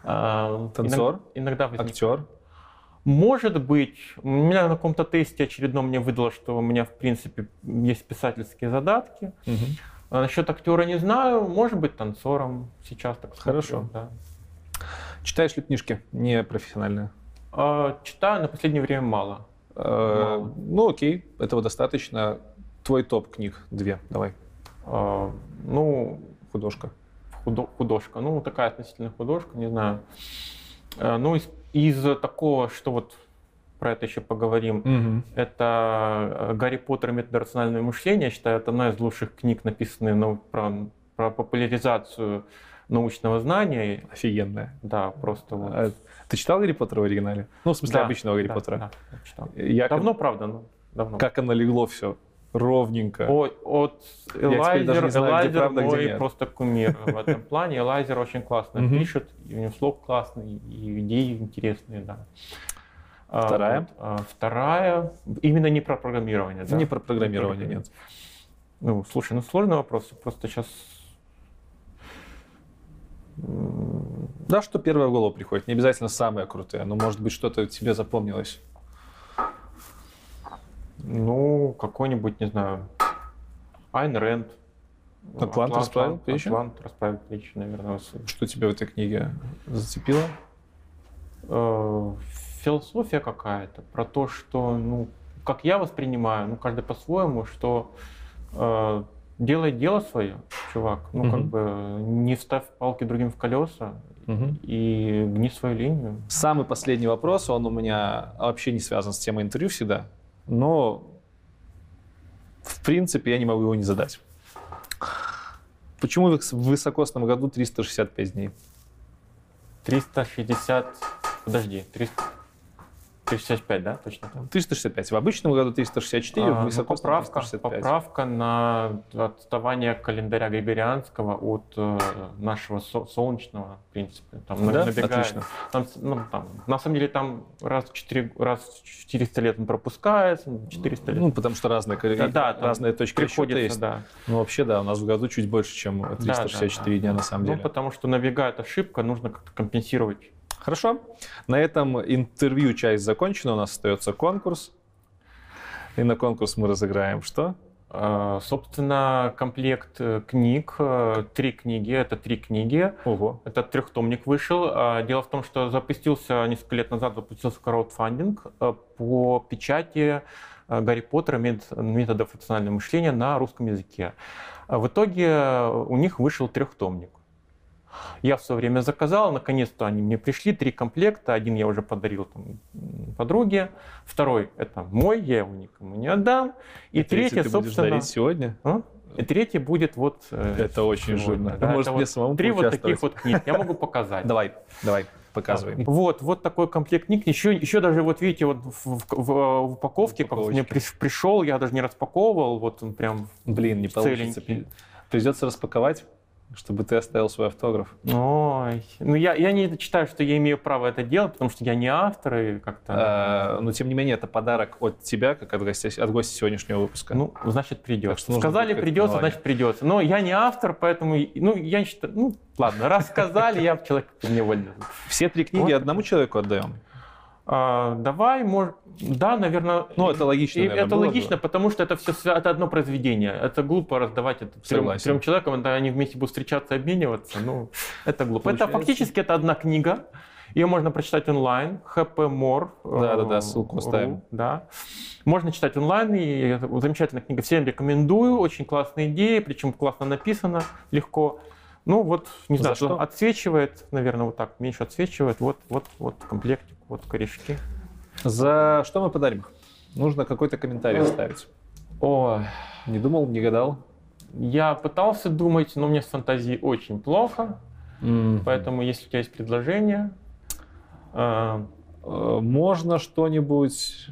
А, Танцор? Иногда возник... Актер? Может быть, у меня на каком-то тесте очередном мне выдало, что у меня, в принципе, есть писательские задатки. Угу. А насчет актера не знаю, может быть, танцором сейчас так Хорошо. да. Читаешь ли книжки не профессиональные? А, читаю, на последнее время мало. А, мало. Ну окей, этого достаточно. Твой топ книг две, давай. А, ну, художка. Худо, художка, ну такая относительно художка, не знаю. А, ну из, из такого, что вот про это еще поговорим. Угу. Это Гарри Поттер и метод рационального мышления. Я считаю, это одна из лучших книг, написанных ну, про, про популяризацию научного знания. Офигенная. Да, просто вот. А, ты читал Гарри Поттера в оригинале? Ну, в смысле, да, обычного Гарри да, Поттера? Да, читал. Я, давно, правда, ну, давно. Как оно легло все? Ровненько. О, от Элайзер, знаю, Элайзер правда, мой просто кумир в этом плане. Элайзер очень классно пишет, и у него слог классный, и идеи интересные, да. А, вторая? А, вторая, именно не про программирование, да? Не про программирование, нет. Ну, слушай, ну сложный вопрос, просто сейчас да, что первое в голову приходит. Не обязательно самое крутое, но может быть что-то тебе запомнилось. Ну, какой-нибудь, не знаю, Айн Рэнд. Атлант, Атлант расправил плечи? Атлант расправил плечи, наверное. Что тебя в этой книге зацепило? Э, философия какая-то про то, что, ну, как я воспринимаю, ну, каждый по-своему, что э, делай дело свое, чувак. Ну, как бы не ставь палки другим в колеса и гни свою линию. Самый последний вопрос, он у меня вообще не связан с темой интервью всегда, но в принципе я не могу его не задать. Почему в высокосном году 365 дней? 360, подожди, 300, 365, да, точно? 365. В обычном году 364, А, в ну, высокосном поправка, 365. поправка на отставание календаря Григорианского от э, нашего со- солнечного, в принципе. Там Да? набегает. Отлично. Там, ну, там, на самом деле там раз в, 4, раз в 400 лет он пропускается, 400 лет. Ну, потому что разные, Да, да, разные точки приходится, есть. да. Ну, вообще, да, у нас в году чуть больше, чем Да, 364 да, дня да. на самом Ну, деле. потому что набегает ошибка, нужно как-то компенсировать. Хорошо. На этом интервью часть закончена. У нас остается конкурс. И на конкурс мы разыграем что? Э, Собственно, комплект э, книг, э, три книги, это три книги. Ого. Это трехтомник вышел. Дело в том, что запустился несколько лет назад запустился краудфандинг по печати Гарри Поттера мет- методов рационального мышления на русском языке. В итоге у них вышел трехтомник. Я в свое время заказал, наконец-то они мне пришли, три комплекта. Один я уже подарил там, подруге, второй это мой, я его никому не отдам. И, Третий третий, ты будешь собственно, дарить сегодня? а? И третий будет вот... э, Это очень жирно. Да, Может, это мне вот самому Три вот таких вот книг. Я могу показать. Давай, давай, показывай. Вот, вот такой комплект книг. Еще, еще даже вот видите, вот в, в- в- в упаковке, как мне приш- пришел, я даже не распаковывал, вот он прям Блин, не получится. целенький. Придется распаковать, чтобы ты оставил свой автограф. Ой, ну я, я не считаю, что я имею право это делать, потому что я не автор и как-то... А, Но, тем не менее, это подарок от тебя, как от гостя, от гостя сегодняшнего выпуска. Ну, значит, придется. что Сказали, придется, значит, придется. Но я не автор, поэтому, ну, я не считаю, ну, ладно, раз сказали, я человек подневольный. Все три книги одному человеку отдаем. А, давай, может, да, наверное. Ну, это логично, И наверное, это было бы. логично, потому что это все это одно произведение. Это глупо раздавать это трем, трем человекам, да, они вместе будут встречаться, обмениваться. Ну, это глупо. Это Получается- фактически это одна книга. Ее можно прочитать онлайн. HP More. Да-да-да, э, ссылку оставим. Да. Можно читать онлайн, и это замечательная книга. Всем рекомендую. Очень классная идея, причем классно написано, легко. Ну вот, не За знаю, что? отсвечивает, наверное, вот так, меньше отсвечивает. Вот, вот, вот комплектик, вот корешки. За что мы подарим? Нужно какой-то комментарий оставить. Ой, Не думал, не гадал? Я пытался думать, но мне с фантазией очень плохо, М. поэтому если у тебя есть предложение, э, Э, Можно что-нибудь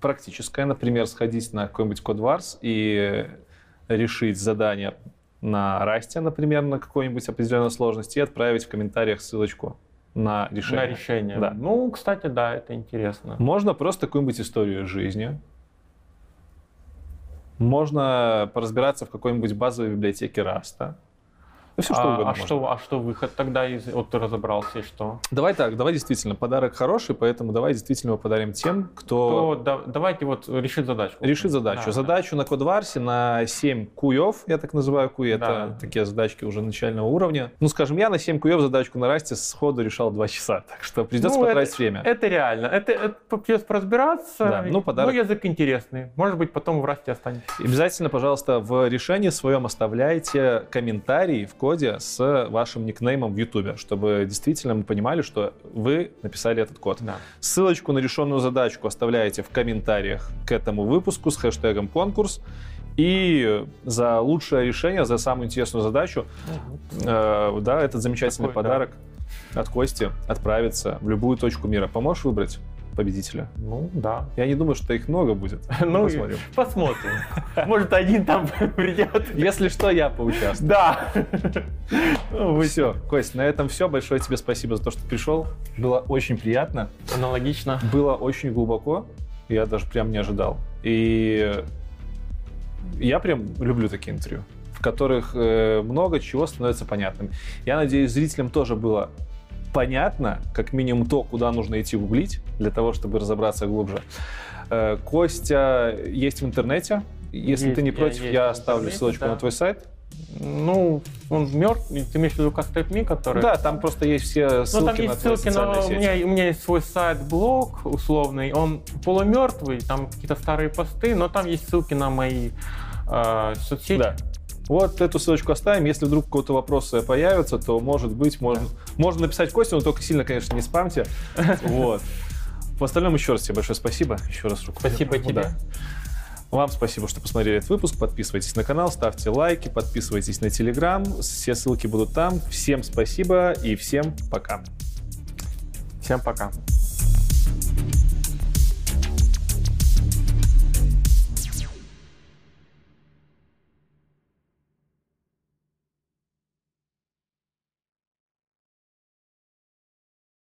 практическое, например, сходить на какой-нибудь кодварс и решить задание на расте, например, на какой-нибудь определенной сложности и отправить в комментариях ссылочку на решение. на решение. Да. Ну, кстати, да, это интересно. Можно просто какую-нибудь историю жизни. Можно поразбираться в какой-нибудь базовой библиотеке Раста. Ну, все, что а, угодно а можно. что, а что выход тогда из... Вот ты разобрался, и что? Давай так, давай действительно, подарок хороший, поэтому давай действительно его подарим тем, кто... То да- давайте вот решить задачку. решит задачу. Да, задачу на Кодварсе на 7 куев, я так называю куи, это Да. такие задачки уже начального уровня. Ну, скажем, я на 7 куев задачку на расте сходу решал 2 часа, так что придется Ну, потратить это- время. Это реально. Это, это придется поразбираться. Да, ну, подарок- Ну, язык интересный. Может быть, потом в расте останется. Обязательно, пожалуйста, в решении своем оставляйте комментарии в коде с вашим никнеймом в YouTube, чтобы действительно мы понимали, что вы написали этот код. Да. Ссылочку на решенную задачку оставляете в комментариях к этому выпуску с хэштегом конкурс. И за лучшее решение, за самую интересную задачу, э, да, этот замечательный Такой, да. подарок от Кости отправится в любую точку мира. Поможешь выбрать победителя? Ну, да. Я не думаю, что их много будет. Ну, Посмотрим. посмотрим. Может, один там придет. Если что, я поучаствую. Да. Ну, Все, Кость, на этом все. Большое тебе спасибо за то, что пришел. Было очень приятно. Аналогично. Было очень глубоко. Я даже прям не ожидал. И я прям люблю такие интервью, в которых э, много чего становится понятным. Я надеюсь, зрителям тоже было понятно, как минимум то, куда нужно идти гуглить, для того, чтобы разобраться глубже. Э, Костя есть в интернете. Если Есть, ты не я против, я в оставлю ссылочку да. на твой сайт. Ну, он мертв. Ты имеешь в виду Кастеп.ми, который... Да, там просто есть все Ну, ссылки там на есть твои ссылки на... социальные У сети. меня, у меня есть свой сайт-блог условный. Он полумертвый, там какие-то старые посты, но там есть ссылки на мои э, соцсети. Да. Вот эту ссылочку оставим. Если вдруг какого-то вопроса появятся, то, может быть, можно, можно написать Костю, но только сильно, конечно, не спамьте. Вот. В остальном еще раз тебе большое спасибо. Еще раз руку. Спасибо тебе. Да. Вам спасибо, что посмотрели этот выпуск. Подписывайтесь на канал, ставьте лайки, подписывайтесь на Телеграм. Все ссылки будут там. Всем спасибо и всем пока. Всем пока.